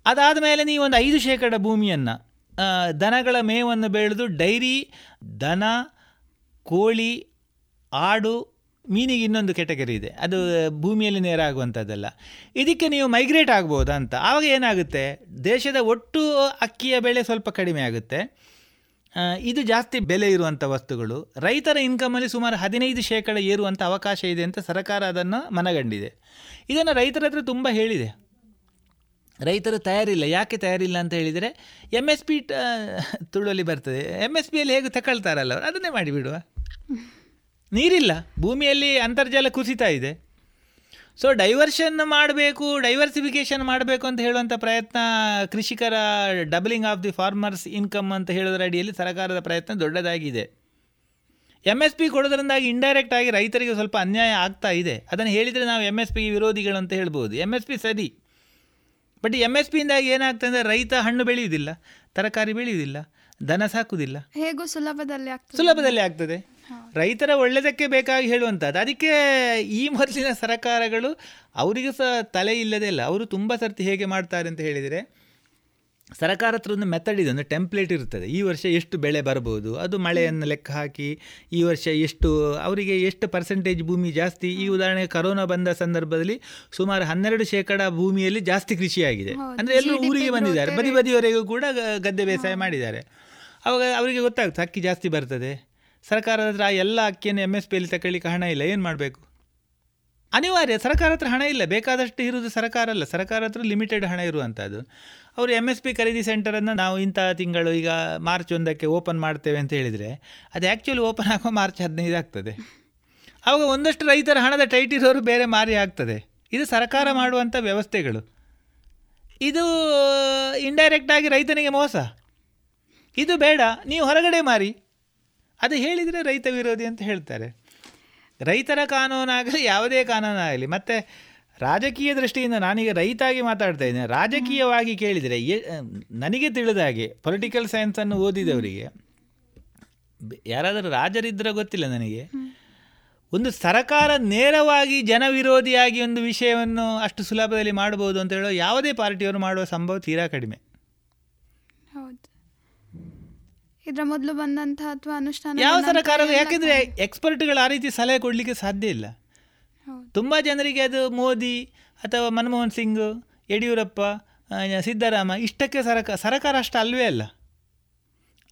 ಅದಾದ ಮೇಲೆ ನೀವು ಒಂದು ಐದು ಶೇಕಡ ಭೂಮಿಯನ್ನು ದನಗಳ ಮೇವನ್ನು ಬೆಳೆದು ಡೈರಿ, ದನ, ಕೋಳಿ, ಆಡು, ಮೀನಿಗೆ ಇನ್ನೊಂದು ಕೆಟಗರಿ ಇದೆ. ಅದು ಭೂಮಿಯಲ್ಲಿ ನೇರ ಆಗುವಂಥದ್ದಲ್ಲ ಇದಕ್ಕೆ ನೀವು ಮೈಗ್ರೇಟ್ ಆಗ್ಬೋದಾ ಅಂತ. ಆವಾಗ ಏನಾಗುತ್ತೆ? ದೇಶದ ಒಟ್ಟು ಅಕ್ಕಿಯ ಬೆಳೆ ಸ್ವಲ್ಪ ಕಡಿಮೆ ಆಗುತ್ತೆ. ಇದು ಜಾಸ್ತಿ ಬೆಲೆ ಇರುವಂಥ ವಸ್ತುಗಳು. ರೈತರ ಇನ್ಕಮಲ್ಲಿ ಸುಮಾರು ಹದಿನೈದು ಶೇಕಡ ಏರುವಂಥ ಅವಕಾಶ ಇದೆ ಅಂತ ಸರ್ಕಾರ ಅದನ್ನು ಮನಗಂಡಿದೆ. ಇದನ್ನು ರೈತರ ಹತ್ರ ತುಂಬ ಹೇಳಿದೆ. ರೈತರು ತಯಾರಿಲ್ಲ, ಯಾಕೆ ತಯಾರಿಲ್ಲ ಅಂತ ಹೇಳಿದರೆ ಎಂ ಎಸ್ ಪಿ ತುಳುವಲ್ಲಿ ಬರ್ತದೆ. ಎಂ ಎಸ್ ಪಿಯಲ್ಲಿ ಹೇಗೆ ತಕೊಳ್ತಾರಲ್ಲ ಅವರು? ಅದನ್ನೇ ಮಾಡಿಬಿಡುವ ನೀರಿಲ್ಲ, ಭೂಮಿಯಲ್ಲಿ ಅಂತರ್ಜಲ ಕುಸಿತಾ ಇದೆ. ಸೊ ಡೈವರ್ಷನ್ ಮಾಡಬೇಕು ಡೈವರ್ಸಿಫಿಕೇಷನ್ ಮಾಡಬೇಕು ಅಂತ ಹೇಳುವಂಥ ಪ್ರಯತ್ನ, ಕೃಷಿಕರ doubling of the farmers income ಅಂತ ಹೇಳೋದರ ಅಡಿಯಲ್ಲಿ ಸರ್ಕಾರದ ಪ್ರಯತ್ನ ದೊಡ್ಡದಾಗಿದೆ. ಎಂ ಎಸ್ ಪಿ ಕೊಡೋದ್ರಿಂದಾಗಿ ಇಂಡೈರೆಕ್ಟ್ ಆಗಿ ರೈತರಿಗೆ ಸ್ವಲ್ಪ ಅನ್ಯಾಯ ಆಗ್ತಾ ಇದೆ. ಅದನ್ನು ಹೇಳಿದರೆ ನಾವು ಎಂ ಎಸ್ ಪಿ ವಿರೋಧಿಗಳು ಅಂತ ಹೇಳ್ಬೋದು. ಎಂ ಎಸ್ ಪಿ ಸರಿ. ಬಟ್ ಎಂ ಎಸ್ ಪಿಯಿಂದಾಗಿ ಏನಾಗ್ತದೆ ಅಂದರೆ ರೈತ ಹಣ್ಣು ಬೆಳೆಯುವುದಿಲ್ಲ ತರಕಾರಿ ಬೆಳೆಯುವುದಿಲ್ಲ ದನ ಸಾಕುವುದಿಲ್ಲ. ಹೇಗೂ ಸುಲಭದಲ್ಲಿ ಆಗ್ತದೆ? ಸುಲಭದಲ್ಲಿ ಆಗ್ತದೆ. ರೈತರ ಒಳ್ಳೆಯದಕ್ಕೆ ಬೇಕಾಗಿ ಹೇಳುವಂಥದ್ದು ಅದಕ್ಕೆ ಈ ಮೊದಲಿನ ಸರಕಾರಗಳು ಅವರಿಗೂ ಸಹ ತಲೆ ಇಲ್ಲದೇ ಇಲ್ಲ. ಅವರು ತುಂಬ ಸರ್ತಿ ಹೇಗೆ ಮಾಡ್ತಾರೆ ಅಂತ ಹೇಳಿದರೆ ಸರ್ಕಾರ ಹತ್ರ ಒಂದು ಮೆಥಡ್ ಇದೆ ಒಂದು ಟೆಂಪ್ಲೇಟ್ ಇರ್ತದೆ ಈ ವರ್ಷ ಎಷ್ಟು ಬೆಳೆ ಬರ್ಬೋದು ಅದು ಮಳೆಯನ್ನು ಲೆಕ್ಕ ಹಾಕಿ ಈ ವರ್ಷ ಎಷ್ಟು ಅವರಿಗೆ ಎಷ್ಟು ಪರ್ಸೆಂಟೇಜ್ ಭೂಮಿ ಜಾಸ್ತಿ? ಈ ಉದಾಹರಣೆಗೆ ಕರೋನಾ ಬಂದ ಸಂದರ್ಭದಲ್ಲಿ ಸುಮಾರು ಹನ್ನೆರಡು ಶೇಕಡ ಭೂಮಿಯಲ್ಲಿ ಜಾಸ್ತಿ ಕೃಷಿಯಾಗಿದೆ. ಅಂದರೆ ಎಲ್ಲರೂ ಊರಿಗೆ ಬಂದಿದ್ದಾರೆ ಬದಿ ಬದಿಯವರೆಗೂ ಕೂಡ ಗದ್ದೆ ಬೇಸಾಯ ಮಾಡಿದ್ದಾರೆ. ಅವಾಗ ಅವರಿಗೆ ಗೊತ್ತಾಗುತ್ತೆ ಅಕ್ಕಿ ಜಾಸ್ತಿ ಬರ್ತದೆ. ಸರ್ಕಾರದ ಹತ್ರ ಎಲ್ಲ ಅಕ್ಕಿಯನ್ನು ಎಂ ಎಸ್ ಪಿಯಲ್ಲಿ ತಗೊಳ್ಳಿಕ್ಕೆ ಹಣ ಇಲ್ಲ ಏನು ಮಾಡಬೇಕು? ಅನಿವಾರ್ಯ ಸರ್ಕಾರ ಹತ್ರ ಹಣ ಇಲ್ಲ ಬೇಕಾದಷ್ಟು ಇರುವುದು ಸರ್ಕಾರ ಅಲ್ಲ ಸರ್ಕಾರ ಹತ್ರ ಲಿಮಿಟೆಡ್ ಹಣ ಇರುವಂಥದ್ದು ಅವರು ಎಂ ಎಸ್ ಪಿ ಖರೀದಿ ಸೆಂಟರನ್ನು ನಾವು ಇಂಥ ತಿಂಗಳು ಈಗ ಮಾರ್ಚ್ ಒಂದಕ್ಕೆ ಓಪನ್ ಮಾಡ್ತೇವೆ ಅಂತ ಹೇಳಿದರೆ ಅದು ಆ್ಯಕ್ಚುಲಿ ಓಪನ್ ಆಗೋ ಮಾರ್ಚ್ ಹದಿನೈದು ಆಗ್ತದೆ. ಆವಾಗ ಒಂದಷ್ಟು ರೈತರ ಹಣದ ಟೈಟ್ ಇರೋರು ಬೇರೆ ಮಾರಿ ಆಗ್ತದೆ. ಇದು ಸರ್ಕಾರ ಮಾಡುವಂಥ ವ್ಯವಸ್ಥೆಗಳು. ಇದು ಇಂಡೈರೆಕ್ಟಾಗಿ ರೈತನಿಗೆ ಮೋಸ. ಇದು ಬೇಡ ನೀವು ಹೊರಗಡೆ ಮಾರಿ. ಅದು ಹೇಳಿದರೆ ರೈತ ವಿರೋಧಿ ಅಂತ ಹೇಳ್ತಾರೆ. ರೈತರ ಕಾನೂನಾಗಲಿ, ಯಾವುದೇ ಕಾನೂನಾಗಲಿ, ಮತ್ತು ರಾಜಕೀಯ ದೃಷ್ಟಿಯಿಂದ ನಾನೀಗ ರೈತಾಗಿ ಮಾತಾಡ್ತಾ ಇದ್ದೇನೆ. ರಾಜಕೀಯವಾಗಿ ಕೇಳಿದರೆ ನನಗೆ ತಿಳಿದ ಹಾಗೆ ಪೊಲಿಟಿಕಲ್ ಸೈನ್ಸನ್ನು ಓದಿದವರಿಗೆ ಯಾರಾದರೂ ರಾಜರಿದ್ದರೆ ಗೊತ್ತಿಲ್ಲ ನನಗೆ. ಒಂದು ಸರಕಾರ ನೇರವಾಗಿ ಜನವಿರೋಧಿಯಾಗಿ ಒಂದು ವಿಷಯವನ್ನು ಅಷ್ಟು ಸುಲಭದಲ್ಲಿ ಮಾಡಬಹುದು ಅಂತ ಹೇಳೋ ಯಾವುದೇ ಪಾರ್ಟಿಯವರು ಮಾಡುವ ಸಂಭವ ತೀರಾ ಕಡಿಮೆ. ಹೌದು. ಇದರ ಮೊದಲು ಬಂದಂತಹ ಅಥವಾ ಅನುಷ್ಠಾನ ಯಾವ ಸರ್ಕಾರ ಯಾಕೆಂದರೆ ಎಕ್ಸ್ಪರ್ಟ್ಗಳು ಆ ರೀತಿ ಸಲಹೆ ಕೊಡಲಿಕ್ಕೆ ಸಾಧ್ಯ ಇಲ್ಲ. ತುಂಬ ಜನರಿಗೆ ಅದು ಮೋದಿ ಅಥವಾ ಮನಮೋಹನ್ ಸಿಂಗ್ ಯಡಿಯೂರಪ್ಪ ಸಿದ್ದರಾಮ ಇಷ್ಟಕ್ಕೆ ಸರಕಾರ ಸರಕಾರ ಅಷ್ಟು ಅಲ್ವೇ ಅಲ್ಲ.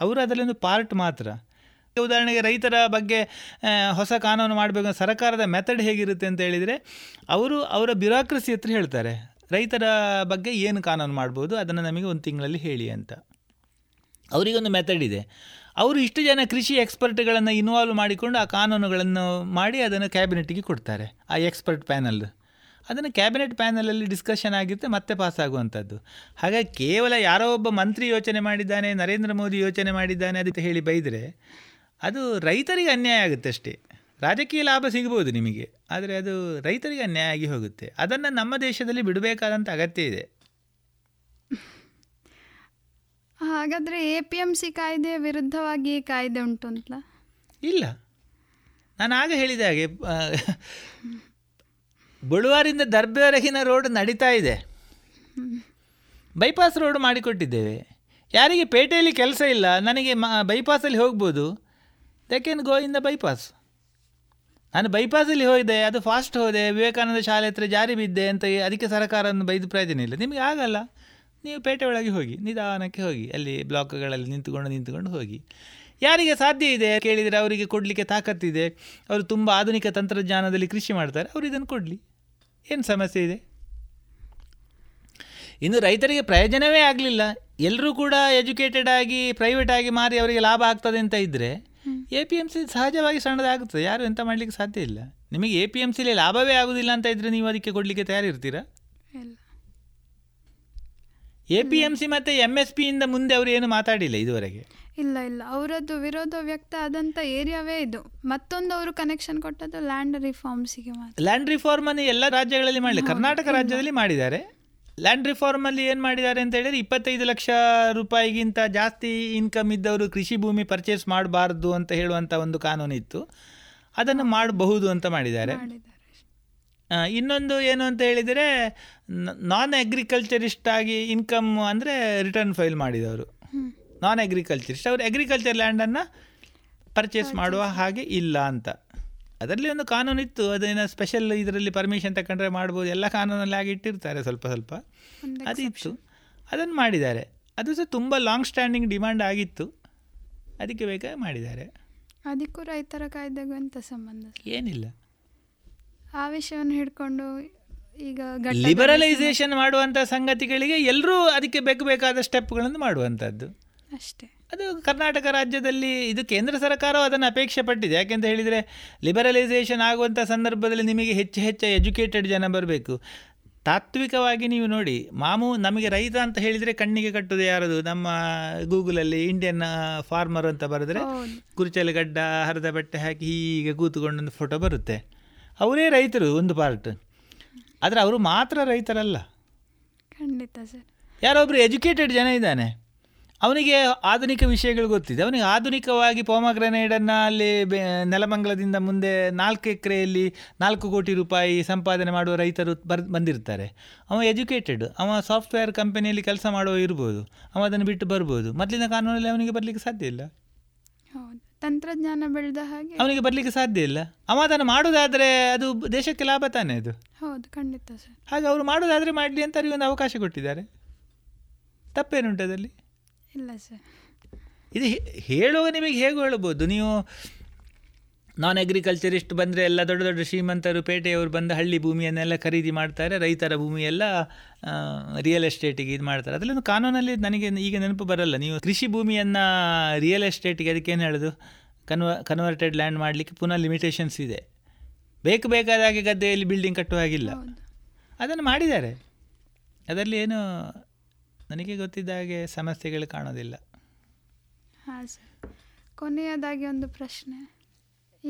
ಅವರು ಅದರಲ್ಲೊಂದು ಪಾರ್ಟ್ ಮಾತ್ರ. ಉದಾಹರಣೆಗೆ ರೈತರ ಬಗ್ಗೆ ಹೊಸ ಕಾನೂನು ಮಾಡಬೇಕು ಸರ್ಕಾರದ ಮೆಥಡ್ ಹೇಗಿರುತ್ತೆ ಅಂತ ಹೇಳಿದರೆ ಅವರು ಅವರ ಬ್ಯೂರೋಕ್ರಸಿ ಹತ್ರ ಹೇಳ್ತಾರೆ. ರೈತರ ಬಗ್ಗೆ ಏನು ಕಾನೂನು ಮಾಡ್ಬೋದು ಅದನ್ನು ನಮಗೆ ಒಂದು ತಿಂಗಳಲ್ಲಿ ಹೇಳಿ ಅಂತ. ಅವರಿಗೊಂದು ಮೆಥಡ್ ಇದೆ. ಅವರು ಇಷ್ಟು ಜನ ಕೃಷಿ ಎಕ್ಸ್ಪರ್ಟ್ಗಳನ್ನು ಇನ್ವಾಲ್ವ್ ಮಾಡಿಕೊಂಡು ಆ ಕಾನೂನುಗಳನ್ನು ಮಾಡಿ ಅದನ್ನು ಕ್ಯಾಬಿನೆಟ್ಗೆ ಕೊಡ್ತಾರೆ, ಆ ಎಕ್ಸ್ಪರ್ಟ್ ಪ್ಯಾನಲ್ ಅದನ್ನು ಕ್ಯಾಬಿನೆಟ್ ಪ್ಯಾನಲಲ್ಲಿ ಡಿಸ್ಕಷನ್ ಆಗಿರುತ್ತೆ, ಮತ್ತೆ ಪಾಸ್ ಆಗುವಂಥದ್ದು. ಹಾಗಾಗಿ ಕೇವಲ ಯಾರೋ ಒಬ್ಬ ಮಂತ್ರಿ ಯೋಚನೆ ಮಾಡಿದ್ದಾನೆ, ನರೇಂದ್ರ ಮೋದಿ ಯೋಚನೆ ಮಾಡಿದ್ದಾನೆ ಅದಕ್ಕೆ ಹೇಳಿ ಬೈದರೆ ಅದು ರೈತರಿಗೆ ಅನ್ಯಾಯ ಆಗುತ್ತೆ ಅಷ್ಟೇ. ರಾಜಕೀಯ ಲಾಭ ಸಿಗ್ಬೋದು ನಿಮಗೆ, ಆದರೆ ಅದು ರೈತರಿಗೆ ಅನ್ಯಾಯ ಆಗಿ ಹೋಗುತ್ತೆ. ಅದನ್ನು ನಮ್ಮ ದೇಶದಲ್ಲಿ ಬಿಡಬೇಕಾದಂಥ ಅಗತ್ಯ ಇದೆ. ಹಾಗಾದರೆ ಎ ಪಿ ಎಂ ಸಿ ಕಾಯ್ದೆಯ ವಿರುದ್ಧವಾಗಿ ಕಾಯ್ದೆ ಉಂಟು ಅಂತ ಇಲ್ಲ. ನಾನು ಆಗ ಹೇಳಿದ ಹಾಗೆ ಬಳುವಾರಿಂದ ದರ್ಬೆವರೆಗಿನ ರೋಡ್ ನಡೀತಾ ಇದೆ. ಬೈಪಾಸ್ ರೋಡ್ ಮಾಡಿಕೊಟ್ಟಿದ್ದೇವೆ. ಯಾರಿಗೆ ಪೇಟೆಯಲ್ಲಿ ಕೆಲಸ ಇಲ್ಲ, ನನಗೆ ಮ ಬೈಪಾಸಲ್ಲಿ ಹೋಗ್ಬೋದು. They can go in the bypass ನಾನು ಬೈಪಾಸಲ್ಲಿ ಹೋಗಿದೆ ಅದು ಫಾಸ್ಟ್ ಹೋದೆ, ವಿವೇಕಾನಂದ ಶಾಲೆ ಹತ್ರ ಜಾರಿ ಬಿದ್ದೆ ಅಂತ ಅದಕ್ಕೆ ಸರ್ಕಾರವನ್ನು ಬೈದು ಪ್ರಯೋಜನ ಇಲ್ಲ. ನಿಮಗೆ ಆಗಲ್ಲ. ನೀವು ಪೇಟೆ ಒಳಗೆ ಹೋಗಿ ನಿಧಾನಕ್ಕೆ ಹೋಗಿ ಅಲ್ಲಿ ಬ್ಲಾಕ್ಗಳಲ್ಲಿ ನಿಂತುಕೊಂಡು ನಿಂತುಕೊಂಡು ಹೋಗಿ. ಯಾರಿಗೆ ಸಾಧ್ಯ ಇದೆ? ಕೇಳಿದರೆ ಅವರಿಗೆ ಕೊಡಲಿಕ್ಕೆ ತಾಕತ್ತಿದೆ. ಅವರು ತುಂಬ ಆಧುನಿಕ ತಂತ್ರಜ್ಞಾನದಲ್ಲಿ ಕೃಷಿ ಮಾಡ್ತಾರೆ. ಅವರು ಇದನ್ನು ಕೊಡಲಿ. ಏನು ಸಮಸ್ಯೆ ಇದೆ? ಇನ್ನು ರೈತರಿಗೆ ಪ್ರಯೋಜನವೇ ಆಗಲಿಲ್ಲ. ಎಲ್ಲರೂ ಕೂಡ ಎಜುಕೇಟೆಡ್ ಆಗಿ ಪ್ರೈವೇಟ್ ಆಗಿ ಮಾರಿ ಅವರಿಗೆ ಲಾಭ ಆಗ್ತದೆ ಅಂತ ಇದ್ದರೆ ಎ ಪಿ ಎಂ ಸಿ ಸಹಜವಾಗಿ ಸಣ್ಣದಾಗುತ್ತದೆ ಯಾರು ಎಂತ ಮಾಡಲಿಕ್ಕೆ ಸಾಧ್ಯ ಇಲ್ಲ. ನಿಮಗೆ ಎ ಪಿ ಎಂ ಸಿಲಿ ಲಾಭವೇ ಆಗುವುದಿಲ್ಲ ಅಂತ ಇದ್ದರೆ ನೀವು ಅದಕ್ಕೆ ಕೊಡಲಿಕ್ಕೆ ತಯಾರಿರ್ತೀರಾ? ಎ ಪಿ ಎಂ ಸಿ ಮತ್ತು ಎಂ ಎಸ್ ಪಿಯಿಂದ ಮುಂದೆ ಅವರು ಏನು ಮಾತಾಡಿಲ್ಲ ಇದುವರೆಗೆ. ಇಲ್ಲ ಇಲ್ಲ. ಅವರದ್ದು ವಿರೋಧ ವ್ಯಕ್ತ ಆದಂಥ ಏರಿಯಾವೇ ಇದು. ಮತ್ತೊಂದು ಅವರು ಕನೆಕ್ಷನ್ ಕೊಟ್ಟದ್ದು ಲ್ಯಾಂಡ್ ರಿಫಾರ್ಮ್ಸಿಗೆ ಮಾತ್ರ. ಲ್ಯಾಂಡ್ ರಿಫಾರ್ಮನ್ನು ಎಲ್ಲ ರಾಜ್ಯಗಳಲ್ಲಿ ಮಾಡಲಿ. ಕರ್ನಾಟಕ ರಾಜ್ಯದಲ್ಲಿ ಮಾಡಿದ್ದಾರೆ. ಲ್ಯಾಂಡ್ ರಿಫಾರ್ಮಲ್ಲಿ ಏನು ಮಾಡಿದ್ದಾರೆ ಅಂತ ಹೇಳಿದರೆ ಇಪ್ಪತ್ತೈದು ಲಕ್ಷ ರೂಪಾಯಿಗಿಂತ ಜಾಸ್ತಿ ಇನ್ಕಮ್ ಇದ್ದವರು ಕೃಷಿ ಭೂಮಿ ಪರ್ಚೇಸ್ ಮಾಡಬಾರ್ದು ಅಂತ ಹೇಳುವಂಥ ಒಂದು ಕಾನೂನಿತ್ತು. ಅದನ್ನು ಮಾಡಬಹುದು ಅಂತ ಮಾಡಿದ್ದಾರೆ. ಇನ್ನೊಂದು ಏನು ಅಂತ ಹೇಳಿದರೆ ನಾನ್ ಅಗ್ರಿಕಲ್ಚರಿಸ್ಟ್ ಆಗಿ ಇನ್ಕಮ್ ಅಂದರೆ ರಿಟರ್ನ್ ಫೈಲ್ ಮಾಡಿದವರು. ನಾನ್ ಅಗ್ರಿಕಲ್ಚರಿಸ್ಟ್ ಅವರು ಅಗ್ರಿಕಲ್ಚರ್ ಲ್ಯಾಂಡನ್ನು ಪರ್ಚೇಸ್ ಮಾಡುವ ಹಾಗೆ ಇಲ್ಲ ಅಂತ. ಅದರಲ್ಲಿ ಒಂದು ಕಾನೂನು ಇತ್ತು. ಅದನ್ನು ಸ್ಪೆಷಲ್ ಇದರಲ್ಲಿ ಪರ್ಮಿಷನ್ ತಗೊಂಡ್ರೆ ಮಾಡ್ಬೋದು. ಎಲ್ಲ ಕಾನೂನಲ್ಲಿ ಆಗಿಟ್ಟಿರ್ತಾರೆ ಸ್ವಲ್ಪ ಸ್ವಲ್ಪ. ಸ್ವಲ್ಪ ಇತ್ತು ಅದನ್ನು ಮಾಡಿದ್ದಾರೆ. ಅದು ಸಹ ತುಂಬ ಲಾಂಗ್ ಸ್ಟ್ಯಾಂಡಿಂಗ್ ಡಿಮ್ಯಾಂಡ್ ಆಗಿತ್ತು. ಅದಕ್ಕೆ ಬೇಕಾಗಿ ಮಾಡಿದ್ದಾರೆ. ಅದಕ್ಕೂ ರೈತರ ಕಾಯ್ದೆಗೂ ಎಂತ ಸಂಬಂಧ ಏನಿಲ್ಲ. ಆ ವಿಷಯವನ್ನು ಹಿಡ್ಕೊಂಡು ಈಗ ಲಿಬರಲೈಸೇಷನ್ ಮಾಡುವಂಥ ಸಂಗತಿಗಳಿಗೆ ಎಲ್ಲರೂ ಅದಕ್ಕೆ ಬೇಕು ಬೇಕಾದ ಸ್ಟೆಪ್ಗಳನ್ನು ಮಾಡುವಂಥದ್ದು ಅಷ್ಟೇ. ಅದು ಕರ್ನಾಟಕ ರಾಜ್ಯದಲ್ಲಿ ಇದು ಕೇಂದ್ರ ಸರ್ಕಾರವು ಅದನ್ನು ಅಪೇಕ್ಷೆ ಪಟ್ಟಿದೆ. ಯಾಕೆಂತ ಹೇಳಿದರೆ ಲಿಬರಲೈಸೇಷನ್ ಆಗುವಂಥ ಸಂದರ್ಭದಲ್ಲಿ ನಿಮಗೆ ಹೆಚ್ಚು ಹೆಚ್ಚು ಎಜುಕೇಟೆಡ್ ಜನ ಬರಬೇಕು. ತಾತ್ವಿಕವಾಗಿ ನೀವು ನೋಡಿ ಮಾಮೂ ನಮಗೆ ರೈತ ಅಂತ ಹೇಳಿದರೆ ಕಣ್ಣಿಗೆ ಕಟ್ಟುದು ಯಾರದು? ನಮ್ಮ ಗೂಗಲಲ್ಲಿ ಇಂಡಿಯನ್ ಫಾರ್ಮರ್ ಅಂತ ಬರೆದ್ರೆ ಕುರ್ಚಲು ಗಡ್ಡ ಹರಿದ ಬಟ್ಟೆ ಹಾಕಿ ಹೀಗೆ ಕೂತ್ಕೊಂಡೊಂದು ಫೋಟೋ ಬರುತ್ತೆ. ಅವರೇ ರೈತರು ಒಂದು ಪಾರ್ಟ್ ಆದರೆ ಅವರು ಮಾತ್ರ ರೈತರಲ್ಲ. ಖಂಡಿತ ಸರ್. ಯಾರೊಬ್ಬರು ಎಜುಕೇಟೆಡ್ ಜನ ಇದ್ದಾನೆ. ಅವನಿಗೆ ಆಧುನಿಕ ವಿಷಯಗಳು ಗೊತ್ತಿದೆ. ಅವನಿಗೆ ಆಧುನಿಕವಾಗಿ ಪೋಮಗ್ರನೇಡನ್ನು ಅಲ್ಲಿ ನೆಲಮಂಗಲದಿಂದ ಮುಂದೆ ನಾಲ್ಕು ಎಕರೆಯಲ್ಲಿ ನಾಲ್ಕು ಕೋಟಿ ರೂಪಾಯಿ ಸಂಪಾದನೆ ಮಾಡುವ ರೈತರು ಬರ್ ಬಂದಿರ್ತಾರೆ. ಅವ ಎಜುಕೇಟೆಡ್ ಅವ ಸಾಫ್ಟ್ವೇರ್ ಕಂಪನಿಯಲ್ಲಿ ಕೆಲಸ ಮಾಡುವ ಇರ್ಬೋದು. ಅವ ಅದನ್ನು ಬಿಟ್ಟು ಬರ್ಬೋದು. ಮೊದಲಿನ ಕಾನೂನಲ್ಲಿ ಅವನಿಗೆ ಬರಲಿಕ್ಕೆ ಸಾಧ್ಯ ಇಲ್ಲ. ಹೌದು. ತಂತ್ರಜ್ಞಾನ ಬೆಳೆದ ಹಾಗೆ. ಅವನಿಗೆ ಬರಲಿಕ್ಕೆ ಸಾಧ್ಯ ಇಲ್ಲ. ಅವ ಅದನ್ನು ಮಾಡೋದಾದರೆ ಅದು ದೇಶಕ್ಕೆ ಲಾಭ ತಾನೇ ಅದು? ಹೌದು ಖಂಡಿತ ಸರ್. ಹಾಗೆ ಅವರು ಮಾಡೋದಾದರೆ ಮಾಡಲಿ ಅಂತ ಅವರಿಗೆ ಒಂದು ಅವಕಾಶ ಕೊಟ್ಟಿದ್ದಾರೆ. ತಪ್ಪೇನುಂಟು ಅದರಲ್ಲಿ? ಇಲ್ಲ ಸರ್. ಇದು ಹೇಳುವಾಗ ನಿಮಗೆ ಹೇಗೆ ಹೇಳ್ಬೋದು ನೀವು ನಾನ್ ಅಗ್ರಿಕಲ್ಚರಿಸ್ಟ್ ಬಂದರೆ ಎಲ್ಲ ದೊಡ್ಡ ದೊಡ್ಡ ಶ್ರೀಮಂತರು ಪೇಟೆಯವರು ಬಂದು ಹಳ್ಳಿ ಭೂಮಿಯನ್ನೆಲ್ಲ ಖರೀದಿ ಮಾಡ್ತಾರೆ ರೈತರ ಭೂಮಿಯೆಲ್ಲ ರಿಯಲ್ ಎಸ್ಟೇಟಿಗೆ ಇದು ಮಾಡ್ತಾರೆ. ಅದರಲ್ಲಿ ಕಾನೂನಲ್ಲಿ ನನಗೆ ಈಗ ನೆನಪು ಬರಲ್ಲ. ನೀವು ಕೃಷಿ ಭೂಮಿಯನ್ನು ರಿಯಲ್ ಎಸ್ಟೇಟಿಗೆ ಅದಕ್ಕೆ ಏನು ಹೇಳೋದು? ಕನ್ವ ಕನ್ವರ್ಟೆಡ್ ಲ್ಯಾಂಡ್ ಮಾಡಲಿಕ್ಕೆ ಪುನಃ ಲಿಮಿಟೇಷನ್ಸ್ ಇದೆ. ಬೇಕು ಬೇಕಾದ ಹಾಗೆ ಗದ್ದೆಯಲ್ಲಿ ಬಿಲ್ಡಿಂಗ್ ಕಟ್ಟುವ ಹಾಗಿಲ್ಲ. ಅದನ್ನು ಮಾಡಿದ್ದಾರೆ. ಅದರಲ್ಲಿ ಏನು ನನಗೆ ಗೊತ್ತಿದ್ದ ಹಾಗೆ ಸಮಸ್ಯೆಗಳು ಕಾಣೋದಿಲ್ಲ. ಹಾಂ ಸರ್. ಕೊನೆಯದಾಗಿ ಒಂದು ಪ್ರಶ್ನೆ.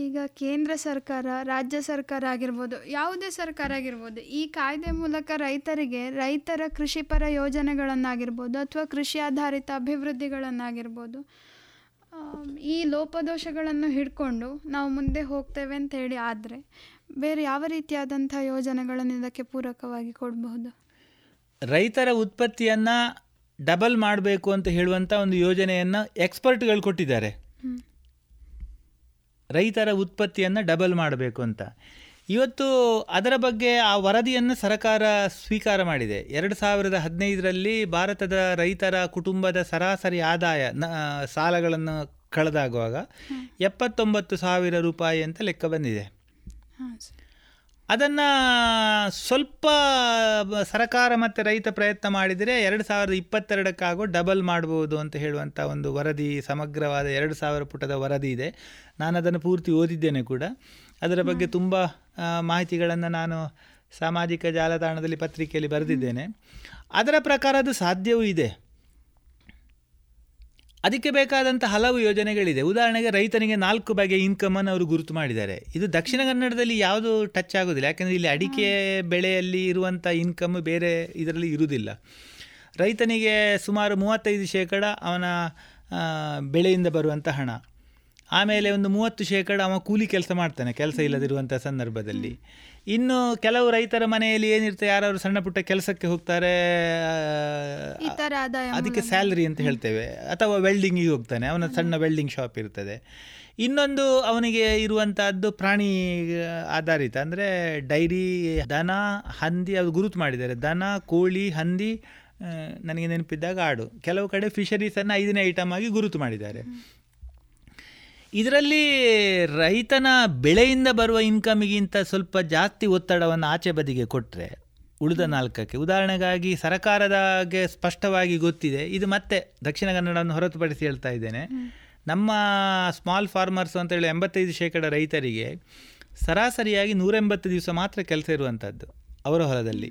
ಈಗ ಕೇಂದ್ರ ಸರ್ಕಾರ ರಾಜ್ಯ ಸರ್ಕಾರ ಆಗಿರ್ಬೋದು ಯಾವುದೇ ಸರ್ಕಾರ ಆಗಿರ್ಬೋದು ಈ ಕಾಯ್ದೆ ಮೂಲಕ ರೈತರಿಗೆ ರೈತರ ಕೃಷಿಪರ ಯೋಜನೆಗಳನ್ನಾಗಿರ್ಬೋದು ಅಥವಾ ಕೃಷಿ ಆಧಾರಿತ ಅಭಿವೃದ್ಧಿಗಳನ್ನಾಗಿರ್ಬೋದು ಈ ಲೋಪದೋಷಗಳನ್ನು ಹಿಡ್ಕೊಂಡು ನಾವು ಮುಂದೆ ಹೋಗ್ತೇವೆ ಅಂತ ಹೇಳಿ ಆದರೆ ಬೇರೆ ಯಾವ ರೀತಿಯಾದಂಥ ಯೋಜನೆಗಳನ್ನು ಇದಕ್ಕೆ ಪೂರಕವಾಗಿ ಕೊಡಬಹುದು? ರೈತರ ಉತ್ಪತ್ತಿಯನ್ನು ಡಬಲ್ ಮಾಡಬೇಕು ಅಂತ ಹೇಳುವಂಥ ಒಂದು ಯೋಜನೆಯನ್ನು ಎಕ್ಸ್ಪರ್ಟ್ಗಳು ಕೊಟ್ಟಿದ್ದಾರೆ. ರೈತರ ಉತ್ಪತ್ತಿಯನ್ನು ಡಬಲ್ ಮಾಡಬೇಕು ಅಂತ. ಇವತ್ತು ಅದರ ಬಗ್ಗೆ ಆ ವರದಿಯನ್ನು ಸರ್ಕಾರ ಸ್ವೀಕಾರ ಮಾಡಿದೆ. ಎರಡು ಸಾವಿರದ ಹದಿನೈದರಲ್ಲಿ ಭಾರತದ ರೈತರ ಕುಟುಂಬದ ಸರಾಸರಿ ಆದಾಯ ನ ಸಾಲಗಳನ್ನು ಕಳೆದಾಗುವಾಗ ಎಪ್ಪತ್ತೊಂಬತ್ತು ಸಾವಿರ ರೂಪಾಯಿ ಅಂತ ಲೆಕ್ಕ ಬಂದಿದೆ. ಅದನ್ನು ಸ್ವಲ್ಪ ಸರಕಾರ ಮತ್ತು ರೈತ ಪ್ರಯತ್ನ ಮಾಡಿದರೆ ಎರಡು ಸಾವಿರದ ಇಪ್ಪತ್ತೆರಡಕ್ಕಾಗೋ ಡಬಲ್ ಮಾಡ್ಬೋದು ಅಂತ ಹೇಳುವಂಥ ಒಂದು ವರದಿ ಸಮಗ್ರವಾದ ಎರಡು ಸಾವಿರ ಪುಟದ ವರದಿ ಇದೆ. ನಾನು ಅದನ್ನು ಪೂರ್ತಿ ಓದಿದ್ದೇನೆ ಕೂಡ. ಅದರ ಬಗ್ಗೆ ತುಂಬ ಮಾಹಿತಿಗಳನ್ನು ನಾನು ಸಾಮಾಜಿಕ ಜಾಲತಾಣದಲ್ಲಿ ಪತ್ರಿಕೆಯಲ್ಲಿ ಬರೆದಿದ್ದೇನೆ. ಅದರ ಪ್ರಕಾರ ಅದು ಸಾಧ್ಯವೂ ಇದೆ. ಅದಕ್ಕೆ ಬೇಕಾದಂಥ ಹಲವು ಯೋಜನೆಗಳಿದೆ. ಉದಾಹರಣೆಗೆ ರೈತನಿಗೆ ನಾಲ್ಕು ಬಗೆಯ ಇನ್ಕಮನ್ನು ಅವರು ಗುರುತು ಮಾಡಿದ್ದಾರೆ. ಇದು ದಕ್ಷಿಣ ಕನ್ನಡದಲ್ಲಿ ಯಾವುದು ಟಚ್ ಆಗೋದಿಲ್ಲ. ಯಾಕೆಂದರೆ ಇಲ್ಲಿ ಅಡಿಕೆ ಬೆಳೆಯಲ್ಲಿ ಇರುವಂಥ ಇನ್ಕಮ್ ಬೇರೆ ಇದರಲ್ಲಿ ಇರುವುದಿಲ್ಲ. ರೈತನಿಗೆ ಸುಮಾರು ಮೂವತ್ತೈದು ಶೇಕಡ ಅವನ ಬೆಳೆಯಿಂದ ಬರುವಂಥ ಹಣ. ಆಮೇಲೆ ಒಂದು ಮೂವತ್ತು ಶೇಕಡ ಅವ ಕೂಲಿ ಕೆಲಸ ಮಾಡ್ತಾನೆ ಕೆಲಸ ಇಲ್ಲದಿರುವಂಥ ಸಂದರ್ಭದಲ್ಲಿ. ಇನ್ನು ಕೆಲವು ರೈತರ ಮನೆಯಲ್ಲಿ ಏನಿರುತ್ತೆ ಯಾರಾದ್ರು ಸಣ್ಣ ಪುಟ್ಟ ಕೆಲಸಕ್ಕೆ ಹೋಗ್ತಾರೆ ಅದಕ್ಕೆ ಸ್ಯಾಲ್ರಿ ಅಂತ ಹೇಳ್ತೇವೆ. ಅಥವಾ ವೆಲ್ಡಿಂಗಿಗೆ ಹೋಗ್ತಾನೆ ಅವನ ಸಣ್ಣ ವೆಲ್ಡಿಂಗ್ ಶಾಪ್ ಇರ್ತದೆ. ಇನ್ನೊಂದು ಅವನಿಗೆ ಇರುವಂತಹದ್ದು ಪ್ರಾಣಿ ಆಧಾರಿತ ಅಂದರೆ ಡೈರಿ ದನ ಹಂದಿ ಅದು ಗುರುತು ಮಾಡಿದ್ದಾರೆ. ದನ ಕೋಳಿ ಹಂದಿ ನನಗೆ ನೆನಪಿದ್ದಾಗ ಆಡು. ಕೆಲವು ಕಡೆ ಫಿಶರೀಸನ್ನು ಐದನೇ ಐಟಮ್ ಆಗಿ ಗುರುತು ಮಾಡಿದ್ದಾರೆ. ಇದರಲ್ಲಿ ರೈತನ ಬೆಳೆಯಿಂದ ಬರುವ ಇನ್ಕಮಿಗಿಂತ ಸ್ವಲ್ಪ ಜಾಸ್ತಿ ಒತ್ತಡವನ್ನು ಆಚೆ ಬದಿಗೆ ಕೊಟ್ಟರೆ ಉಳಿದ ನಾಲ್ಕಕ್ಕೆ. ಉದಾಹರಣೆಗಾಗಿ ಸರಕಾರದಾಗೆ ಸ್ಪಷ್ಟವಾಗಿ ಗೊತ್ತಿದೆ. ಇದು ಮತ್ತೆ ದಕ್ಷಿಣ ಕನ್ನಡವನ್ನು ಹೊರತುಪಡಿಸಿ ಹೇಳ್ತಾ ಇದ್ದೇನೆ. ನಮ್ಮ ಸ್ಮಾಲ್ ಫಾರ್ಮರ್ಸ್ ಅಂತ ಹೇಳಿ ಎಂಬತ್ತೈದು ಶೇಕಡ ರೈತರಿಗೆ ಸರಾಸರಿಯಾಗಿ ನೂರೆಂಬತ್ತು ದಿವಸ ಮಾತ್ರ ಕೆಲಸ ಇರುವಂಥದ್ದು ಅವರ ಹೊಲದಲ್ಲಿ.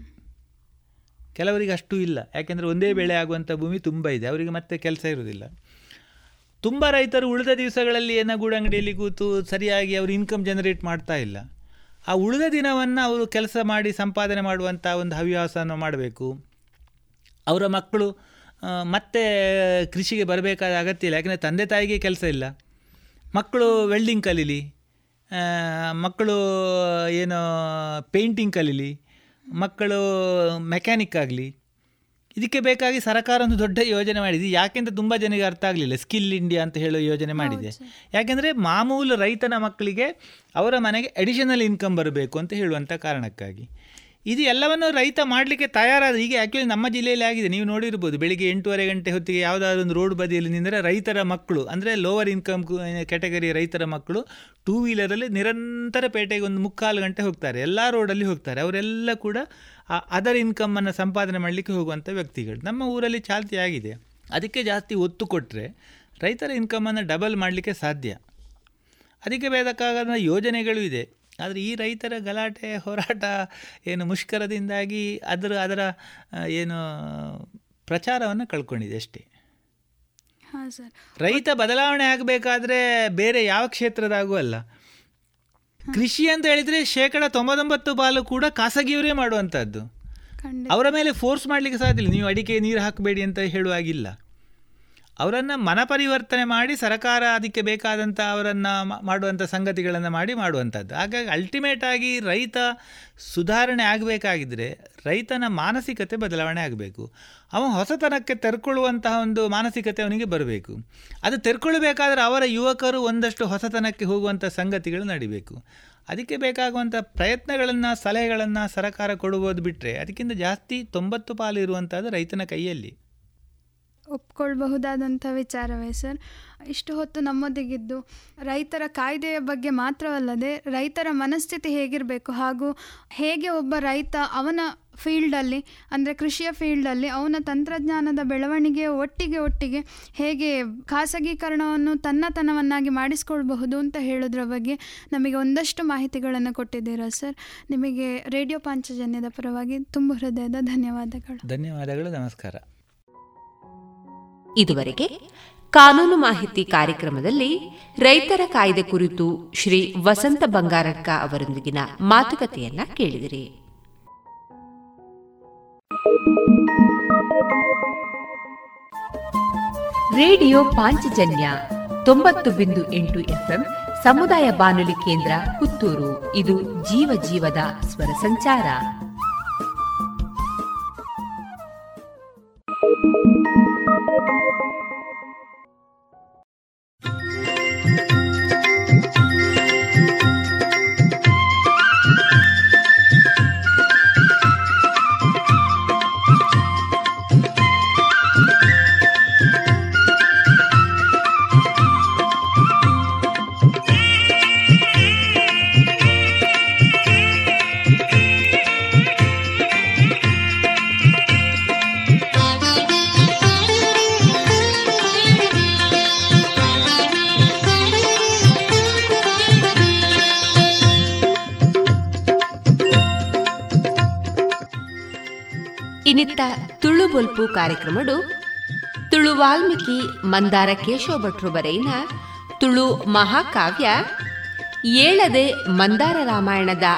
ಕೆಲವರಿಗೆ ಅಷ್ಟು ಇಲ್ಲ. ಯಾಕೆಂದರೆ ಒಂದೇ ಬೆಳೆ ಆಗುವಂಥ ಭೂಮಿ ತುಂಬ ಇದೆ. ಅವರಿಗೆ ಮತ್ತೆ ಕೆಲಸ ಇರುವುದಿಲ್ಲ. ತುಂಬ ರೈತರು ಉಳಿದ ದಿವಸಗಳಲ್ಲಿ ಏನೋ ಗೂಡಂಗಡಿಯಲ್ಲಿ ಕೂತು ಸರಿಯಾಗಿ ಅವರು ಇನ್ಕಮ್ ಜನರೇಟ್ ಮಾಡ್ತಾ ಇಲ್ಲ. ಆ ಉಳಿದ ದಿನವನ್ನು ಅವರು ಕೆಲಸ ಮಾಡಿ ಸಂಪಾದನೆ ಮಾಡುವಂಥ ಒಂದು ಹವ್ಯಾಸವನ್ನು ಮಾಡಬೇಕು. ಅವರ ಮಕ್ಕಳು ಮತ್ತೆ ಕೃಷಿಗೆ ಬರಬೇಕಾದ ಅಗತ್ಯ ಇಲ್ಲ. ಯಾಕೆಂದರೆ ತಂದೆ ತಾಯಿಗೆ ಕೆಲಸ ಇಲ್ಲ. ಮಕ್ಕಳು ವೆಲ್ಡಿಂಗ್ ಕಲೀಲಿ ಮಕ್ಕಳು ಏನು ಪೇಂಟಿಂಗ್ ಕಲೀಲಿ, ಮಕ್ಕಳು ಮೆಕ್ಯಾನಿಕ್ ಆಗಲಿ ಇದಕ್ಕೆ ಬೇಕಾಗಿ ಸರ್ಕಾರ ಒಂದು ದೊಡ್ಡ ಯೋಜನೆ ಮಾಡಿದೆ. ಯಾಕೆಂದ್ರೆ ತುಂಬ ಜನರಿಗೆ ಅರ್ಥ ಆಗಲಿಲ್ಲ. ಸ್ಕಿಲ್ ಇಂಡಿಯಾ ಅಂತ ಹೇಳೋ ಯೋಜನೆ ಮಾಡಿದೆ. ಯಾಕೆಂದರೆ ಮಾಮೂಲು ರೈತನ ಮಕ್ಕಳಿಗೆ ಅವರ ಮನೆಗೆ ಅಡಿಷನಲ್ ಇನ್ಕಮ್ ಬರಬೇಕು ಅಂತ ಹೇಳುವಂಥ ಕಾರಣಕ್ಕಾಗಿ. ಇದು ಎಲ್ಲವನ್ನು ರೈತ ಮಾಡಲಿಕ್ಕೆ ತಯಾರಾದ ಈಗ ಆ್ಯಕ್ಚುಲಿ ನಮ್ಮ ಜಿಲ್ಲೆಯಲ್ಲಿ ಆಗಿದೆ. ನೀವು ನೋಡಿರ್ಬೋದು, ಬೆಳಿಗ್ಗೆ ಎಂಟೂವರೆ ಗಂಟೆ ಹೊತ್ತಿಗೆ ಯಾವುದಾದ್ರು ಒಂದು ರೋಡ್ ಬದಿಯಲ್ಲಿ ನಿಂದರೆ ರೈತರ ಮಕ್ಕಳು, ಅಂದರೆ ಲೋವರ್ ಇನ್ಕಮ್ ಕ್ಯಾಟಗರಿ ರೈತರ ಮಕ್ಕಳು ಟೂ ವೀಲರಲ್ಲಿ ನಿರಂತರ ಪೇಟೆಗೆ ಒಂದು ಮುಕ್ಕಾಲು ಗಂಟೆ ಹೋಗ್ತಾರೆ. ಎಲ್ಲ ರೋಡಲ್ಲಿ ಹೋಗ್ತಾರೆ. ಅವರೆಲ್ಲ ಕೂಡ ಅದರ್ ಇನ್ಕಮನ್ನು ಸಂಪಾದನೆ ಮಾಡಲಿಕ್ಕೆ ಹೋಗುವಂಥ ವ್ಯಕ್ತಿಗಳು. ನಮ್ಮ ಊರಲ್ಲಿ ಚಾಲ್ತಿ ಆಗಿದೆ. ಅದಕ್ಕೆ ಜಾಸ್ತಿ ಒತ್ತು ಕೊಟ್ಟರೆ ರೈತರ ಇನ್ಕಮನ್ನು ಡಬಲ್ ಮಾಡಲಿಕ್ಕೆ ಸಾಧ್ಯ. ಅದಕ್ಕೆ ಬೇಕಾದ ಯೋಜನೆಗಳು ಇದೆ. ಆದರೆ ಈ ರೈತರ ಗಲಾಟೆ ಹೋರಾಟ ಏನು ಮುಷ್ಕರದಿಂದಾಗಿ ಅದರ ಅದರ ಏನು ಪ್ರಚಾರವನ್ನು ಕಳ್ಕೊಂಡಿದೆ ಅಷ್ಟೇ. ರೈತ ಬದಲಾವಣೆ ಆಗಬೇಕಾದ್ರೆ ಬೇರೆ ಯಾವ ಕ್ಷೇತ್ರದಾಗೂ ಅಲ್ಲ. ಕೃಷಿ ಅಂತ ಹೇಳಿದರೆ ಶೇಕಡ ತೊಂಬತ್ತೊಂಬತ್ತು ಬಾಲು ಕೂಡ ಖಾಸಗಿಯವರೇ ಮಾಡುವಂಥದ್ದು ಅವರ ಮೇಲೆ ಫೋರ್ಸ್ ಮಾಡಲಿಕ್ಕೆ ಸಾಧ್ಯ ಇಲ್ಲ. ನೀವು ಅಡಿಕೆ ನೀರು ಹಾಕಬೇಡಿ ಅಂತ ಹೇಳುವಾಗಿಲ್ಲ ಅವರನ್ನು ಮನಪರಿವರ್ತನೆ ಮಾಡಿ ಸರ್ಕಾರ ಅದಕ್ಕೆ ಬೇಕಾದಂಥ ಅವರನ್ನು ಮಾಡುವಂಥ ಸಂಗತಿಗಳನ್ನು ಮಾಡಿ ಮಾಡುವಂಥದ್ದು ಹಾಗಾಗಿ ಅಲ್ಟಿಮೇಟಾಗಿ ರೈತ ಸುಧಾರಣೆ ಆಗಬೇಕಾಗಿದ್ದರೆ ರೈತನ ಮಾನಸಿಕತೆ ಬದಲಾವಣೆ ಆಗಬೇಕು. ಅವ ಹೊಸತನಕ್ಕೆ ತೆರ್ಕೊಳ್ಳುವಂತಹ ಒಂದು ಮಾನಸಿಕತೆ ಅವನಿಗೆ ಬರಬೇಕು. ಅದು ತೆರ್ಕೊಳ್ಬೇಕಾದ್ರೆ ಅವರ ಯುವಕರು ಒಂದಷ್ಟು ಹೊಸತನಕ್ಕೆ ಹೋಗುವಂಥ ಸಂಗತಿಗಳು ನಡಿಬೇಕು. ಅದಕ್ಕೆ ಬೇಕಾಗುವಂಥ ಪ್ರಯತ್ನಗಳನ್ನು, ಸಲಹೆಗಳನ್ನು ಸರ್ಕಾರ ಕೊಡುವುದು ಬಿಟ್ಟರೆ ಅದಕ್ಕಿಂತ ಜಾಸ್ತಿ ತೊಂಬತ್ತು ಪಾಲು ಇರುವಂಥದ್ದು ರೈತನ ಕೈಯಲ್ಲಿ. ಒಪ್ಕೊಳ್ಬಹುದಾದಂಥ ವಿಚಾರವೇ ಸರ್. ಇಷ್ಟು ಹೊತ್ತು ನಮ್ಮೊಂದಿಗಿದ್ದು ರೈತರ ಕಾಯ್ದೆಯ ಬಗ್ಗೆ ಮಾತ್ರವಲ್ಲದೆ ರೈತರ ಮನಸ್ಥಿತಿ ಹೇಗಿರಬೇಕು ಹಾಗೂ ಹೇಗೆ ಒಬ್ಬ ರೈತ ಅವನ ಫೀಲ್ಡಲ್ಲಿ, ಅಂದರೆ ಕೃಷಿಯ ಫೀಲ್ಡಲ್ಲಿ ಅವನ ತಂತ್ರಜ್ಞಾನದ ಬೆಳವಣಿಗೆಯ ಒಟ್ಟಿಗೆ ಒಟ್ಟಿಗೆ ಹೇಗೆ ಖಾಸಗೀಕರಣವನ್ನು ತನ್ನತನವನ್ನಾಗಿ ಮಾಡಿಸ್ಕೊಳ್ಬಹುದು ಅಂತ ಹೇಳೋದ್ರ ಬಗ್ಗೆ ನಮಗೆ ಒಂದಷ್ಟು ಮಾಹಿತಿಗಳನ್ನು ಕೊಟ್ಟಿದ್ದೀರಾ ಸರ್. ನಿಮಗೆ ರೇಡಿಯೋ ಪಾಂಚಜನ್ಯದ ಪರವಾಗಿ ತುಂಬ ಹೃದಯದ ಧನ್ಯವಾದಗಳು. ಧನ್ಯವಾದಗಳು, ನಮಸ್ಕಾರ. ಇದುವರೆಗೆ ಕಾನೂನು ಮಾಹಿತಿ ಕಾರ್ಯಕ್ರಮದಲ್ಲಿ ರೈತರ ಕಾಯ್ದೆ ಕುರಿತು ಶ್ರೀ ವಸಂತ ಬಂಗಾರಡ್ಕ ಅವರೊಂದಿಗಿನ ಮಾತುಕತೆಯನ್ನ ಕೇಳಿದಿರಿ. ರೇಡಿಯೋ ಪಾಂಚಜನ್ಯ ತೊಂಬತ್ತು ಬಿಂದು ಎಂಟು ಎಫ್ಎಂ ಸಮುದಾಯ ಬಾನುಲಿ ಕೇಂದ್ರ ಪುತ್ತೂರು. ಇದು ಜೀವ ಜೀವದ ಸ್ವರ ಸಂಚಾರ. Thank you. ಇನ್ನಿತ್ತ ತುಳು ಬೊಲ್ಪು ಕಾರ್ಯಕ್ರಮಡು, ತುಳು ವಾಲ್ಮೀಕಿ ಮಂದಾರ ಕೇಶವ ಭಟ್ರು ಬರೆಯಿನ ತುಳು ಮಹಾಕಾವ್ಯ, ಏಳದೆ ಮಂದಾರ ರಾಮಾಯಣದ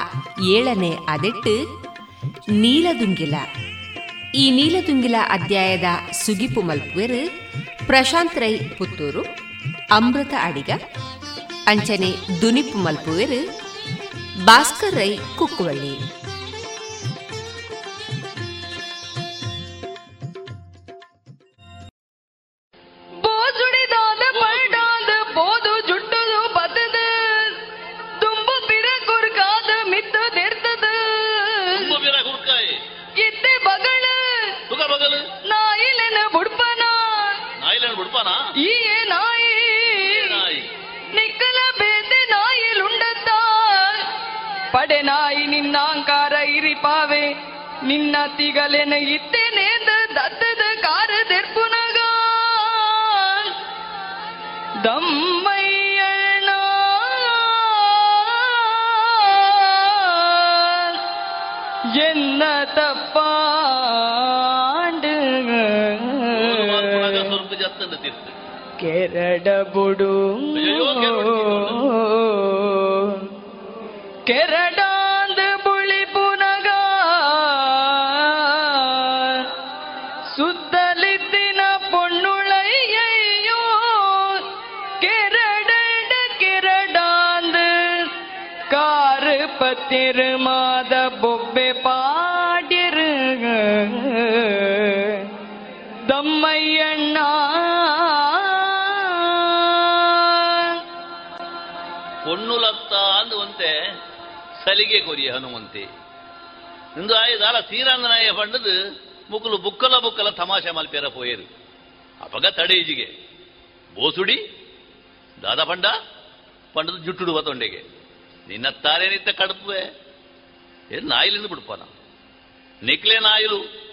ಏಳನೇ ಅದೆಟ್ಟು ನೀಲದುಂಗಿಲ. ಈ ನೀಲದುಂಗಿಲ ಅಧ್ಯಾಯದ ಸುಗಿಪು ಮಲ್ಪುವೆರು ಪ್ರಶಾಂತ್ ರೈ ಪುತ್ತೂರು, ಅಮೃತ ಅಡಿಗ, ಅಂಚನೆ ದುನಿಪು ಮಲ್ಪುವೆರು, ಭಾಸ್ಕರ್ ರೈ ಕುಕ್ಕುವಳ್ಳಿ. ನಿನ್ನ ತಿಗಲೆನ ಇತ್ತೇನೆ ದತ್ತದ ಕಾರ ದೆರ್ಪುನಗ ದಮ್ಮಯ್ಯಣ ಎನ್ನ ತಪ್ಪಾಂಡು. ಕೆರಡ ಬುಡು ಕೆರಡ ತಿರುಮಾದ ಬೊಬ್ಬೆ ಪಾಡಿರು ದಮ್ಮಯ್ಯಣ್ಣ பொண்ணுலத்த ஆண்டு ಸಲಿಗೆ ಕೊರಿಯ ಹನುಮಂತೆ ಇಂದು ಆಯ್ದಾಲ ತೀರಂಗನಾಯ ಪಂಡದು ಮುಕ್ಕಲು ಬುಕ್ಕಲ ಬುಕ್ಕಲ ತಮಾಷೆ ಮಲ್ಪೇರ ಪೋಯರು ಅಪಗ ತಡೇಜಿಗೆ ಬೋಸುಡಿ ದಾದ ಪಂಡ ಪಂಡದು ಜುಟ್ಟುಡು ಬತ್ತೊಂಡೆಗೆ ಕಡುಪುವೆ ಏನು ನಾಯಿಲಿಂದ ಬಿಡ್ಪಾನ? ನಿಕ್ಲೆ ನಾಯಿಲು.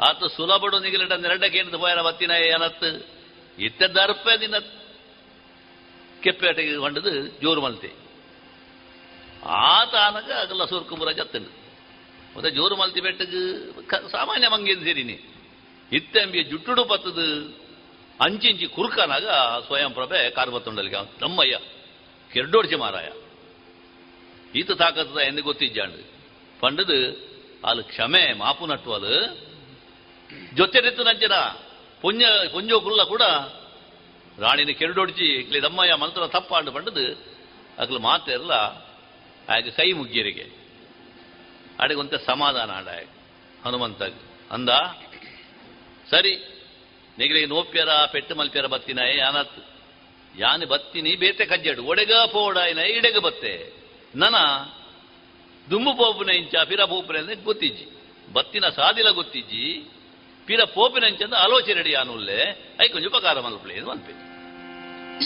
ಆತ ಸುಲಭಡು ನಿಗಲಿಟ ನೆರಡಕ್ಕೆ ಪೋಯನ ಬತ್ತಿನ ಏನತ್ತು? ದರ್ಪೆ ನಿನ್ನ ಕೆಪ್ಪೇಟೆಗೆ ಹೊಂಡದು ಜೋರು ಮಲ್ತೆ. ಆತ ಆನಗ ಅಗಲ ಸುರ್ಕುಂಬುರ ಜತ್ತಂಡು. ಮತ್ತೆ ಜೋರು ಮಲ್ತಿ ಬೆಟ್ಟಗೆ ಸಾಮಾನ್ಯ ಮಂಗೇನು ಸೇರಿನಿ. ಇತ್ತಂಬಿಯ ಜುಟ್ಟುಡು ಪತ್ತದು ಅಂಚಿಂಚಿ ಕುರುಕನಾಗ ಸ್ವಯಂ ಪ್ರಭೆ ಕಾರು ನಮ್ಮಯ್ಯ ಕೆರ್ಡೋಡ್ಚಿ ಮಾರಾಯ. ಈತ ತಾಕತ್ತದ ಎಂದು ಗೊತ್ತಿಜ್ಜಾಂಡು ಪಂಡದು ಅಲ್ಲಿ ಕ್ಷಮೆ ಮಾಪು ನಟ್ಟುವಲು ಜೊತೆರಿತ್ತು ನಂಜನ ಪುಂಜ ಪುಂಜೋ ಕುಲ್ಲ ಕೂಡ. ರಾಣಿನ ಕೆರಡೊಡ್ಜಿ, ಇಕ್ಲಿ ದಮ್ಮಯ್ಯ ಮಂತ್ರ ತಪ್ಪಾಂಡು ಪಂಡದು ಅಕ್ಲು ಮಾತೆಲ್ಲ ಆಗ ಕೈ ಮುಗ್ಗಿರಿಗೆ. ಅಡಿಗೆ ಒಂತ ಸಮಾಧಾನ ಆಡ ಹನುಮಂತ ಅಂದ, ಸರಿ ನಿಗಲಿಗೆ ನೋಪ್ಯರ, ಪೆಟ್ಟು ಮಲ್ಪ್ಯರ ಬತ್ತಿನ ಯಾನತ್ ಯಾನಿ ಬತ್ತಿನಿ ಬೇತೆ ಕಜ್ಜಡು, ಒಡೆಗ ಪೋಡಾಯಿನ, ಇಡೆಗ ಬತ್ತೆ. ನನ ದುಮ್ಮು ಪೋಪಿನ ಇಂಚ ಪಿರ ಪೋಪಿನ ಗೊತ್ತಿಜ್ಜಿ ಬತ್ತಿನ ಸಾದಿಲ ಗೊತ್ತಿಜ್ಜಿ ಪಿರ ಪೋಪಿನ ಇಂಚಂದ ಆಲೋಚನೆ ರೆಡಿ ಆನುಲ್ಲೆ ಐ ಕೊಂಚ ಉಪಕಾರ ಮಲ್ಪಲೆ ಇದು ಅನ್ಪೆ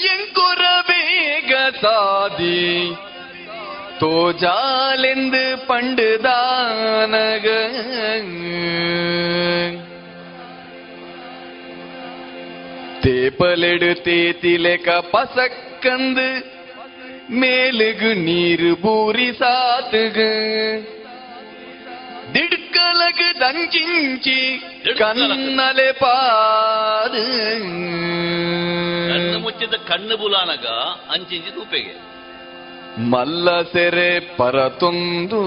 ಎಂಕುರ ಬೇಗ ಸಾದಿ தோஜாலெந்து பண்டுதானக தேப்பலெடுத்தே திலக பசக்கந்து மேலுகு நீர் பூரி சாத்துகு திடுக்கலகு தஞ்சிஞ்சி கண்ணலே பாது ಕಣ್ಣು ಮುಚ್ಚಿದ ಕಣ್ಣು ಬುಲಾನಗ ಅಂಚಿಂಚಿ ತೂಪೆಗೆ ಮಲ್ಲ ಸೆರೆ ಪರತೊಂದು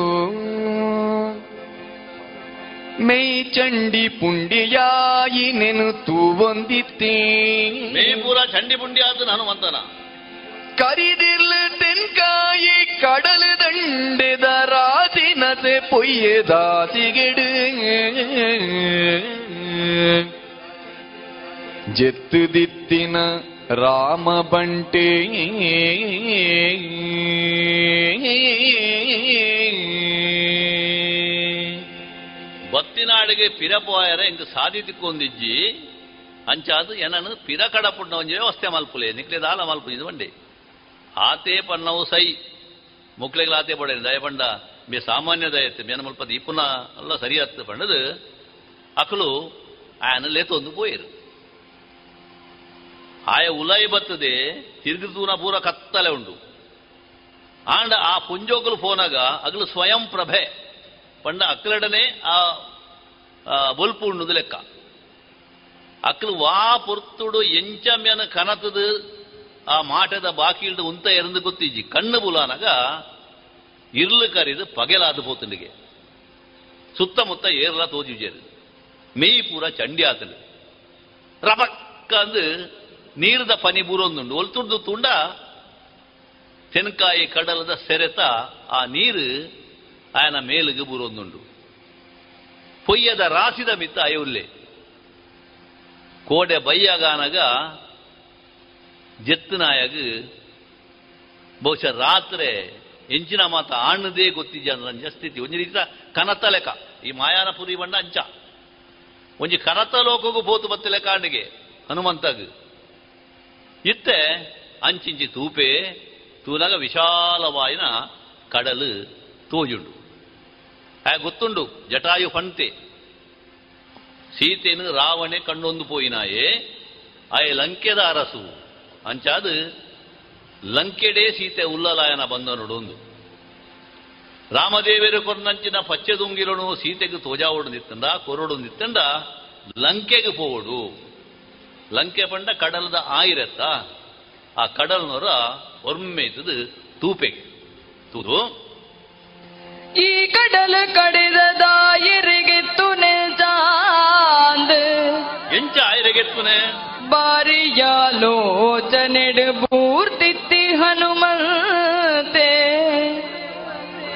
ಮೈ ಚಂಡಿ ಪುಂಡಿಯಾಯಿ ನೆನು ತೂ ಒಂದಿತ್ತೀ. ಮೇಪುರ ಚಂಡಿ ಪುಂಡಿ ಆದ ಹನುಮಂತನ ಕರಿದಿರ್ಲು ತೆನ್ಕಾಯಿ ಕಡಲು ದಂಡೆದ ರಾತಿನತೆ ಪೊಯ್ಯದಾಸಿಗೆಡು ಜೆತ್ತು ದಿತ್ತಿನ ರಾಮ ಬಂಟೆ ಬತ್ತಿನಾಡಿಗೆ ಪಿರಪೋಯರ ಇಂದು ಸಾಧಿತಿಕೊಂದಿಜ್ಜಿ ಅಂಚಾದು ಎನನು ಪಿರ ಕಡಪುಣ್ಣ ಒಂಜಿ ವ್ಯವಸ್ಥೆ ಮಲ್ಪುಲೆ ನಿಕ್ಲೆ ದಾಲ ಮಲ್ಪು ಇದು ಬಂಡಿ. ಪನ್ನವು ಸೈ. ಮುಕ್ಲೆಗಳು ಆತೆ ಪಡೆ ದಯಪಂಡ ಮೇ ಸಾಮಾನ್ಯ ದಯತ್ತೆ ಮೇನ ಮಲ್ಪದ ಇಪ್ಪುನ ಎಲ್ಲ ಸರಿಯತ್ತು ಪಂಡದು. ಅಕಲು ಆಯನ ಲೇತೊಂದು ಪೋಯಿರು. ಆಯ ಉಲಾಯಿ ಬತ್ತದೆ ತಿರುಗಿ ತೂನ ಪೂರ ಕತ್ತಲೆ ಉಂಡು. ಆಂಡ ಆ ಪುಂಜೋಕಲು ಫೋನಾಗ ಅಗಲು ಸ್ವಯಂ ಪ್ರಭೆ. ಪಂಡ ಅಕ್ಕಲಡನೆ ಆ ಬೊಲ್ಪು ಉಣ್ಣದು ಲೆಕ್ಕ. ಅಕ್ಕಲು ವಾ ಪುರ್ತುಡು ಎಂಚ ಮೇನ ಕನತದ ಆ ಮಾಟದ ಉಂತ ಎರಂದು ಗೊತ್ತಿಜ್ಜಿ ಕಣ್ಣು ಬುಲಾನಗ ಇರ್ಲು ಕರಿದು ಪಗೆಲಾದು ಪೋತನಿಗೆ ಸುತ್ತಮುತ್ತ ತೋಜಿಜೇರು ಮೇಯಿ ಪೂರ ಚಂಡಿ ಆತನು ರಪಕ್ಕ ಅಂದು ನೀರದ ಪನಿ ಬೂರೊಂದುಂಡು. ಒಲ್ತುಡ್ದು ತುಂಡ ತೆನ್ಕಾಯಿ ಕಡಲದ ಸೆರೆತ ಆ ನೀರು ಆಯನ ಮೇಲಿಗೆ ಬೂರೊಂದುಂಡು. ಪೊಯ್ಯದ ರಾಸಿದ ಮಿತ್ತ ಅಯುಲ್ಲೆ ಕೋಡೆ ಬಯ್ಯಗಾನಗ ಜೆತ್ತನಾಯಗ ಬಹುಶಃ ರಾತ್ರೆ ಎಂಚಿನ ಮಾತ ಆಣ್ಣದೇ ಗೊತ್ತಿದ್ಯ ಅಂದ್ರೆ ಸ್ಥಿತಿ. ಒಂಜಿ ರೀತಿಯ ಕನತ ಲೆಕ್ಕ. ಈ ಮಾಯಾನಪುರಿ ಬಣ್ಣ ಅಂಚ. ಒಂಜಿ ಕನತ ಲೋಕಗೂ ಬೋತು ಬತ್ತ ಲೆಕ್ಕ ಆಂಡಿಗೆ, ಹನುಮಂತಗ್. ಇತ್ತೆ ಅಂಚಿಂಚಿ ತೂಪೆ ತೂನಗ ವಿಶಾಲವಾಯಿನ ಕಡಲು ತೋಜುಂಡು. ಆ ಗೊತ್ತುಂಡು, ಜಟಾಯು ಪಂತೆ ಸೀತೆನು ರಾವಣೆ ಕಣ್ಣೊಂದು ಪೋಯಿನಾಯೇ, ಆಯ ಲಂಕೆದ ಅರಸು. ಅಂಚಾದು ಲಂಕೆಡೆ ಸೀತೆ ಉಲ್ಲಲಾಯನ ಬಂದ ನೋಡೊಂದು ರಾಮದೇವರು ಕೊರ್ನಂಚಿನ ಪಚ್ಚದುಂಗಿಲನು ಸೀತೆಗೆ ತೋಜಾವಡು ನಿತ್ತಂಡ ಕೊರಡು ನಿತ್ತಂಡ ಲಂಕೆಗೆ ಪೋವಡು. ಲಂಕೆ ಪಂಡ ಕಡಲದ ಆಯಿರತ್ತ ಆ ಕಡಲ್ನವರ ಒರ್ಮೆಯ್ತದು ತೂಪೆಗೆ. ತೂದು ಈ ಕಡಲ ಕಡಿದ ಕಡಿದದಾಯರಿಗೆ ತುನೆ ಚಾಂದ್. ಎಂಚ ಆಯಿರಗೆತ್ತುನೆ ಬಾರಿಯಾಲೋಚನೆಡು ಪೂರ್ತಿತ್ತಿ ಹನುಮಂತೆ.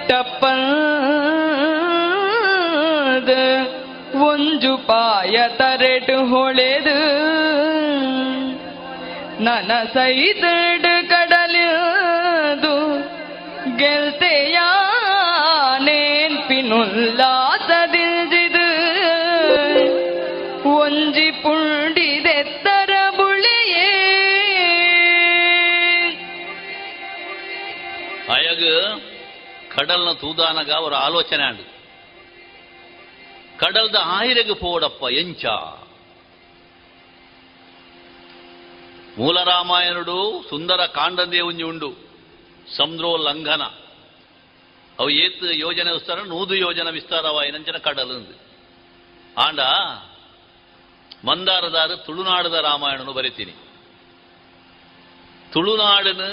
ಟಪ್ಪಂದ ಒಂಜು ಪಾಯ ತರೆಡು ಹೊಳೆದು ನನ ಸೈದಡು ಕಡಲದು ಗೆಲ್ತೆಯ ಪಿನುಲ್ಲಾಸದಿಲ್ಜಿದು ಕಡಲ್ನ ತೂದಾನಗ ಅವರ ಆಲೋಚನೆ ಅಂಡ್ ಕಡಲ್ದ ಆಹಿರೆಗೆ ಪೋಡಪ್ಪ ಎಂಚ. ಮೂಲ ರಾಮಾಯಣಡು ಸುಂದರ ಕಾಂಡಂದೇ ಉಂಡು. ಸಮುದ್ರೋ ಲಂಘನ. ಅವು ಏತ್ ಯೋಜನೆ ವಿಸ್ತಾರ ನೂದು ಯೋಜನೆ ವಿಸ್ತಾರವಾಯಿನಂಚಿನ ಕಡಲು ಆಂಡ, ಮಂದಾರದಾರು ತುಳುನಾಡದ ರಾಮಾಯಣನು ಬರೀತೀನಿ. ತುಳುನಾಡನು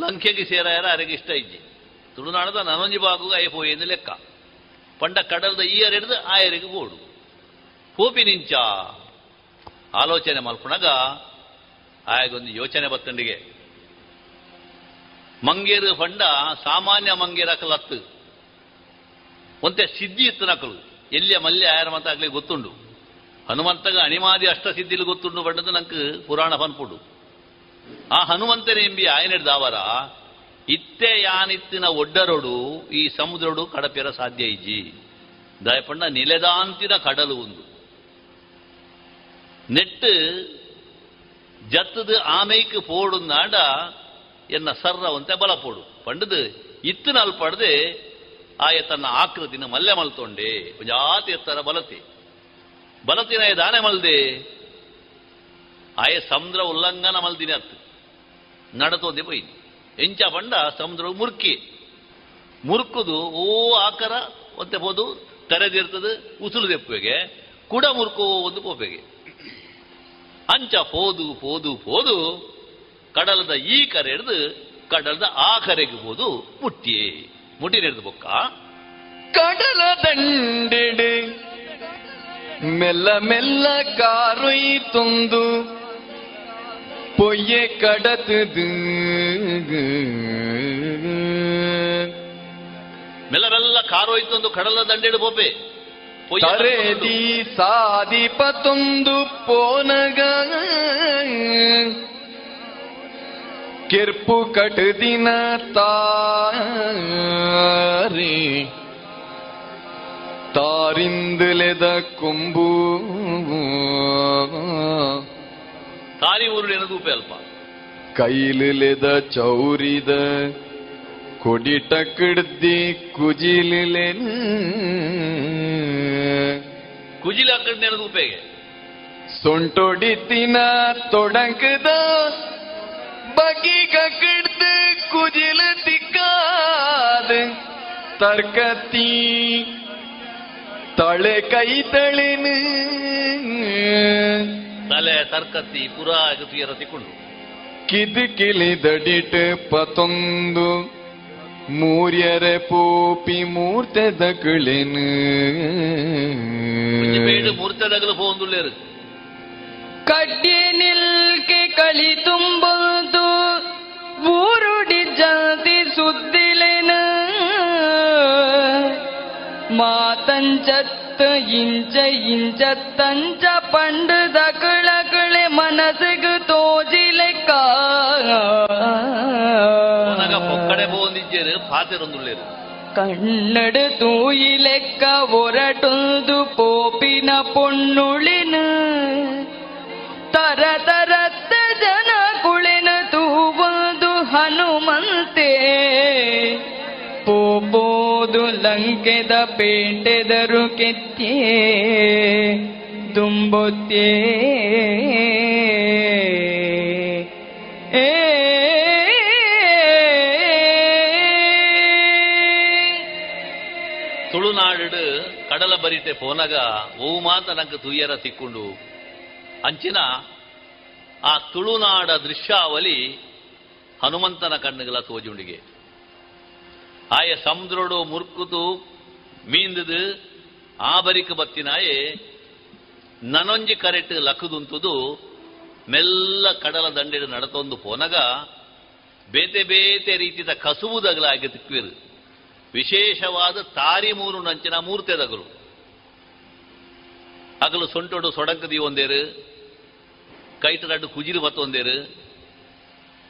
ಲಂಕೆಗೆ ಸೇರಾಯರ ಅರೆಗೆ ಇಷ್ಟ ಇಜ್ಜಿ. ತುಳುನಾಡದ ನನೊಂಜಿ ಬಾಗು ಎಂದು ಲೆಕ್ಕ. ಪಂಡ ಕಡಲದ ಈಯರೆಡ್ದು ಆಯರಿಗೆ ಓಡು. ಹೋಪಿ ನಿಂಚ. ಆಲೋಚನೆ ಮಲ್ಪುಣಗ, ಆಯಗೊಂದು ಯೋಚನೆ ಬತ್ತಂಡಿಗೆ. ಮಂಗೇರು ಪಂಡ ಸಾಮಾನ್ಯ ಮಂಗೇರಕಲತ್ತು ಒಂತೆ ಸಿದ್ಧಿ ಇತ್ತು ನಕಲು. ಎಲ್ಲಿಯ ಮಲ್ಲೆ ಆಯರ ಮತ ಆಗ್ಲಿ ಗೊತ್ತುಂಡು. ಹನುಮಂತಗ ಅಣಿಮಾದಿ ಅಷ್ಟ ಸಿದ್ಧಿಲಿ ಗೊತ್ತುಂಡು ಬಂಡದು ನಂಕು ಪುರಾಣ ಪನ್ಪುಡು ಆ ಹನುಮಂತನೇ ಎಂಬಿ ಆಯನೆಡ್ ದಾವರ ಇತ್ತೆ ಯಾನಿತ್ತಿನ ಒಡ್ಡರೊಡು, ಈ ಸಮುದ್ರಡು ಕಡಪಿರ ಸಾಧ್ಯ ಇಜ್ಜಿ. ದಯಪಣ್ಣ, ನಿಲೆದಾಂತಿನ ಕಡಲು ಒಂದು. ನೆಟ್ಟು ಜತ್ತದು ಆಮೈಕ್ ಪೋಡು ನಾಡ ಎನ್ನ ಸರ್ರವಂತೆ ಬಲ ಪೋಡು. ಪಂಡದು ಇತ್ತಿನ ಅಲ್ಪಡದೆ ಆಯ ತನ್ನ ಆಕೃತಿನ ಮಲ್ಲೆ ಮಲ್ತೊಂಡೆ. ಜಾತಿ ಎತ್ತರ ಬಲತಿ. ಬಲತಿನ ದಾನೆ ಮಲ್ದೆ. ಆಯ ಸಮುದ್ರ ಉಲ್ಲಂಘನ ಮಲ್ದಿನ ಅತ್ತು. ನಡತೋದೆ ಪೈ ಎಂಚ ಬಂಡ ಸಮುದ್ರ ಮುರ್ಕಿ. ಮುರ್ಕುದು ಓ ಆಕರ ಒಂತೆ ಹೋದು ತರೆದಿರ್ತದೆ ಉಸುಲು ದೆಪ್ಪಿಗೆ ಕುಡ ಮುರ್ಕೋ ಒಂದು ಪೋಪೆಗೆ ಅಂಚ ಹೋದು ಹೋದು ಹೋದು, ಕಡಲದ ಈ ಕರೆ ಹಿಡಿದು ಕಡಲದ ಆ ಕರೆಗೆ ಹೋದು ಮುಟ್ಟಿ. ಮುಟ್ಟಿ ಹಿಡಿದು ಬೊಕ್ಕ. ಕಡಲ ಮೆಲ್ಲ ಮೆಲ್ಲ ಕಾರೊಯ್ತೊಂದು பொய்யை கடத்துது ಮೆಲ್ಲ ಮೆಲ್ಲ ಕಾರೋಯ್ತು ಒಂದು ಕಡಲ ದಂಡೆಡು ಪೋಪೆ ಪೊಯ್ಯ ತರೇದಿ ಸಾಧಿಪತ್ತೊಂದು ಪೋನಗ ಕೆರ್ಪು ಕಟದಿನ ತಾರಿ ತಾರಿಂದಲೆದ ಕೊಂಬು ತಾರಿ ಊರು ಎನದೂಪೆ ಅಲ್ಪ? ಕೈಲಿಲೆದ ಚೌರಿದ ಕೊಡಿಟ ಕಿಡ್ದಿ ಕುಜಿಲಿ ಕುಜಿಲ ಕಡೆ ಎನದೂಪೆಗೆ ಸೊಂಟೊಡಿತಿನ ತೊಡಕದ ಬಗಿಗ ಕಿಡ್ದು ಕುಜಿಲ ತಿಕ್ಕಾದ ತರ್ಕತಿ ತಳೆ ಕೈ ತಳೆನು ತಲೆ ತರ್ಕತ್ತಿ ಪುರ ತುಯರ ಕಿದಿ ಕಿದು ಕಿಳಿದಡಿಟ್ ಪತೊಂದು ಮೂರ್ಯರೆ ಪೋಪಿ ಮೂರ್ತೆದ ಕಿಳೆನು. ಬೇಡು ಮೂರ್ತದಗಲು കട്ടി ಕಡ್ಡಿ ನಿಲ್ಕೆ ಕಳಿ ತುಂಬುದು ಊರುಡಿ ಜಾತಿ ಸುದ್ದಿಲೆನ. ಮಾತಂಚತ್ ಇಂಚ ಇಂಚತ್ತಂಚ ಪಂಡು ದಕಳಕಳೆ ಮನಸ್ಸಿಗೆ ತೋಜಿಲೆಕ್ಕ ಪೊಕ್ಕಡೆ ಪೋಂದಿಜ್ಜೇರು ಪಾತೆರೊಂದುಳ್ಳೇರು ಪೋಪಿನ ಪೊಣ್ಣುಳಿನ ತರ ತರತ್ತ ಜನ ಕುಳಿನ ತೂವುದು ಹನುಮಂತೆ. ಪೋಬೋದು ಲಂಕೆದ ಪೇಟೆದರು ಕೆತ್ತೇ. ದುಂಬೊತ್ತೇ ತುಳುನಾಡು ಕಡಲ ಬರಿತೆ ಪೋನಗ ಮಾತ ನಂಗೆ ತುಯ್ಯರ ತಿಕ್ಕೊಂಡು. ಅಂಚಿನ ಆ ತುಳುನಾಡ ದೃಶ್ಯಾವಲಿ ಹನುಮಂತನ ಕಣ್ಣುಗಳ ತೋಜುಂಡಿಗೆ. ಆಯ ಸಮುದ್ರಡು ಮುರ್ಕುತು ಮೀಂದದು ಆಬರಿಕ ಬತ್ತಿನಾಯೆ ನನೊಂಜಿ ಕರೆಟ್ ಲಕ್ಕದುಂತುದು ಮೆಲ್ಲ ಕಡಲ ದಂಡೆಡು ನಡತೊಂದು ಪೋನಗ ಬೇತೆ ಬೇತೆ ರೀತಿಯ ಕಸುವುದಗಲಾಗಿ ತಿಕ್ಕಿರು ವಿಶೇಷವಾದ ತಾರಿ ಮೂರು ನಂಚಿನ ಮೂರ್ತೆದಗಲು ಅಗಲು ಸೊಂಟೊಡು ಸೊಡಂಕದಿ ಒಂದೇರು ಕೈಟರಡ್ಡು ಕುಜಿರು ಬತ್ತೊಂದೇರು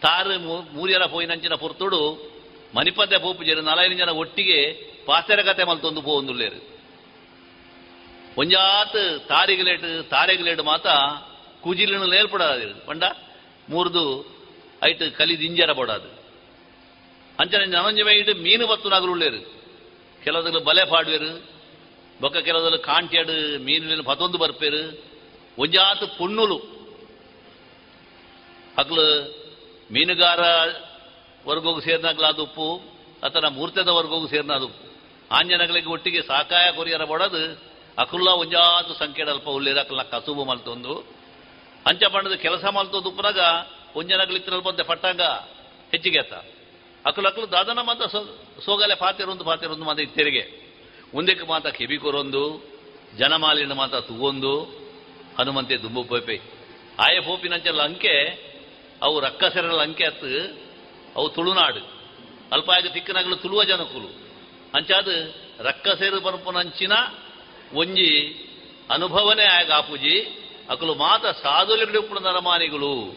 ತಾರು ಮೂರ್ಯರ ಪೋಯಿನಂಚಿನ ಪುರ್ತುಡು ಮಣಿಪತೆ ಪೋಪು ಜನ ನಲೈನ ಜನ ಒಟ್ಟಿಗೆ ಪಾತೆರ ಕತೆ ಮಲ್ತೊಂದು ಒಂಜಾತ್ ತಾರಿಗಲೇಟ್ ತಾರೆಗಲೇಟ್ ಮಾತ ಕುಜಿಲಿನ ಲೇರ್ಪಡಾದು ಪಂಡ? ಮೂರ್ದು ಐಟ್ ಕಲಿದು ಇಂಜರ ಪಡಾದು. ಅಂಚನೆ ಇಟ್ಟು ಮೀನು ಬತ್ತು ನಗರುಳ್ಳೇರು ಕೆಲದಲ್ಲಿ ಬಲೆ ಪಾಡುವೆರು, ಬೊಕ್ಕ ಕೆಲದಲ್ಲಿ ಕಾಂಟ್ಯಾಡು ಮೀನಿನ ಪತೊಂದು ಬರ್ಪೇರು. ಒಂಜಾತ್ ಪುಣ್ಣುಲು. ಅಕ್ಲು ಮೀನುಗಾರ ವರ್ಗೋಗು ಸೇರಿನಾಗ್ಲ ಅದು ಉಪ್ಪು ಅಥವಾ ಮೂರ್ತೆದ ವರ್ಗೋಗು ಸೇರಿನ ಅದು ಉಪ್ಪು. ಆಂಜನಗಳಿಗೆ ಒಟ್ಟಿಗೆ ಸಾಕಾಯ ಕೊರಿಯರ ಬಡದು ಅಕುಲ್ಲ ಅಲ್ಪ ಉಳ್ಳೇರ ಅಕಲ್ನ ಕಸುಬು ಮಲ್ತೊಂದು ಅಂಚ ಪಂಡದ ಕೆಲಸ ಮಲ್ತೊಂದು ಉಪ್ಪನಾಗ ಒಂಜನಗಳಿತ್ತಿನಲ್ಲಿ ಬಂದೆ ಪಟ್ಟಾಗ ಹೆಚ್ಚಿಗೆ ಆತ. ಅಕುಲು ಅಕಲು ದಾದನ ಮಾತ ಸೋಗಲೆ ಪಾತಿರೊಂದು ಪಾತಿರೊಂದು ಮಾತ ಇತ್ತೆರಿಗೆ ಮುಂದಕ್ಕೆ ಮಾತ ಕೆಬಿಕೊರೊಂದು ಜನಮಾಲಿನ ಮಾತ ತುಗೊಂದು, ಹನುಮಂತೆ ದುಂಬು ಪೋಪೆ. ಆಯ ಪೋಪಿನಂಚ ಲಂಕೆ ಅವು ರಕ್ಕಸರ ಲಂಕೆ ಅತ್ತು, ಅವು ತುಳುನಾಡು. ಅಲ್ಪ ಆಗ ತಿಕ್ಕನಗಲು ತುಳುವ ಜನಕುಲು. ಅಂಚಾದ ರಕ್ಕಸೇರು ಪಂಪುನಂಚಿನ ಒಂಜಿ ಅನುಭವನೇ ಆಗ ಆಪುಜಿ, ಅಕಲು ಮಾತ ಸಾಧುಲಿಗಳು ನರಮಾನಿಗಳು.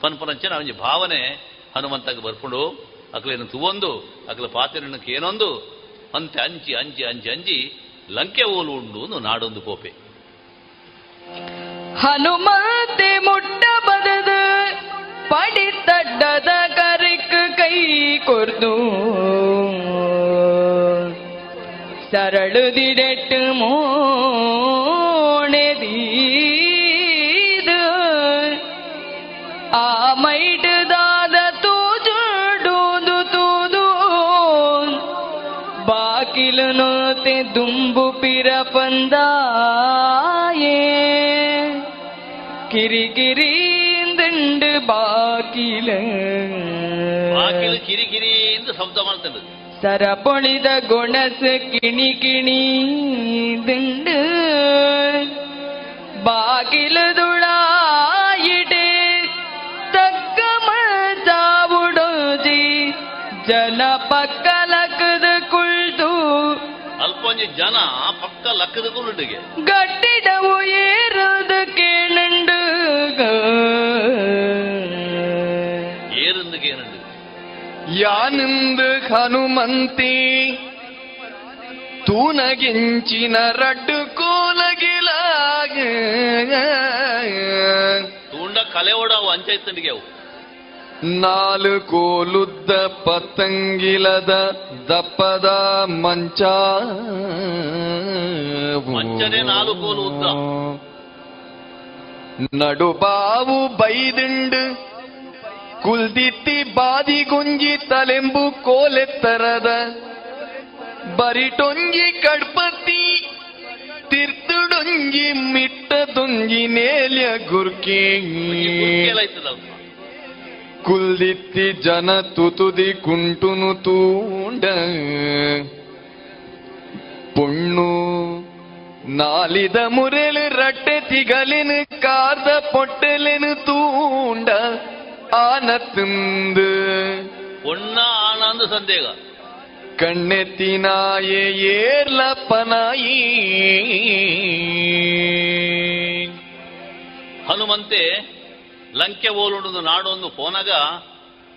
ಪನ್ಪುನಂಚಿನ ಒಂಜಿ ಭಾವನೆ ಹನುಮಂತಗ ಬರ್ಕೊಂಡು ಅಕಲೇನು ತುವೊಂದು, ಅಕಲ ಪಾತಿರನ್ನು ಕೇನೊಂದು, ಅಂತೆ ಅಂಚಿ ಅಂಚಿ ಅಂಚಿ ಅಂಚಿ ಲಂಕೆ ಓಲು ಉಂಡು ನಾಡೊಂದು ಕೋಪೆ. ಹನುಮಂತೆ ಮುಟ್ಟ ಬದದು, ಪಡಿತಡ್ಡದ ಕರಿಕ್ ಕೈ ಕೊರ್ದು. தரழுதிடட்டு மோனெதீது ஆமைடு தாத தூஜுடூது தூது பாக்கிலு நோத்தே தும்பு பிறப்பந்தாயே கிரி கிரீந்துண்டு பாக்கில பாக்கிலு கிரி கிரி என்று சப்தமான ಮಾಡ್ತದೆ ಸರಪೊಳಿದ ಗೊಣಸ ಕಿಣಿ ಕಿಣಿ ದಿಂಡು. ಬಾಗಿಲದುಳಾಯಿಡೆ ತಕ್ಕ ಮಜಾವುಡೋಜಿ ಜನ ಪಕ್ಕ ಲಕ್ಕದ ಕುಳ್ದು. ಅಲ್ಪ ಜನ ಪಕ್ಕ ಲಕ್ಕದ ಕುಳ್ಳಿಗೆ ಗಟ್ಟಿಡವು ಯಾನಿಂದು ಹನುಮಂತಿ ತೂನಗಿಂಚಿನ ರಡ್ಡು ಕೋಲಗಿಲಾಗ ತೂಂಡ ಕಲೆ ಓಡಾವು ಅಂಚೈತಂಡಿಗೆ ಅವು ನಾಲು ಕೋಲುದ್ದ ಪತಂಗಿಲದ ದಪ್ಪದ ಮಂಚ ಮಂಚನೆ ನಾಲು ಕೋಲು ಉದ್ದ ನಡುಬಾವು ಬೈದಿಂಡು ಕುಲ್ದಿತ್ತಿ ಬಾದಿ ಗುಂಜಿ ತಲೆಂಬು ಕೋಲೆತ್ತರದ. ಬರಿಟೊಂಜಿ ಕಡ್ಪತಿ ಮಿಟ್ಟ ಮಿಟ್ಟದೊಂಜಿ ನೇಲ್ಯ ಗುರ್ಕಿ. ಕುಲ್ದಿತ್ತಿ ಜನ ತುತುದಿ ಕುಂಟುನು ತೂಂಡ. ಪೊಣ್ಣು ನಾಲಿದ ಮುರೆಲು ರಟ್ಟೆ ತಿಗಲಿನ ಕಾರ್ದ ಪೊಟ್ಟೆಲೆನು ತೂಂಡ. ஆனத்துந்து ಒಣ್ಣ ಆನಂದ ಸಂದೇಹ ಕಣ್ಣೆತ್ತಿನಾಯೇ ಏರ್ಲಪ್ಪನಾಯಿ ಹನುಮಂತೆ ಲಂಕೆ ಓಲುಂಡು ನಾಡೊಂದು ಪೋನಗ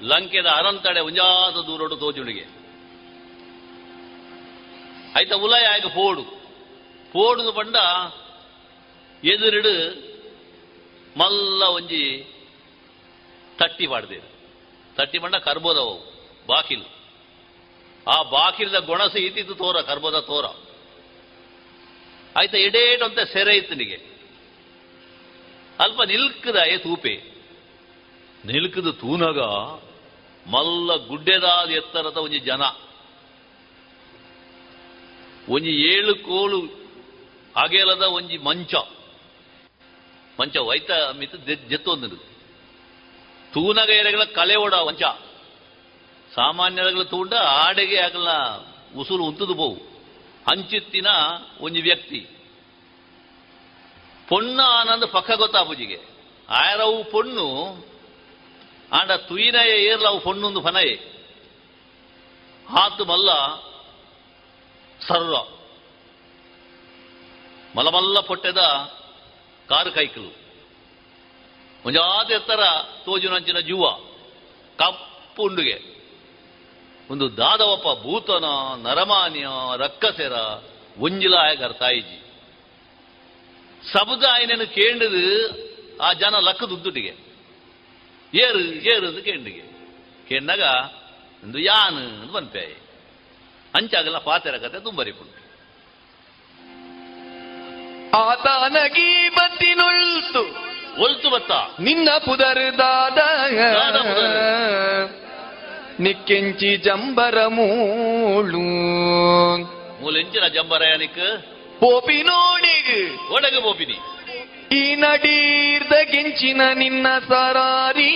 ಲಂಕೆದ ಅರಂತಡೆ ಉಂಜಾದ ದೂರಡು ತೋಜುಣಿಗೆ ಐತ ಉಲಯ ಆಗ ಪೋಡು ಪೋಡುದು ಪಂಡ ಎದುರಿಡು ಮಲ್ಲ ಒಂಜಿ ತಟ್ಟಿ ಮಾಡಿದೆ. ತಟ್ಟಿ ಪಂಡ ಕರ್ಬೋದವು ಬಾಕಿಲು. ಆ ಬಾಕಿಲ್ದ ಗೊಣಸ ಇತ್ತಿತ್ತು ತೋರ, ಕರ್ಬೋದ ತೋರ. ಆಯ್ತಾ, ಎಡೇಟ್ ಅಂತ ಸೆರೆ ಇತ್ತನಿಗೆ ಅಲ್ಪ ನಿಲ್ಕದ ಏ ತೂಪೆ. ನಿಲ್ಕದ ತೂನಗ ಮಲ್ಲ ಗುಡ್ಡೆದಾದ ಎತ್ತರದ ಒಂಜಿ ಜನ. ಒಂಜಿ ಏಳು ಕೋಲು ಅಗೇಲದ ಒಂಜಿ ಮಂಚ. ಮಂಚ ವೈತ ಮಿತ್ ಜೆತ್ತೊಂದು ತೂನಗ ಎರೆಗಳ ಕಲೆ ಓಡ ವಂಚ. ಸಾಮಾನ್ಯ ಎರೆಗಳ ತೂಂಡ ಆಡೆಗೆ ಆಗಲ್ಲ ಉಸುಲು ಉಂತದು ಬೋವು. ಹಂಚಿತ್ತಿನ ಒಂದು ವ್ಯಕ್ತಿ. ಪೊಣ್ಣ ಆನಂದ ಪಕ್ಕ ಗೊತ್ತಾಪುಜಿಗೆ ಆಯರವು ಪೊಣ್ಣು ಆಂಡ ತುಯಿನಯ ಏರ್ಲವು ಪೊಣ್ಣೊಂದು ಫನಯೆ. ಹಾತು ಮಲ್ಲ ಸರ್ವ. ಮಲಮಲ್ಲ ಪೊಟ್ಟೆದ ಕಾರು ಕೈಕಲು. ಒಂಜಾತ ಎತ್ತರ ತೋಜುನಂಚಿನ ಜೀವ. ಕಪ್ಪು ಉಂಡುಗೆ ಒಂದು ದಾದವಪ್ಪ ಭೂತನ, ನರಮಾನ್ಯ, ರಕ್ಕಸೆರ ಒಂಜಿಲಾಯ ಗರ್ತಾಯಿಜಿ. ಸಬದ ಆಯ್ನನ್ನು ಕೇಂಡದು ಆ ಜನ ಲಕ್ಕದುದ್ದುಟಿಗೆ. ಏರು ಏರು ಅಂತ ಕೇಂಡಿಗೆ. ಕೇಂಡಾಗ ಒಂದು ಯಾನ್ ಅಂತ ಬಂತೆ ಅಂಚಾಗಲ್ಲ ಪಾತೆರ ಕತೆ ತುಂಬರಿಪುಂಡು ಆತನಗಿ ಬತ್ತಿನೊಳ್ತು. ಒಲ್ತು ಬತ್ತ. ನಿನ್ನ ಪುದರ್ದಾದ ದಾದ ಪುದರ್. ನಿಕ್ಕೆಂಚಿ ಜಂಬರ ಮೂಳು. ಮೂಲೆಂಚಿನ ಜಂಬರಯಾನಿಕ್ ಪೋಪಿನೋಡಿಗ್ ಒಡಗ ಪೋಪಿನಿ. ಈ ನಡೀರ್ದ ಗೆಂಚಿನ ನಿನ್ನ ಸರಾರಿ.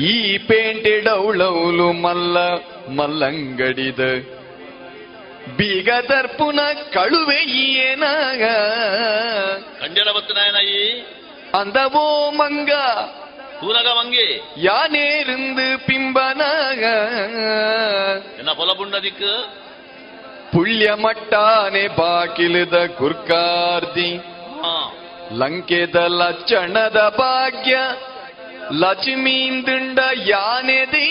ಈ ಪೇಂಟೆಡೌಳೌಲು ಮಲ್ಲ ಮಲ್ಲಂಗಡಿದ. ಬೀಗದರ್ಪುನ ಕಳುವೆಯೇನಾಗ கண்டலபத்தினாயி ಅಂದವೋ ಮಂಗ தூலக வங்கி யானேருந்து பிம்பனாக என்ன பொலபுண்டதிக்கு ಪುಳ್ಯಮಟ್ಟಾನೆ ಬಾಗಿಲಿದ ಕುರ್ಕಾರ್ಜಿ ಆ, ಲಂಕೆದ ಲಕ್ಷಣದ ಭಾಗ್ಯ ಲಕ್ಷ್ಮೀಂದುಂಡ ಯಾನೆದೇ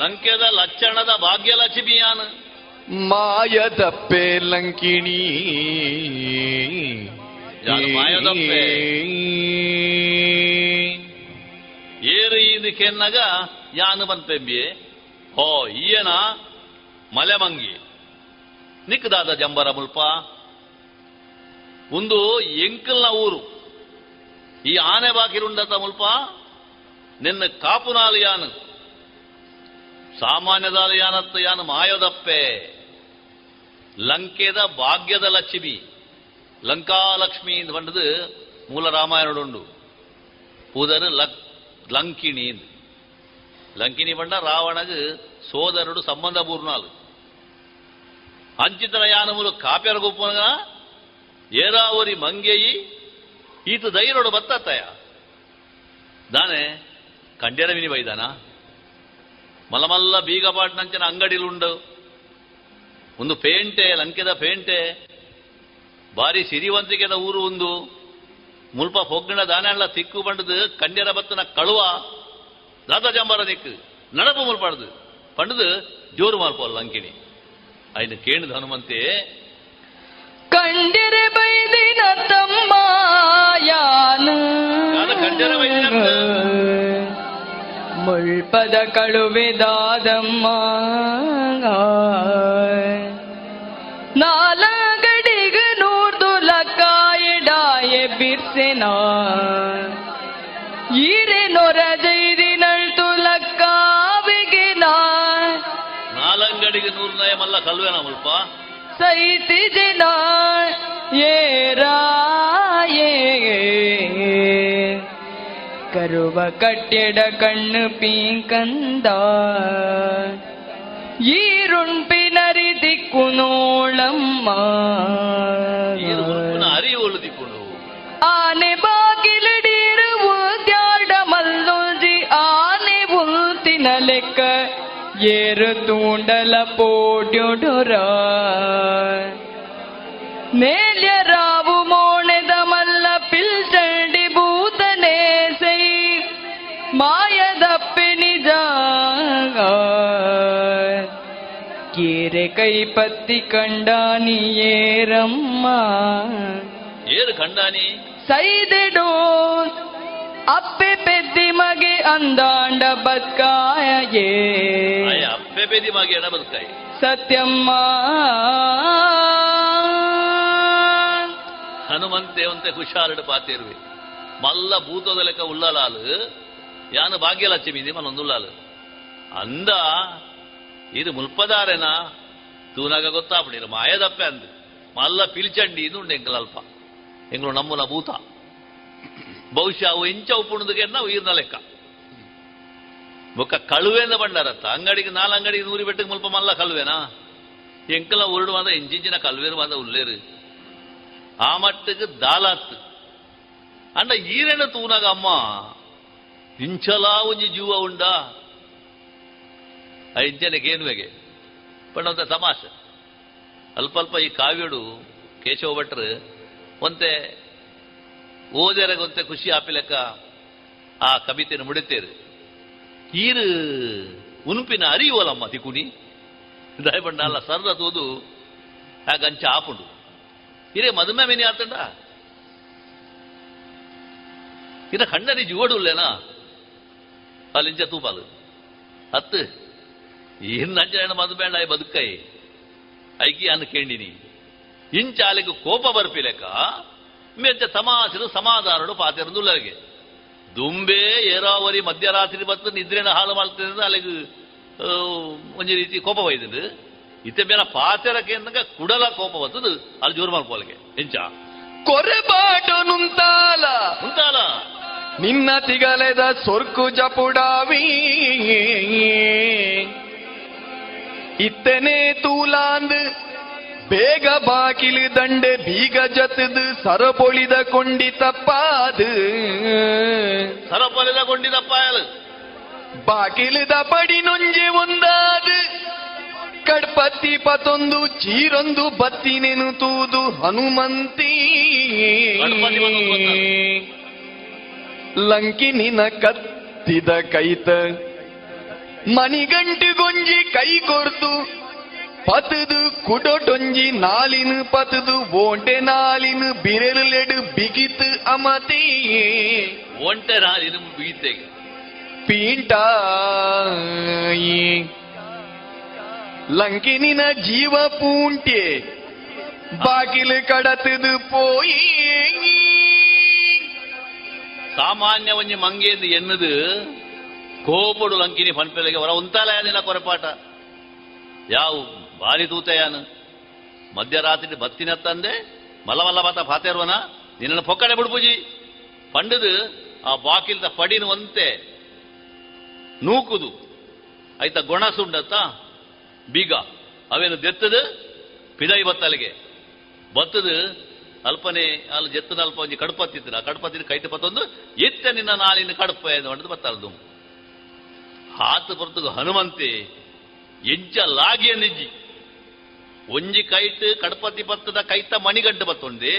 ಲಂಕೆದ ಭಾಗ್ಯಲಕ್ಷ್ಮಿಯಾನ್. ಮಾಯದಪ್ಪೆ ಲಂಕಿಣಿ. ತಪ್ಪೆ ಮಾಯದಪ್ಪೆ? ಏರು ಇದಕ್ಕೆನ್ನಗ ಯಾನು ಬಂತೆಂಬಿ ಹೋ ಈಯನ ಮಲೆಮಂಗಿ. ನಿಕ್ಕದಾದ ಜಂಬರ ಮುಲ್ಪ. ಒಂದು ಎಂಕಲ್ನ ಊರು. ಈ ಆನೆ ಬಾಕಿರುಂಡತ ಮುಲ್ಪ. ನಿನ್ನ ಕಾಪುನಾಲು ಯಾನು ಸಾಮಾನ್ಯದಾದ ಯಾನತ್ತು ಯಾನು ಮಾಯೋದಪ್ಪೆ. ಲಂಕೆದ ಭಾಗ್ಯದ ಲಕ್ಷ್ಮಿ. ಲಂಕಾಲಕ್ಷ್ಮಿ ಅಂತ ಬಂದದ್ದು ಮೂಲ ರಾಮಾಯಣದುಂಡು ಪೂದರು ಲಕ್, ಲಂಕಿಣಿ ಅಂತ. ಲಂಕಿಣಿ ಬಣ್ಣ, ರಾವಣಗ ಸೋದರುಡು ಸಂಬಂಧ ಪೂರ್ಣಾಲು ಅಂಚಿತರ ಯಾನಮೂಲು ಕಾಪ್ಯರ ಗುಪ್ಪನ ಏರಾವರಿ ಮಂಗೆಯಿ ಈತ ದೈರೋಡು ಬತ್ತ ದಾನೆ ಖಂಡೇರ ವಿನಿಮಯ మల్ల మల్ల బీగపాటినంచిన అంగడిలుండవు ಒಂದು ಪೇಂಟೆ ಲಂಕೆದ ಪೇಂಟೆ ಬಾರಿ ಸಿರಿವಂತಿಕೆದ ಊರು ಒಂದು ಮುಲ್ಪ ಪೊಗ್ಗಿನ ದಾನೆಲ್ಲ ತಿಕ್ಕು ಬಂಡದು ಕಂಡ್ಯರ ಬತ್ತನ ಕಳುವ ದಾದ ಜಂಬರ ನಿಕ್ಕು ನಡಪು ಮುಲ್ಪಾಡ್ದು ಪಂಡದು ಜೋರು ಮಾರ್ಪೋಲ್ ಲಂಕಿಣಿ ఆయన ಕೇಳಿದ ಹನುಮಂತೆ ಕಂಡಿರೆ ಬೈದಿನ ತಮ್ಮ ಯಾನು ಕಂಡರೆ ಬೈದಿನ ಮುಳ್ಪದ ಕಳುವೆದಾದಮ್ಮ. ನಾಲಗಡಿಗ ನೂರ್ದು ಲಕ್ಕಾಯಿಡಾಯ ಬಿರ್ಸೆನ. ಈರೆ ನೊರ ಜೈದಿ ನಳ್ತು ಲಕ್ಕಾವಿಗಿನ ನಾಲಂಗಡಿಗೆ ನೂರು ನಯ ಮಲ್ಲ ಕಲ್ವೇನ ಮುಲ್ಪ? ಸೈತಿ ಜನ ಏರಾಯೇ ಕರುವ ಕಟ್ಟೆಡ ಕಣ್ಣು ಪೀಂಕಂದ ಈರುಣ್ಪಿನರಿ ದಿಕ್ಕು ನೋಳಮ್ಮ ಅರಿವು ಉಳಿದಿಕೊಂಡು ಆನೆ ಬಾಗಿಲಿಡಿರುವ ಗ್ಯಾಡ ಮಲ್ಲುಜಿ ಆನೆ ಉಲ್ತಿನ ಲೆಕ್ಕ ಏರು ತೂಂಡಲ ಪೋಡ್ಯೊಡೊರ ಮೇಲ್ಯ ರಾವು ಮೋಣೆದ ಕೇರೆ ಕೈ ಪತ್ತಿ ಕಂಡಾನಿಯೇರಮ್ಮ ಏರು ಕಂಡಾನಿ? ಸೈದೆಡು. ಅಪ್ಪೆ ಪೆದ್ದಿ ಮಗೆ ಅಂದಾಂಡ ಬದ್ಕಾಯೇ ಅಪ್ಪೆ ಬೇದಿ ಮಾಗಿ ಎಡ ಬದುಕಾಯಿ. ಸತ್ಯಮ್ಮ. ಹನುಮಂತೆ ಒಂತೆ ಹುಷಾರಡು ಪಾತಿರುವೆ. ಮಲ್ಲ ಭೂತದ ಲೆಕ್ಕ ಉಳ್ಳಲಾಲು ಯಾನು ಭಾಗ್ಯಲಕ್ಷ್ಮಿ ಮನೊಂದುಳ್ಳಾಲು ಅಂದ ಇದು ಮುಲ್ಪದಾರೆನಾ ತೂನಾಗ ಗೊತ್ತಾಪಡಿರು ಮಾಯದಪ್ಪೆ ಅಂದು ಮಲ್ಲ ಪಿಲ್ಚಂಡಿ ಇದು ಉಂಡು ಎಂಕಲ್ ಅಲ್ಪ ಎಂಗಳು ನಮ್ಮನ ಭೂತ ಬಹುಶಃ ಅವು ಇಂಚ ಉಪ್ಪುಣದಕ್ಕೆ ನಾವು ಈರ್ನ ಲೆಕ್ಕ ಬೊಕ್ಕ ಕಳುವೆಂದ ಬಂಡಾರತ್ತ ಅಂಗಡಿಗೆ ನಾಲ್ ಅಂಗಡಿಗೆ ನೂರಿ ಬೆಟ್ಟಕ್ಕೆ ಮುಲ್ಪ ಮಲ್ಲ ಕಳುವೆನಾ ಎಂಕಲ ಉರುಡು ಮಾದ ಇಂಚಿಂಚಿನ ಕಲ್ವೇರು ಮಾದ ಉಲ್ಲೇರು ಆ ಮಟ್ಟಕ್ಕೆ ದಾಲಾತ್ ಅಂಡ ಈರೆನ ತೂನಾಗ ಅಮ್ಮ ಇಂಚಲಾ ಒಂಜಿ ಜೀವ ಉಂಡ ಇಂಚನೆಗೆ ಏನುವೆಗೆ ಪಂಡ ತಮಾಷೆ. ಅಲ್ಪ ಅಲ್ಪ ಈ ಕಾವ್ಯಡು ಕೇಶವ ಭಟ್ರು ಒಂತೆ ಓದರಗೊಂತೆ ಖುಷಿ ಆಪಿಲಕ್ಕ ಆ ಕವಿತೆಯನ್ನು ಮುಡಿತೇರು. ಈರು ಉನುಪಿನ ಅರಿಯುವಲಮ್ಮ ತಿಕುನಿ. ದಯಬಣ್ಣ ಅಲ್ಲ ಸರ್ರ ತೋದು ಹಾಗೆ ಅಂಚ ಆಪುಂಡು. ಇರೇ ಮದುಮೆ ಮೀನಿ ಆತಂಡ? ಇರ ಕಣ್ಣನಿ ಜೋಡುಲ್ಲೇನಾ ಅಲ್ಲಿಂಚ ತೂಪಾಲು. ಹತ್ತು. ಮದುಬೇಂಡ ಬದುಕೈ. ಐಕಿ ಅನ್ನು ಕೇಳಿನಿ ಇಂಚಾಲಿಗೆ ಕೋಪ ಬರ್ಪಿಲೆಕ್ಕ ಮೆಚ್ಚ ಸಮಾಧಾನರು ಸಮಾಧಾನಡು ಪಾತಿರಂದುಲ್ಲರಿಗೆ ದುಂಬೆ ಏರಾವರಿ ಮಧ್ಯರಾತ್ರಿ ಬತ್ತು ನಿದ್ರೆನ ಹಾಳು ಮಾಡ್ತದೆ ಅಲ್ಲಿಗೆ ಒಂಜಿ ರೀತಿ ಕೋಪ ಬೈದಿದ್ದು ಇತ್ತೆ ಬೇನ ಪಾತೆರಕ್ಕೆ ಕೇಂದ್ರ ಕುಡಲ ಕೋಪ ಬತ್ತದು ಅಲ್ಲಿ ಜೋರು ಮಾಡ್ಕೋಲಿಗೆ ಕೊರೆ ಕೊರೆಬಾಟು ನುಂತಾಲ. ಮುಂತಾಲ ನಿನ್ನ ತಿಗಲೆದ ಸೊರ್ಕು ಜಪುಡಾವಿ. ಇತ್ತನೆ ತೂಲಾಂದ್ ಬೇಗ ಬಾಕಿಲು ದಂಡೆ ಬೀಗ ಜತದು ಸರಪೊಳಿದ ಕೊಂಡಿ ತಪ್ಪಾದು. ಸರಪೊಳಿದ ಕೊಂಡಿ ಅಯಲು ಬಾಕಿಲದ ಪಡಿ ನೊಂಜೆ ಒಂದಾದು. ಕಡ್ಪತ್ತಿ ಪತೊಂದು ಚೀರೊಂದು ಬತ್ತಿನೆನು ತೂದು ಹನುಮಂತಿ. ಲಂಕಿನಿನ ಕತ್ತಿದ ಕೈತ ಮಣಿಗಂಟುಗೊಂಜಿ ಕೈ ಕೊರ್ತು. ಪತದು ಕುಡೊಟೊಂಜಿ ನಾಲಿನ ಪತದು ಓಂಟೆ ನಾಲಿನ ಬಿರೆಲೆಡು ಬಿಗಿತು ಅಮತೆಯೇ. ಒಂಟೆ ನಾಲಿನ ಬಿಗಿತೆ. ಪೀಂಟ ಲಂಕಿನಿನ ಜೀವ ಪೂಂಟೆ ಬಾಗಿಲು ಕಡತದು ಪೋಯಿ. ಸಾಮಾನ್ಯ ಒಂಜಿ ಮಂಗೇಂದು ಎನ್ನದು ಕೋಪಡು ಲಂಕಿನಿ ಪಂಪೆಲೆಗೆ ಹೊರ ಉಂತಾಲಯನಿನ ಕೊರಪಾಟ. ಯಾವ ಬಾರಿ ತೂತೆಯಾನು ಮಧ್ಯರಾತ್ರಿ ಬತ್ತಿನ ತಂದೆ ಮಲ್ಲ ಮಲ್ಲ ಬಾತ ಪಾತೇರ್ವನ ನಿನ್ನ ಪೊಕ್ಕಡೆ ಬಿಡ್ಬುಜಿ ಪಂಡದು ಆ ಬಾಕಿಲ್ದ ಪಡಿನ ಒಂತೆ ನೂಕುದು. ಆಯ್ತ ಗೊಣಸುಂಡತ್ತ ಬೀಗ. ಅವೇನು ದೆತ್ತದು? ಪಿದೈ ಬತ್ತಲಿಗೆ. ಬತ್ತದು ಅಲ್ಪನೆ, ಅಲ್ಲಿ ಜೆತ್ತದ ಅಲ್ಪ ಒಂಜಿ ಕಡುಪತ್ತಿತ್ತು. ಆ ಕಡುಪತ್ತಿನ ಕೈತ ಪತ್ತೊಂದು ಎತ್ತ ನಿನ್ನ ನಾಳಿನ ಕಡುಪ ಎಂದು ಬತ್ತಲ್ದು. ಹಾತು ಬರ್ತದು ಹನುಮಂತೆ ಎಂಚ ಲಾಗಿಯ ನಿಜ್ಜಿ. ಒಂಜಿ ಕೈಟ್ ಕಡಪತಿ ಬತ್ತದ ಕೈತ ಮಣಿಗಡ್ಡ ಬತ್ತೊಂದೆ,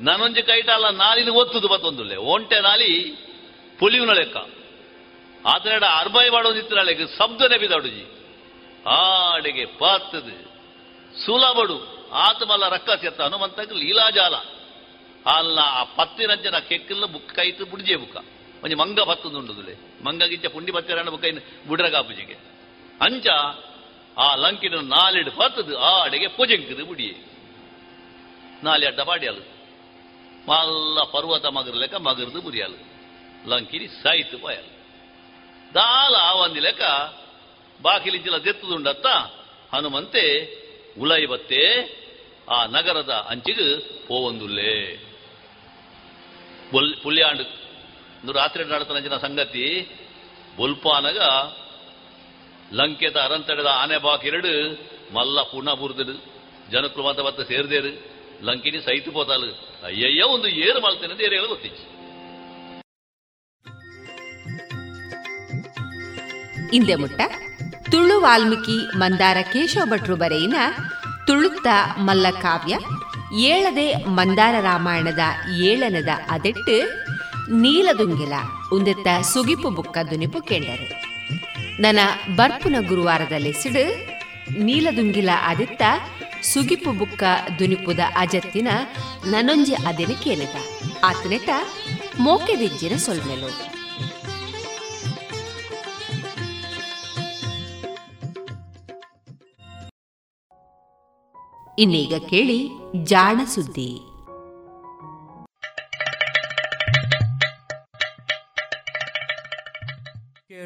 ನಾನೊಂಜಿ ಕೈಟ ಅಲ್ಲ, ನಾಲಿನ ಒತ್ತುದು ಬತ್ತೊಂದುಲ್ಲೆ. ಒಂಟೆ ನಾಲಿ ಪುಲಿವಿನ ಲೆಕ್ಕ. ಆತನಡ ಅರ್ಬಾಯಿ ಮಾಡೋದಿತ್ತು ಲೆಕ್ಕ ಶಬ್ದನೆ ಬಿದಾಡುಜಿ. ಆಡೆಗೆ ಪಾತದು ಸುಲಭಡು ಆತ ಮಲ್ಲ ರಕ್ಕ ಸೆತ್ತ ಹನುಮಂತಕ್ಕೆ ಲೀಲಾಜಾಲ. ಅಲ್ಲ ಆ ಪತ್ತಿನಂಜನ ಕೆಕ್ಕಲ್ಲ, ಬುಕ್ ಕೈತು ಬುಡ್ಜೆ ಬುಕ್ಕ ಒಂಜಿ ಮಂಗ ಬತ್ತದುಂಡುದುಲೆ ಮಂಗ ಗಿಂಚ ಪುಂಡಿ ಬುಕೈನ ಬುಕ್ಕ ಬುಡ್ರಗಾಪುಜಿಗೆ ಅಂಚ ಆ ಲಂಕಿನ ನಾಲಿಡು ಆ ಆಡೆಗೆ ಪುಜಂಕದು ಬುಡಿಯೇ. ನಾಲಿ ಅಡ್ಡ ಪಾಡ್ಯಾಲು ಮಲ್ಲ ಪರ್ವತ ಮಗರ ಲೆಕ್ಕ ಮಗರ್ದು ಬುರಿಯಲು ಲಂಕಿನಿ ಸಾಯ್ತು ಪೋಯಾಲು ದಾಲ ಬಾಕಿಲಿ ಲೆಕ್ಕ ಬಾಕಿಲಿಂಚಿಲ ದೆತ್ತದುಂಡತ್ತ ಹನುಮಂತೆ ಉಲೈ ಬತ್ತೆ ಆ ನಗರದ ಅಂಚಿಗೆ ಪೋವೊಂದುಲ್ಲೆ ಪುಲ್ಯಾಂಡು ಇಂದು ರಾತ್ರಿ ನಡತನಂಚಿನ ಸಂಗತಿ, ಬೊಲ್ಪಾನಗ ಲಂಕೆದ ಅರಂತಡೆದ ಆನೆ ಬಾಕಿರಡು ಮಲ್ಲ ಪುಣ ಬುರ್ದಡು ಜನಕ್ಕೂ ಮಾತ ಬತ್ತ ಸೇರ್ದೇರು, ಲಂಕಿನಿ ಸೈತು ಪೋತಾಲು ಅಯ್ಯಯ್ಯ, ಒಂದು ಏರು ಮಾಡ್ತೇನೆ ಅಂತ ಗೊತ್ತಿಚ್ಚು ಇಂದೆ ಮುಟ್ಟ ತುಳು ವಾಲ್ಮೀಕಿ ಮಂದಾರ ಕೇಶವ ಭಟ್ರು ಬರೆಯಿನ ತುಳುತ್ತ ಮಲ್ಲ ಕಾವ್ಯ, ಏಳದೆ ಮಂದಾರ ರಾಮಾಯಣದ ಏಳನದ ಅದೆಟ್ಟು ನೀಲದುಂಗಿಲ, ಉಂದೆತ್ತ ಸುಗಿಪು ಬುಕ್ಕ ದುನಿಪು ಕೇಂಡರು. ನನ ಬರ್ಪುನ ಗುರುವಾರದಲ್ಲಿ ಸಿಡು, ನೀಲದುಂಗಿಲ ಆದಿತ್ತ ಸುಗಿಪು ಬುಕ್ಕ ದುನಿಪುದ ಅಜತ್ತಿನ ನನೊಂಜಿ ಅದಿನ ಕೇಳಿದ. ಮೋಕೆ ಮೋಕೆದಿಜ್ಜಿನ ಸೊಲ್ಮೆಲು. ಇನ್ನೀಗ ಕೇಳಿ ಜಾಣ ಸುದ್ದಿ.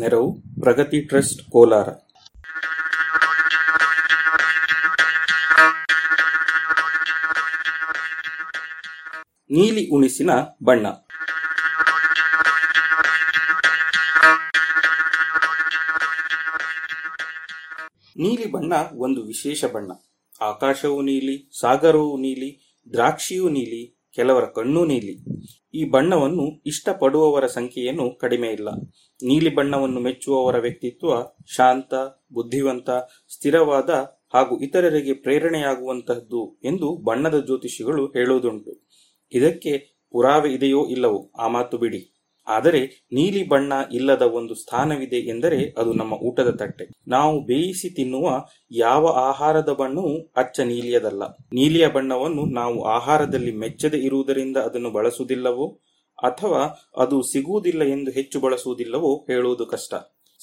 ನೆರವು, ಪ್ರಗತಿ ಟ್ರಸ್ಟ್, ಕೋಲಾರ. ನೀಲಿ ಉಣಿಸಿನ ಬಣ್ಣ. ನೀಲಿ ಬಣ್ಣ ಒಂದು ವಿಶೇಷ ಬಣ್ಣ. ಆಕಾಶವೂ ನೀಲಿ, ಸಾಗರವೂ ನೀಲಿ, ದ್ರಾಕ್ಷಿಯೂ ನೀಲಿ, ಕೆಲವರ ಕಣ್ಣು ನೀಲಿ. ಈ ಬಣ್ಣವನ್ನು ಇಷ್ಟಪಡುವವರ ಸಂಖ್ಯೆಯನ್ನು ಕಡಿಮೆ ಇಲ್ಲ. ನೀಲಿ ಬಣ್ಣವನ್ನು ಮೆಚ್ಚುವವರ ವ್ಯಕ್ತಿತ್ವ ಶಾಂತ, ಬುದ್ಧಿವಂತ, ಸ್ಥಿರವಾದ ಹಾಗೂ ಇತರರಿಗೆ ಪ್ರೇರಣೆಯಾಗುವಂತಹದ್ದು ಎಂದು ಬಣ್ಣದ ಜ್ಯೋತಿಷಿಗಳು ಹೇಳುವುದುಂಟು. ಇದಕ್ಕೆ ಪುರಾವೆ ಇದೆಯೋ ಇಲ್ಲವೋ ಆ ಮಾತು ಬಿಡಿ. ಆದರೆ ನೀಲಿ ಬಣ್ಣ ಇಲ್ಲದ ಒಂದು ಸ್ಥಾನವಿದೆ ಎಂದರೆ ಅದು ನಮ್ಮ ಊಟದ ತಟ್ಟೆ. ನಾವು ಬೇಯಿಸಿ ತಿನ್ನುವ ಯಾವ ಆಹಾರದ ಬಣ್ಣವೂ ಅಚ್ಚ ನೀಲಿಯದಲ್ಲ. ನೀಲಿಯ ಬಣ್ಣವನ್ನು ನಾವು ಆಹಾರದಲ್ಲಿ ಮೆಚ್ಚದೆ ಇರುವುದರಿಂದ ಅದನ್ನು ಬಳಸುವುದಿಲ್ಲವೋ? ಅಥವಾ ಅದು ಸಿಗುವುದಿಲ್ಲ ಎಂದು ಹೆಚ್ಚು ಬಳಸುವುದಿಲ್ಲವೋ ಹೇಳುವುದು ಕಷ್ಟ.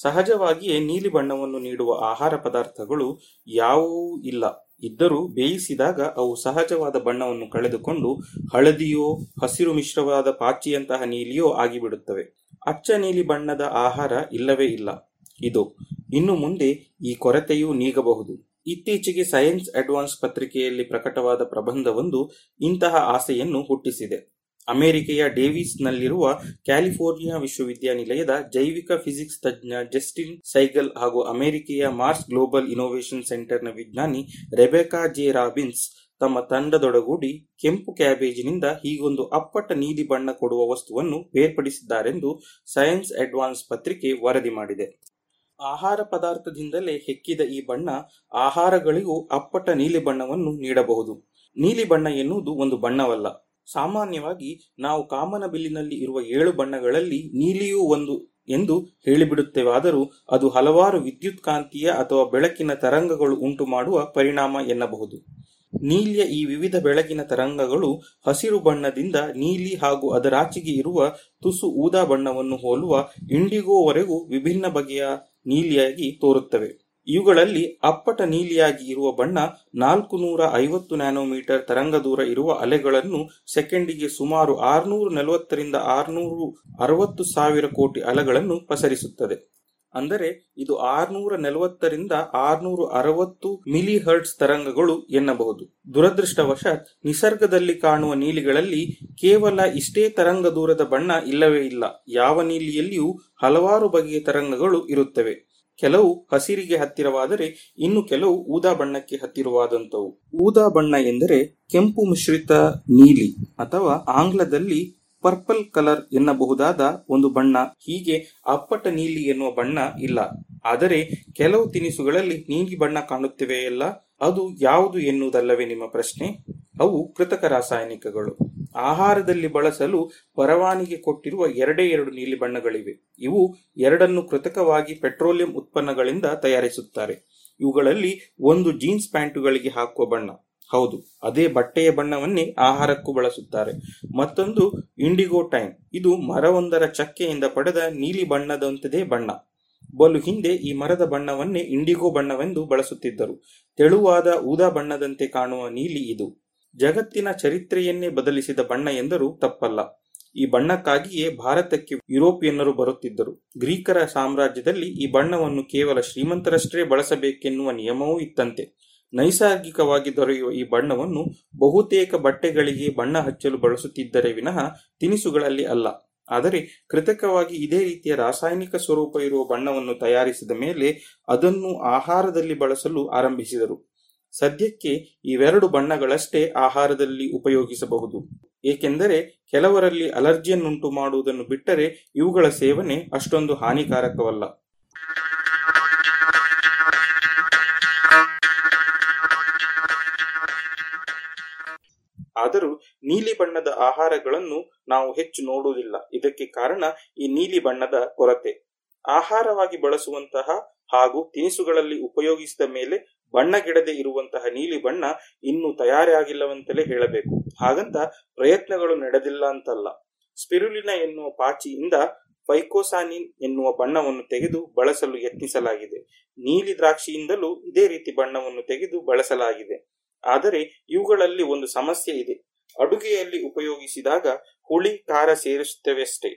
ಸಹಜವಾಗಿಯೇ ನೀಲಿ ಬಣ್ಣವನ್ನು ನೀಡುವ ಆಹಾರ ಪದಾರ್ಥಗಳು ಯಾವುವೂ ಇಲ್ಲ. ಇದ್ದರೂ ಬೇಯಿಸಿದಾಗ ಅವು ಸಹಜವಾದ ಬಣ್ಣವನ್ನು ಕಳೆದುಕೊಂಡು ಹಳದಿಯೋ, ಹಸಿರು ಮಿಶ್ರವಾದ ಪಾಚಿಯಂತಹ ನೀಲಿಯೋ ಆಗಿಬಿಡುತ್ತವೆ. ಅಚ್ಚ ನೀಲಿ ಬಣ್ಣದ ಆಹಾರ ಇಲ್ಲವೇ ಇಲ್ಲ. ಇದು ಇನ್ನು ಮುಂದೆ ಈ ಕೊರತೆಯೂ ನೀಗಬಹುದು. ಇತ್ತೀಚೆಗೆ ಸೈನ್ಸ್ ಅಡ್ವಾನ್ಸ್ ಪತ್ರಿಕೆಯಲ್ಲಿ ಪ್ರಕಟವಾದ ಪ್ರಬಂಧವೊಂದು ಇಂತಹ ಆಸೆಯನ್ನು ಹುಟ್ಟಿಸಿದೆ. ಅಮೆರಿಕೆಯ ಡೇವಿಸ್ನಲ್ಲಿರುವ ಕ್ಯಾಲಿಫೋರ್ನಿಯಾ ವಿಶ್ವವಿದ್ಯಾನಿಲಯದ ಜೈವಿಕ ಫಿಸಿಕ್ಸ್ ತಜ್ಞ ಜಸ್ಟಿನ್ ಸೈಗಲ್ ಹಾಗೂ ಅಮೆರಿಕೆಯ ಮಾರ್ಸ್ ಗ್ಲೋಬಲ್ ಇನೋವೇಷನ್ ಸೆಂಟರ್ನ ವಿಜ್ಞಾನಿ ರೆಬೆಕಾ ಜೆ ರಾಬಿನ್ಸ್ ತಮ್ಮ ತಂಡದೊಡಗೂಡಿ ಕೆಂಪು ಕ್ಯಾಬೇಜಿನಿಂದ ಹೀಗೊಂದು ಅಪ್ಪಟ ನೀಲಿ ಬಣ್ಣ ಕೊಡುವ ವಸ್ತುವನ್ನು ಬೇರ್ಪಡಿಸಿದ್ದಾರೆಂದು ಸೈನ್ಸ್ ಅಡ್ವಾನ್ಸ್ ಪತ್ರಿಕೆ ವರದಿ ಮಾಡಿದೆ. ಆಹಾರ ಪದಾರ್ಥದಿಂದಲೇ ಹೆಕ್ಕಿದ ಈ ಬಣ್ಣ ಆಹಾರಗಳಿಗೂ ಅಪ್ಪಟ ನೀಲಿ ಬಣ್ಣವನ್ನು ನೀಡಬಹುದು. ನೀಲಿ ಬಣ್ಣ ಎನ್ನುವುದು ಒಂದು ಬಣ್ಣವಲ್ಲ. ಸಾಮಾನ್ಯವಾಗಿ ನಾವು ಕಾಮನಬಿಲ್ಲಿನಲ್ಲಿ ಇರುವ ಏಳು ಬಣ್ಣಗಳಲ್ಲಿ ನೀಲಿಯೂ ಒಂದು ಎಂದು ಹೇಳಿಬಿಡುತ್ತೇವಾದರೂ ಅದು ಹಲವಾರು ವಿದ್ಯುತ್ಕಾಂತೀಯ ಅಥವಾ ಬೆಳಕಿನ ತರಂಗಗಳು ಉಂಟು ಮಾಡುವ ಪರಿಣಾಮ ಎನ್ನಬಹುದು. ನೀಲಿಯ ಈ ವಿವಿಧ ಬೆಳಕಿನ ತರಂಗಗಳು ಹಸಿರು ಬಣ್ಣದಿಂದ ನೀಲಿ ಹಾಗೂ ಅದರಾಚೆಗೆ ಇರುವ ತುಸು ಊದಾ ಬಣ್ಣವನ್ನು ಹೋಲುವ ಇಂಡಿಗೋವರೆಗೂ ವಿಭಿನ್ನ ಬಗೆಯ ನೀಲಿಯಾಗಿ ತೋರುತ್ತವೆ. ಇವುಗಳಲ್ಲಿ ಅಪ್ಪಟ ನೀಲಿಯಾಗಿ ಇರುವ ಬಣ್ಣ ನಾಲ್ಕು ನೂರ ಐವತ್ತು ನ್ಯಾನೋಮೀಟರ್ ತರಂಗ ದೂರ ಇರುವ ಅಲೆಗಳನ್ನು ಸೆಕೆಂಡಿಗೆ ಸುಮಾರು ಆರುನೂರು ನಲವತ್ತರಿಂದ ಆರುನೂರು ಅರವತ್ತು ಸಾವಿರ ಕೋಟಿ ಅಲೆಗಳನ್ನು ಪಸರಿಸುತ್ತದೆ. ಅಂದರೆ ಇದು ಆರುನೂರ ನಲವತ್ತರಿಂದ ಆರ್ನೂರ ಅರವತ್ತು ಮಿಲಿ ಹರ್ಟ್ಸ್ ತರಂಗಗಳು ಎನ್ನಬಹುದು. ದುರದೃಷ್ಟವಶಾತ್ ನಿಸರ್ಗದಲ್ಲಿ ಕಾಣುವ ನೀಲಿಗಳಲ್ಲಿ ಕೇವಲ ಇಷ್ಟೇ ತರಂಗ ದೂರದ ಬಣ್ಣ ಇಲ್ಲವೇ ಇಲ್ಲ. ಯಾವ ನೀಲಿಯಲ್ಲಿಯೂ ಹಲವಾರು ಬಗೆಯ ತರಂಗಗಳು ಇರುತ್ತವೆ. ಕೆಲವು ಹಸಿರಿಗೆ ಹತ್ತಿರವಾದರೆ ಇನ್ನು ಕೆಲವು ಊದಾ ಬಣ್ಣಕ್ಕೆ ಹತ್ತಿರವಾದಂತವು ಊದಾ ಬಣ್ಣ ಎಂದರೆ ಕೆಂಪು ಮಿಶ್ರಿತ ನೀಲಿ ಅಥವಾ ಆಂಗ್ಲದಲ್ಲಿ ಪರ್ಪಲ್ ಕಲರ್ ಎನ್ನಬಹುದಾದ ಒಂದು ಬಣ್ಣ. ಹೀಗೆ ಅಪ್ಪಟ ನೀಲಿ ಎನ್ನುವ ಬಣ್ಣ ಇಲ್ಲ. ಆದರೆ ಕೆಲವು ತಿನಿಸುಗಳಲ್ಲಿ ನೀಲಿ ಬಣ್ಣ ಕಾಣುತ್ತಿವೆಯಲ್ಲ, ಅದು ಯಾವುದು ಎನ್ನುವುದಲ್ಲವೇ ನಿಮ್ಮ ಪ್ರಶ್ನೆ? ಅವು ಕೃತಕ ರಾಸಾಯನಿಕಗಳು. ಆಹಾರದಲ್ಲಿ ಬಳಸಲು ಪರವಾನಿಗೆ ಕೊಟ್ಟಿರುವ ಎರಡೇ ಎರಡು ನೀಲಿ ಬಣ್ಣಗಳಿವೆ. ಇವು ಎರಡನ್ನು ಕೃತಕವಾಗಿ ಪೆಟ್ರೋಲಿಯಂ ಉತ್ಪನ್ನಗಳಿಂದ ತಯಾರಿಸುತ್ತಾರೆ. ಇವುಗಳಲ್ಲಿ ಒಂದು ಜೀನ್ಸ್ ಪ್ಯಾಂಟುಗಳಿಗೆ ಹಾಕುವ ಬಣ್ಣ. ಹೌದು, ಅದೇ ಬಟ್ಟೆಯ ಬಣ್ಣವನ್ನೇ ಆಹಾರಕ್ಕೂ ಬಳಸುತ್ತಾರೆ. ಮತ್ತೊಂದು ಇಂಡಿಗೋ ಟೈಮ್. ಇದು ಮರವೊಂದರ ಚಕ್ಕೆಯಿಂದ ಪಡೆದ ನೀಲಿ ಬಣ್ಣದಂತದೇ ಬಣ್ಣ. ಬಲು ಹಿಂದೆ ಈ ಮರದ ಬಣ್ಣವನ್ನೇ ಇಂಡಿಗೋ ಬಣ್ಣವೆಂದು ಬಳಸುತ್ತಿದ್ದರು. ತೆಳುವಾದ ಊದಾ ಬಣ್ಣದಂತೆ ಕಾಣುವ ನೀಲಿ ಇದು. ಜಗತ್ತಿನ ಚರಿತ್ರೆಯನ್ನೇ ಬದಲಿಸಿದ ಬಣ್ಣ ಎಂದರೂ ತಪ್ಪಲ್ಲ. ಈ ಬಣ್ಣಕ್ಕಾಗಿಯೇ ಭಾರತಕ್ಕೆ ಯುರೋಪಿಯನ್ನರು ಬರುತ್ತಿದ್ದರು. ಗ್ರೀಕರ ಸಾಮ್ರಾಜ್ಯದಲ್ಲಿ ಈ ಬಣ್ಣವನ್ನು ಕೇವಲ ಶ್ರೀಮಂತರಷ್ಟೇ ಬಳಸಬೇಕೆನ್ನುವ ನಿಯಮವೂ ಇತ್ತಂತೆ. ನೈಸರ್ಗಿಕವಾಗಿ ದೊರೆಯುವ ಈ ಬಣ್ಣವನ್ನು ಬಹುತೇಕ ಬಟ್ಟೆಗಳಿಗೆ ಬಣ್ಣ ಹಚ್ಚಲು ಬಳಸುತ್ತಿದ್ದರೆ ವಿನಃ ತಿನಿಸುಗಳಲ್ಲಿ ಅಲ್ಲ. ಆದರೆ ಕೃತಕವಾಗಿ ಇದೇ ರೀತಿಯ ರಾಸಾಯನಿಕ ಸ್ವರೂಪ ಇರುವ ಬಣ್ಣವನ್ನು ತಯಾರಿಸಿದ ಮೇಲೆ ಅದನ್ನು ಆಹಾರದಲ್ಲಿ ಬಳಸಲು ಆರಂಭಿಸಿದರು. ಸದ್ಯಕ್ಕೆ ಇವೆರಡು ಬಣ್ಣಗಳಷ್ಟೇ ಆಹಾರದಲ್ಲಿ ಉಪಯೋಗಿಸಬಹುದು. ಏಕೆಂದರೆ ಕೆಲವರಲ್ಲಿ ಅಲರ್ಜಿಯನ್ನುಂಟು ಮಾಡುವುದನ್ನು ಬಿಟ್ಟರೆ ಇವುಗಳ ಸೇವನೆ ಅಷ್ಟೊಂದು ಹಾನಿಕಾರಕವಲ್ಲ. ಆದರೂ ನೀಲಿ ಬಣ್ಣದ ಆಹಾರಗಳನ್ನು ನಾವು ಹೆಚ್ಚು ನೋಡುವುದಿಲ್ಲ. ಇದಕ್ಕೆ ಕಾರಣ ಈ ನೀಲಿ ಬಣ್ಣದ ಕೊರತೆ. ಆಹಾರವಾಗಿ ಬಳಸುವಂತಹ ಹಾಗೂ ತಿನಿಸುಗಳಲ್ಲಿ ಉಪಯೋಗಿಸಿದ ಮೇಲೆ ಬಣ್ಣಗಿಡದೆ ಇರುವಂತಹ ನೀಲಿ ಬಣ್ಣ ಇನ್ನೂ ತಯಾರಾಗಿಲ್ಲವಂತಲೇ ಹೇಳಬೇಕು. ಹಾಗಂತ ಪ್ರಯತ್ನಗಳು ನಡೆದಿಲ್ಲ ಅಂತಲ್ಲ. ಸ್ಪಿರುಲಿನ ಎನ್ನುವ ಪಾಚಿಯಿಂದ ಫೈಕೋಸಾನಿನ್ ಎನ್ನುವ ಬಣ್ಣವನ್ನು ತೆಗೆದು ಬಳಸಲು ಯತ್ನಿಸಲಾಗಿದೆ. ನೀಲಿ ದ್ರಾಕ್ಷಿಯಿಂದಲೂ ಇದೇ ರೀತಿ ಬಣ್ಣವನ್ನು ತೆಗೆದು ಬಳಸಲಾಗಿದೆ. ಆದರೆ ಇವುಗಳಲ್ಲಿ ಒಂದು ಸಮಸ್ಯೆ ಇದೆ. ಅಡುಗೆಯಲ್ಲಿ ಉಪಯೋಗಿಸಿದಾಗ ಹುಳಿ, ಖಾರ ಸೇರಿಸುತ್ತವೆಷ್ಟೇ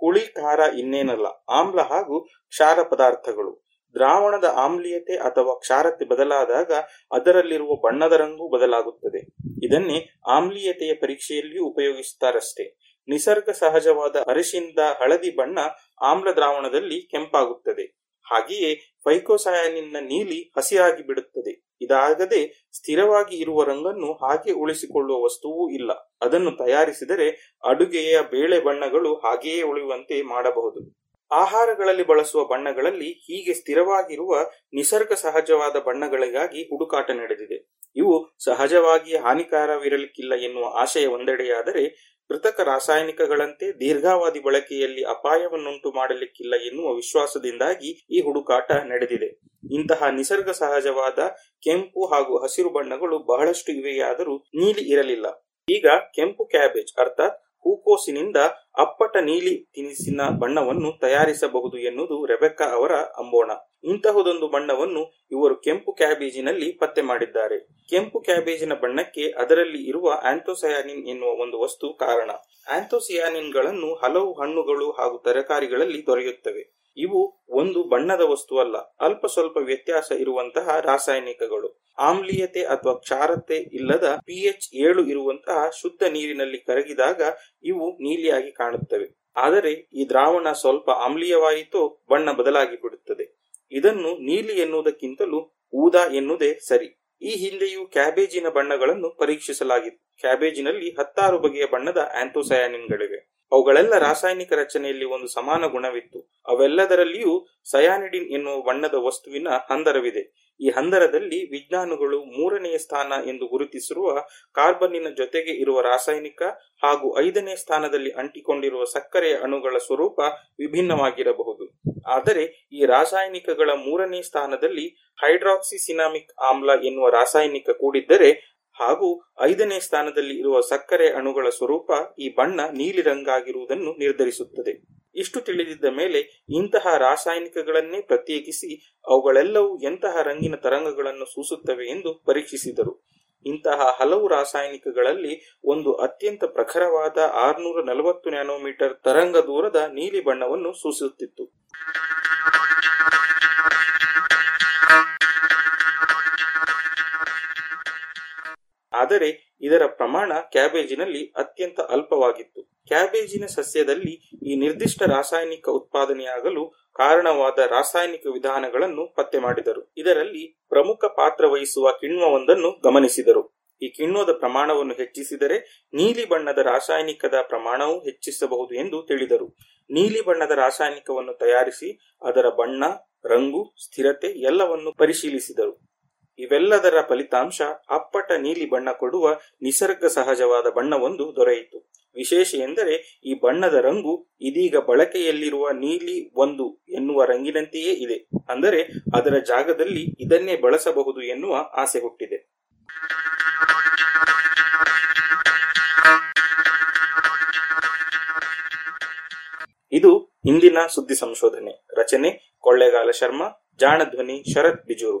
ಹುಳಿ, ಖಾರ ಇನ್ನೇನಲ್ಲ. ಆಮ್ಲ ಹಾಗೂ ಕ್ಷಾರ ಪದಾರ್ಥಗಳು. ದ್ರಾವಣದ ಆಮ್ಲೀಯತೆ ಅಥವಾ ಕ್ಷಾರತೆ ಬದಲಾದಾಗ ಅದರಲ್ಲಿರುವ ಬಣ್ಣದ ರಂಗು ಬದಲಾಗುತ್ತದೆ. ಇದನ್ನೇ ಆಮ್ಲೀಯತೆಯ ಪರೀಕ್ಷೆಯಲ್ಲಿಯೂ ಉಪಯೋಗಿಸುತ್ತಾರಷ್ಟೇ. ನಿಸರ್ಗ ಸಹಜವಾದ ಅರಿಶಿನದ ಹಳದಿ ಬಣ್ಣ ಆಮ್ಲ ದ್ರಾವಣದಲ್ಲಿ ಕೆಂಪಾಗುತ್ತದೆ. ಹಾಗೆಯೇ ಫೈಕೋಸಯಾನಿನ್ನ ನೀಲಿ ಹಸಿರಾಗಿ ಬಿಡುತ್ತದೆ. ಇದಾಗದೆ ಸ್ಥಿರವಾಗಿ ಇರುವ ರಂಗನ್ನು ಹಾಗೆ ಉಳಿಸಿಕೊಳ್ಳುವ ವಸ್ತುವೂ ಇಲ್ಲ. ಅದನ್ನು ತಯಾರಿಸಿದರೆ ಅಡುಗೆಯ ಬೇಳೆ ಬಣ್ಣಗಳು ಹಾಗೆಯೇ ಉಳಿಯುವಂತೆ ಮಾಡಬಹುದು. ಆಹಾರಗಳಲ್ಲಿ ಬಳಸುವ ಬಣ್ಣಗಳಲ್ಲಿ ಹೀಗೆ ಸ್ಥಿರವಾಗಿರುವ ನಿಸರ್ಗ ಸಹಜವಾದ ಬಣ್ಣಗಳಿಗಾಗಿ ಹುಡುಕಾಟ ನಡೆದಿದೆ. ಇವು ಸಹಜವಾಗಿ ಹಾನಿಕಾರವಿರಲಿಕ್ಕಿಲ್ಲ ಎನ್ನುವ ಆಶಯ ಒಂದೆಡೆಯಾದರೆ ಕೃತಕ ರಾಸಾಯನಿಕಗಳಂತೆ ದೀರ್ಘಾವಧಿ ಬಳಕೆಯಲ್ಲಿ ಅಪಾಯವನ್ನುಂಟು ಮಾಡಲಿಕ್ಕಿಲ್ಲ ಎನ್ನುವ ವಿಶ್ವಾಸದಿಂದಾಗಿ ಈ ಹುಡುಕಾಟ ನಡೆದಿದೆ. ಇಂತಹ ನಿಸರ್ಗ ಸಹಜವಾದ ಕೆಂಪು ಹಾಗೂ ಹಸಿರು ಬಣ್ಣಗಳು ಬಹಳಷ್ಟು ಇವೆಯಾದರೂ ನೀಲಿ ಇರಲಿಲ್ಲ. ಈಗ ಕೆಂಪು ಕ್ಯಾಬೇಜ್, ಅರ್ಥಾತ್ ಹೂಕೋಸಿನಿಂದ ಅಪ್ಪಟ ನೀಲಿ ತಿನಿಸಿನ ಬಣ್ಣವನ್ನು ತಯಾರಿಸಬಹುದು ಎನ್ನುವುದು ರೆಬೆಕ್ಕಾ ಅವರ ಅಂಬೋಣ. ಇಂತಹದೊಂದು ಬಣ್ಣವನ್ನು ಇವರು ಕೆಂಪು ಕ್ಯಾಬೇಜಿನಲ್ಲಿ ಪತ್ತೆ ಮಾಡಿದ್ದಾರೆ. ಕೆಂಪು ಕ್ಯಾಬೇಜಿನ ಬಣ್ಣಕ್ಕೆ ಅದರಲ್ಲಿ ಇರುವ ಆಂಥೋಸಯಾನಿನ್ ಎನ್ನುವ ಒಂದು ವಸ್ತು ಕಾರಣ. ಆಂಥೋಸಿಯಾನಿನ್ಗಳನ್ನು ಹಲವು ಹಣ್ಣುಗಳು ಹಾಗೂ ತರಕಾರಿಗಳಲ್ಲಿ ದೊರೆಯುತ್ತವೆ. ಇವು ಒಂದು ಬಣ್ಣದ ವಸ್ತುವಲ್ಲ, ಅಲ್ಪ ಸ್ವಲ್ಪ ವ್ಯತ್ಯಾಸ ಇರುವಂತಹ ರಾಸಾಯನಿಕಗಳು. ಆಮ್ಲೀಯತೆ ಅಥವಾ ಕ್ಷಾರತೆ ಇಲ್ಲದ ಪಿಎಚ್ ಏಳು ಇರುವಂತಹ ಶುದ್ಧ ನೀರಿನಲ್ಲಿ ಕರಗಿದಾಗ ಇವು ನೀಲಿಯಾಗಿ ಕಾಣುತ್ತವೆ. ಆದರೆ ಈ ದ್ರಾವಣ ಸ್ವಲ್ಪ ಆಮ್ಲೀಯವಾಯಿತು, ಬಣ್ಣ ಬದಲಾಗಿ ಬಿಡುತ್ತದೆ. ಇದನ್ನು ನೀಲಿ ಎನ್ನುವುದಕ್ಕಿಂತಲೂ ಊದಾ ಎನ್ನುವುದೇ ಸರಿ. ಈ ಹಿಂದೆಯೂ ಕ್ಯಾಬೇಜಿನ ಬಣ್ಣಗಳನ್ನು ಪರೀಕ್ಷಿಸಲಾಗಿತ್ತು. ಕ್ಯಾಬೇಜಿನಲ್ಲಿ ಹತ್ತಾರು ಬಗೆಯ ಬಣ್ಣದ ಆಂಥೋಸಯಾನಿನ್ಗಳಿವೆ. ಅವುಗಳೆಲ್ಲ ರಾಸಾಯನಿಕ ರಚನೆಯಲ್ಲಿ ಒಂದು ಸಮಾನ ಗುಣವಿತ್ತು. ಅವೆಲ್ಲದರಲ್ಲಿಯೂ ಸಯಾನಿಡಿನ್ ಎನ್ನುವ ಬಣ್ಣದ ವಸ್ತುವಿನ ಹಂದರವಿದೆ. ಈ ಹಂದರದಲ್ಲಿ ವಿಜ್ಞಾನಿಗಳು ಮೂರನೆಯ ಸ್ಥಾನ ಎಂದು ಗುರುತಿಸಿರುವ ಕಾರ್ಬನ್ನಿನ ಜೊತೆಗೆ ಇರುವ ರಾಸಾಯನಿಕ ಹಾಗೂ ಐದನೇ ಸ್ಥಾನದಲ್ಲಿ ಅಂಟಿಕೊಂಡಿರುವ ಸಕ್ಕರೆಯ ಅಣುಗಳ ಸ್ವರೂಪ ವಿಭಿನ್ನವಾಗಿರಬಹುದು. ಆದರೆ ಈ ರಾಸಾಯನಿಕಗಳ ಮೂರನೇ ಸ್ಥಾನದಲ್ಲಿ ಹೈಡ್ರಾಕ್ಸಿಸಿನಾಮಿಕ್ ಆಮ್ಲ ಎನ್ನುವ ರಾಸಾಯನಿಕ ಕೂಡಿದ್ದರೆ ಹಾಗೂ ಐದನೇ ಸ್ಥಾನದಲ್ಲಿ ಇರುವ ಸಕ್ಕರೆ ಅಣುಗಳ ಸ್ವರೂಪ ಈ ಬಣ್ಣ ನೀಲಿ ರಂಗಾಗಿರುವುದನ್ನು ನಿರ್ಧರಿಸುತ್ತದೆ. ಇಷ್ಟು ತಿಳಿದಿದ್ದ ಮೇಲೆ ಇಂತಹ ರಾಸಾಯನಿಕಗಳನ್ನೇ ಪ್ರತ್ಯೇಕಿಸಿ ಅವುಗಳೆಲ್ಲವೂ ಎಂತಹ ರಂಗಿನ ತರಂಗಗಳನ್ನು ಸೂಸುತ್ತವೆ ಎಂದು ಪರೀಕ್ಷಿಸಿದರು. ಇಂತಹ ಹಲವು ರಾಸಾಯನಿಕಗಳಲ್ಲಿ ಒಂದು ಅತ್ಯಂತ ಪ್ರಖರವಾದ ಆರ್ನೂರ ನಲವತ್ತು ನ್ಯಾನೋಮೀಟರ್ ತರಂಗ ದೂರದ ನೀಲಿ ಬಣ್ಣವನ್ನು ಸೂಸುತ್ತಿತ್ತು. ಆದರೆ ಇದರ ಪ್ರಮಾಣ ಕ್ಯಾಬೇಜಿನಲ್ಲಿ ಅತ್ಯಂತ ಅಲ್ಪವಾಗಿತ್ತು. ಕ್ಯಾಬೇಜಿನ ಸಸ್ಯದಲ್ಲಿ ಈ ನಿರ್ದಿಷ್ಟ ರಾಸಾಯನಿಕ ಉತ್ಪಾದನೆಯಾಗಲು ಕಾರಣವಾದ ರಾಸಾಯನಿಕ ವಿಧಾನಗಳನ್ನು ಪತ್ತೆ ಮಾಡಿದರು. ಇದರಲ್ಲಿ ಪ್ರಮುಖ ಪಾತ್ರ ವಹಿಸುವ ಕಿಣ್ವವೊಂದನ್ನು ಗಮನಿಸಿದರು. ಈ ಕಿಣ್ವದ ಪ್ರಮಾಣವನ್ನು ಹೆಚ್ಚಿಸಿದರೆ ನೀಲಿ ಬಣ್ಣದ ರಾಸಾಯನಿಕದ ಪ್ರಮಾಣವು ಹೆಚ್ಚಿಸಬಹುದು ಎಂದು ತಿಳಿದರು. ನೀಲಿ ಬಣ್ಣದ ರಾಸಾಯನಿಕವನ್ನು ತಯಾರಿಸಿ ಅದರ ಬಣ್ಣ, ರಂಗು, ಸ್ಥಿರತೆ ಎಲ್ಲವನ್ನು ಪರಿಶೀಲಿಸಿದರು. ಇವೆಲ್ಲದರ ಫಲಿತಾಂಶ ಅಪ್ಪಟ ನೀಲಿ ಬಣ್ಣ ಕೊಡುವ ನಿಸರ್ಗ ಸಹಜವಾದ ಬಣ್ಣವೊಂದು ದೊರೆಯಿತು. ವಿಶೇಷ ಎಂದರೆ ಈ ಬಣ್ಣದ ರಂಗು ಇದೀಗ ಬಳಕೆಯಲ್ಲಿರುವ ನೀಲಿ ಒಂದು ಎನ್ನುವ ರಂಗಿನಂತೆಯೇ ಇದೆ. ಅಂದರೆ ಅದರ ಜಾಗದಲ್ಲಿ ಇದನ್ನೇ ಬಳಸಬಹುದು ಎನ್ನುವ ಆಸೆ ಹುಟ್ಟಿದೆ. ಇದು ಇಂದಿನ ಸುದ್ದಿ ಸಂಶೋಧನೆ. ರಚನೆ ಕೊಳ್ಳೇಗಾಲ ಶರ್ಮಾ, ಜಾಣಧ್ವನಿ ಶರತ್ ಬಿಜೂರು.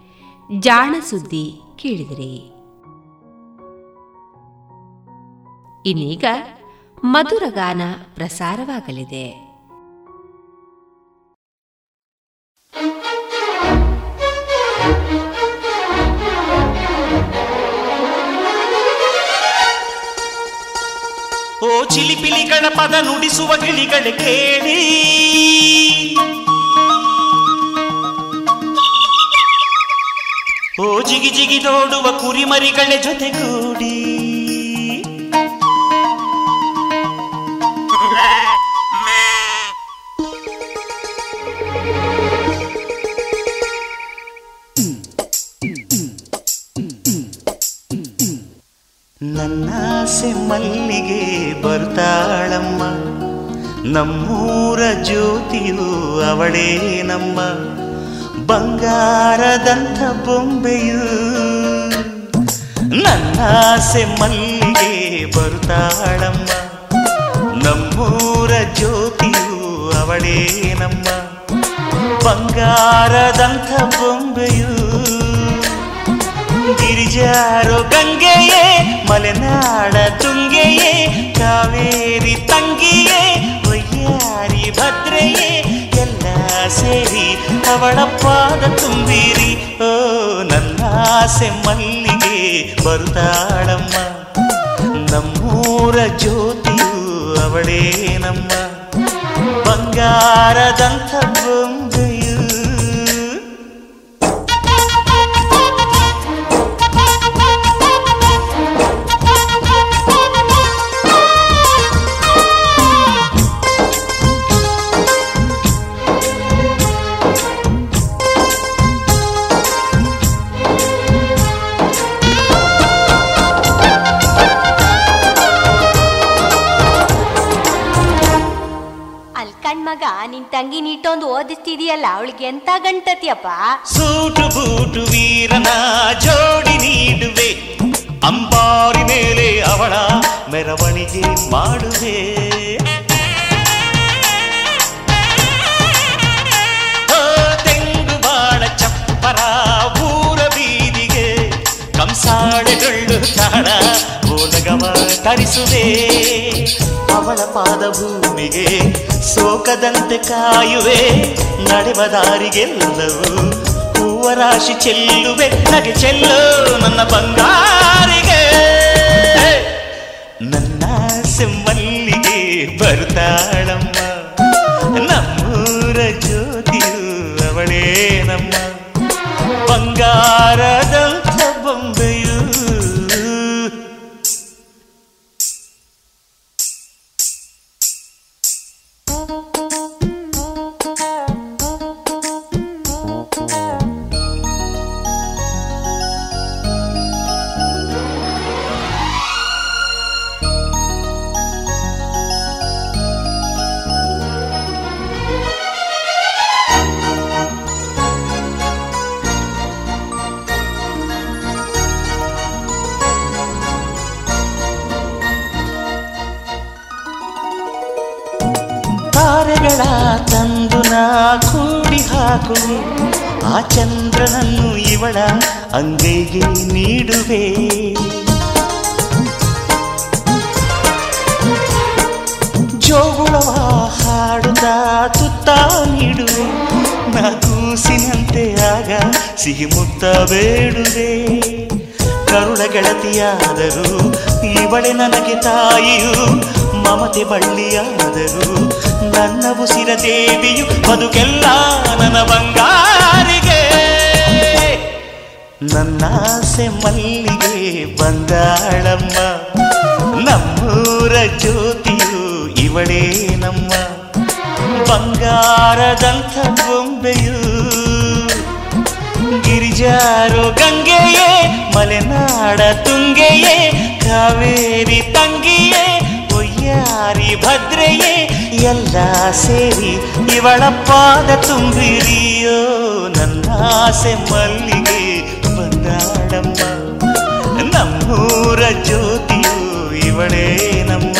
ಜಾಣ ಸುದ್ದಿ ಕೇಳಿದಿರಿ. ಇನ್ನೀಗ ಮಧುರಗಾನ ಪ್ರಸಾರವಾಗಲಿದೆ. ಓ ಚಿಲಿಪಿಲಿ ಗಣಪದ ನುಡಿಸುವ ಗಿಳಿಗಳ ಕೇಳಿ. ಓ ಜಿಗಿ ಜಿಗಿ ನೋಡುವ ಕುರಿಮರಿಗಳ ಜೊತೆಗೂಡಿ. ನನ್ನಾಸೆ ಮಲ್ಲಿಗೆ ಬರ್ತಾಳಮ್ಮ. ನಮ್ಮೂರ ಜ್ಯೋತಿಯು ಅವಳೇ ನಮ್ಮ ಬಂಗಾರದಂಥ ಬೊಂಬೆಯು ನನ್ನಾಸೆ ಮಲ್ಲಿಗೆ ಬರ್ತಾಳಮ್ಮ ನಮ್ಮೂರ ಜ್ಯೋತಿಯು ಅವಳೇ ನಮ್ಮ. ಬಂಗಾರದಂಥ ಬೊಂಬೆಯು ಗಿರಿಜಾರೋ ಗಂಗೆಯೇ, ಮಲೆನಾಡ ತುಂಗೆಯೇ, ಕಾವೇರಿ ತಂಗಿಯೇ ಒಯ್ಯಾರಿ ಭದ್ರೆಯೇ ಎಲ್ಲ ಸೇರಿ ಅವಳ ಪಾದ ತುಂಬಿರಿ ಓ ನನ್ನಾಸೆ ಮಲ್ಲಿಗೆ ಬರುತ್ತಾಳಮ್ಮ ನಮ್ಮೂರ ಜ್ಯೋತಿಯು ಅವಳೇ ನಮ್ಮ ಬಂಗಾರದಂಥ ನಿನ್ ತಂಗಿ ನೀಟೊಂದು ಓದಿಸ್ತಿದೀಯಲ್ಲ, ಅವಳಿಗೆ ಎಂತ ಗಂಟತಿಯಪ್ಪ ಸೂಟು ಬೂಟು ವೀರನ ಜೋಡಿ ನೀಡುವೆ, ಅಂಬಾರಿ ಮೇಲೆ ಅವಳ ಮೆರವಣಿಗೆ ಮಾಡುವೆ. ತೆಂಗು ಬಾಳ ಚಪ್ಪರ ಊರ ಬೀದಿಗೆ ಹಾಡೆಡೊಳ್ಳು ತಾಳ ಓಲಗವ ತರಿಸುವೆ. ಅವಳ ಪಾದ ಭೂಮಿಗೆ ಸೋಕದಂತೆ ಕಾಯುವೆ. ನಡೆವ ದಾರಿಗೆಲ್ಲವೂ ಹೂವ ರಾಶಿ ಚೆಲ್ಲುವೆ. ನಗೆ ಚೆಲ್ಲು ನನ್ನ ಬಂಗಾರಿಗೆ. ನನ್ನ ಸೆಮ್ಮಲ್ಲಿಗೆ ಬರ್ತಾಳಮ್ಮ ನಮ್ಮೂರ ಜ್ಯೋತಿಯು ಅವಳೇ ನಮ್ಮ ಬಂಗಾರದಂಥ ಇವಳ ಅಂಗೈಗೆ ನೀಡುವೆ. ಜೋಗುಳವ ಹಾಡುತ್ತ ತುತ್ತ ನೀಡುವೆ. ನಾ ಕೂಸಿನಂತೆ ಆಗ ಸಿಹಿ ಮುತ್ತ ಬೇಡುವೆ. ಕರುಳ ಗೆಳತಿಯಾದರೂ ಇವಳೆ ನನಗೆ ತಾಯಿಯು. ಮಮತೆ ಬಳ್ಳಿಯಾದರೂ ನನ್ನ ಉಸಿರ ದೇವಿಯು. ಬದುಕೆಲ್ಲ ನನ್ನ ಬಂಗಾರಿಗೆ ನನ್ನ ಆಸೆ ಮಲ್ಲಿಗೆ ಬಂದಾಳಮ್ಮ ನಮ್ಮೂರ ಜ್ಯೋತಿಯು ಇವಳೇ ನಮ್ಮ. ಬಂಗಾರದಂಥ ಬೊಂಬೆಯು ಗಿರಿಜಾರೋ ಗಂಗೆಯೇ, ಮಲೆನಾಡ ತುಂಗೆಯೇ, ಕಾವೇರಿ ತಂಗಿಯೇ ಒಯ್ಯಾರಿ ಭದ್ರೆಯೇ, ಎಲ್ಲ ಸೇರಿ ಇವಳ ಪಾದ ತುಂಬಿರಿಯೋ ನನ್ನಾಸೆ ಮಲ್ಲಿಗೆ ಬಂದಾಡಮ್ಮ ನಮ್ಮೂರ ಜ್ಯೋತಿಯು ಇವಳೇ ನಮ್ಮ.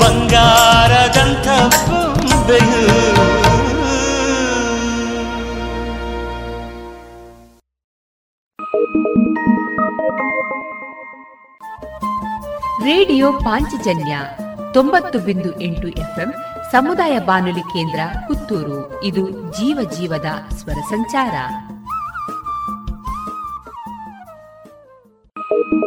ಬಂಗಾರದಂಥ ಬೊಂಬೆಯು ರೇಡಿಯೋ ಪಾಂಚಜನ್ಯ ತೊಂಬತ್ತು ಬಿಂದು ಎಂಟು ಎಫ್ಎಂ ಸಮುದಾಯ ಬಾನುಲಿ ಕೇಂದ್ರ ಪುತ್ತೂರು. ಇದು ಜೀವ ಜೀವದ ಸ್ವರ ಸಂಚಾರ. ಹೆತ್ತವಳು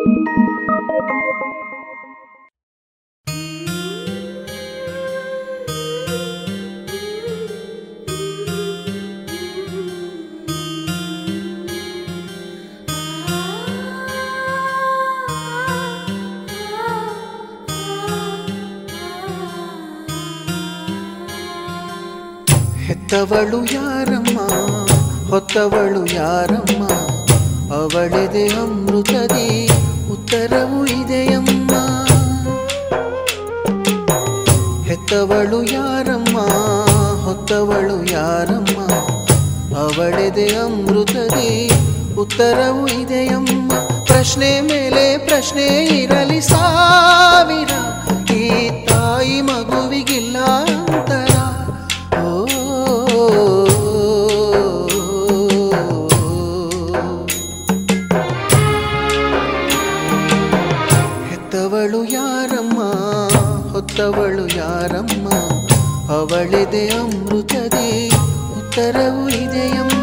ಯಾರಮ್ಮ? ಹೊತ್ತವಳು ಯಾರಮ್ಮ? ಅವಳೆದೆ ಅಮೃತದಿ ಉತ್ತರವು ಇದೆಯಮ್ಮ ಹೆತ್ತವಳು ಯಾರಮ್ಮ? ಹೊತ್ತವಳು ಯಾರಮ್ಮ? ಅವಳಿದೆ ಅಮೃತದಿ ಉತ್ತರವು ಇದೆಯಮ್ಮ ಪ್ರಶ್ನೆ ಮೇಲೆ ಪ್ರಶ್ನೆ ಇರಲಿ ಸಾವಿರ. ಈ ತಾಯಿ ಮಗುವಿಗಿಲ್ಲ ಅಂತರ ಹೊತ್ತವಳು ಯಾರಮ್ಮ? ಅವಳಿದೆ ಅಮೃತದೇ ಉತ್ತರವು ಇದೆಯಮ್ಮ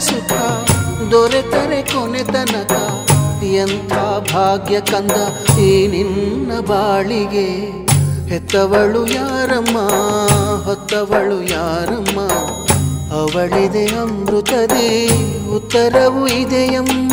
ಸುಖ, ದೊರೆತರೆ ಕೊನೆ ತನಕ. ಎಂಥ ಭಾಗ್ಯ ಕಂದ ಈ ನಿನ್ನ ಬಾಳಿಗೆ. ಹೆತ್ತವಳು ಯಾರಮ್ಮ, ಹೊತ್ತವಳು ಯಾರಮ್ಮ? ಅವಳಿದೆ ಅಮೃತದೇ, ಉತ್ತರವು ಇದೆಯಮ್ಮ.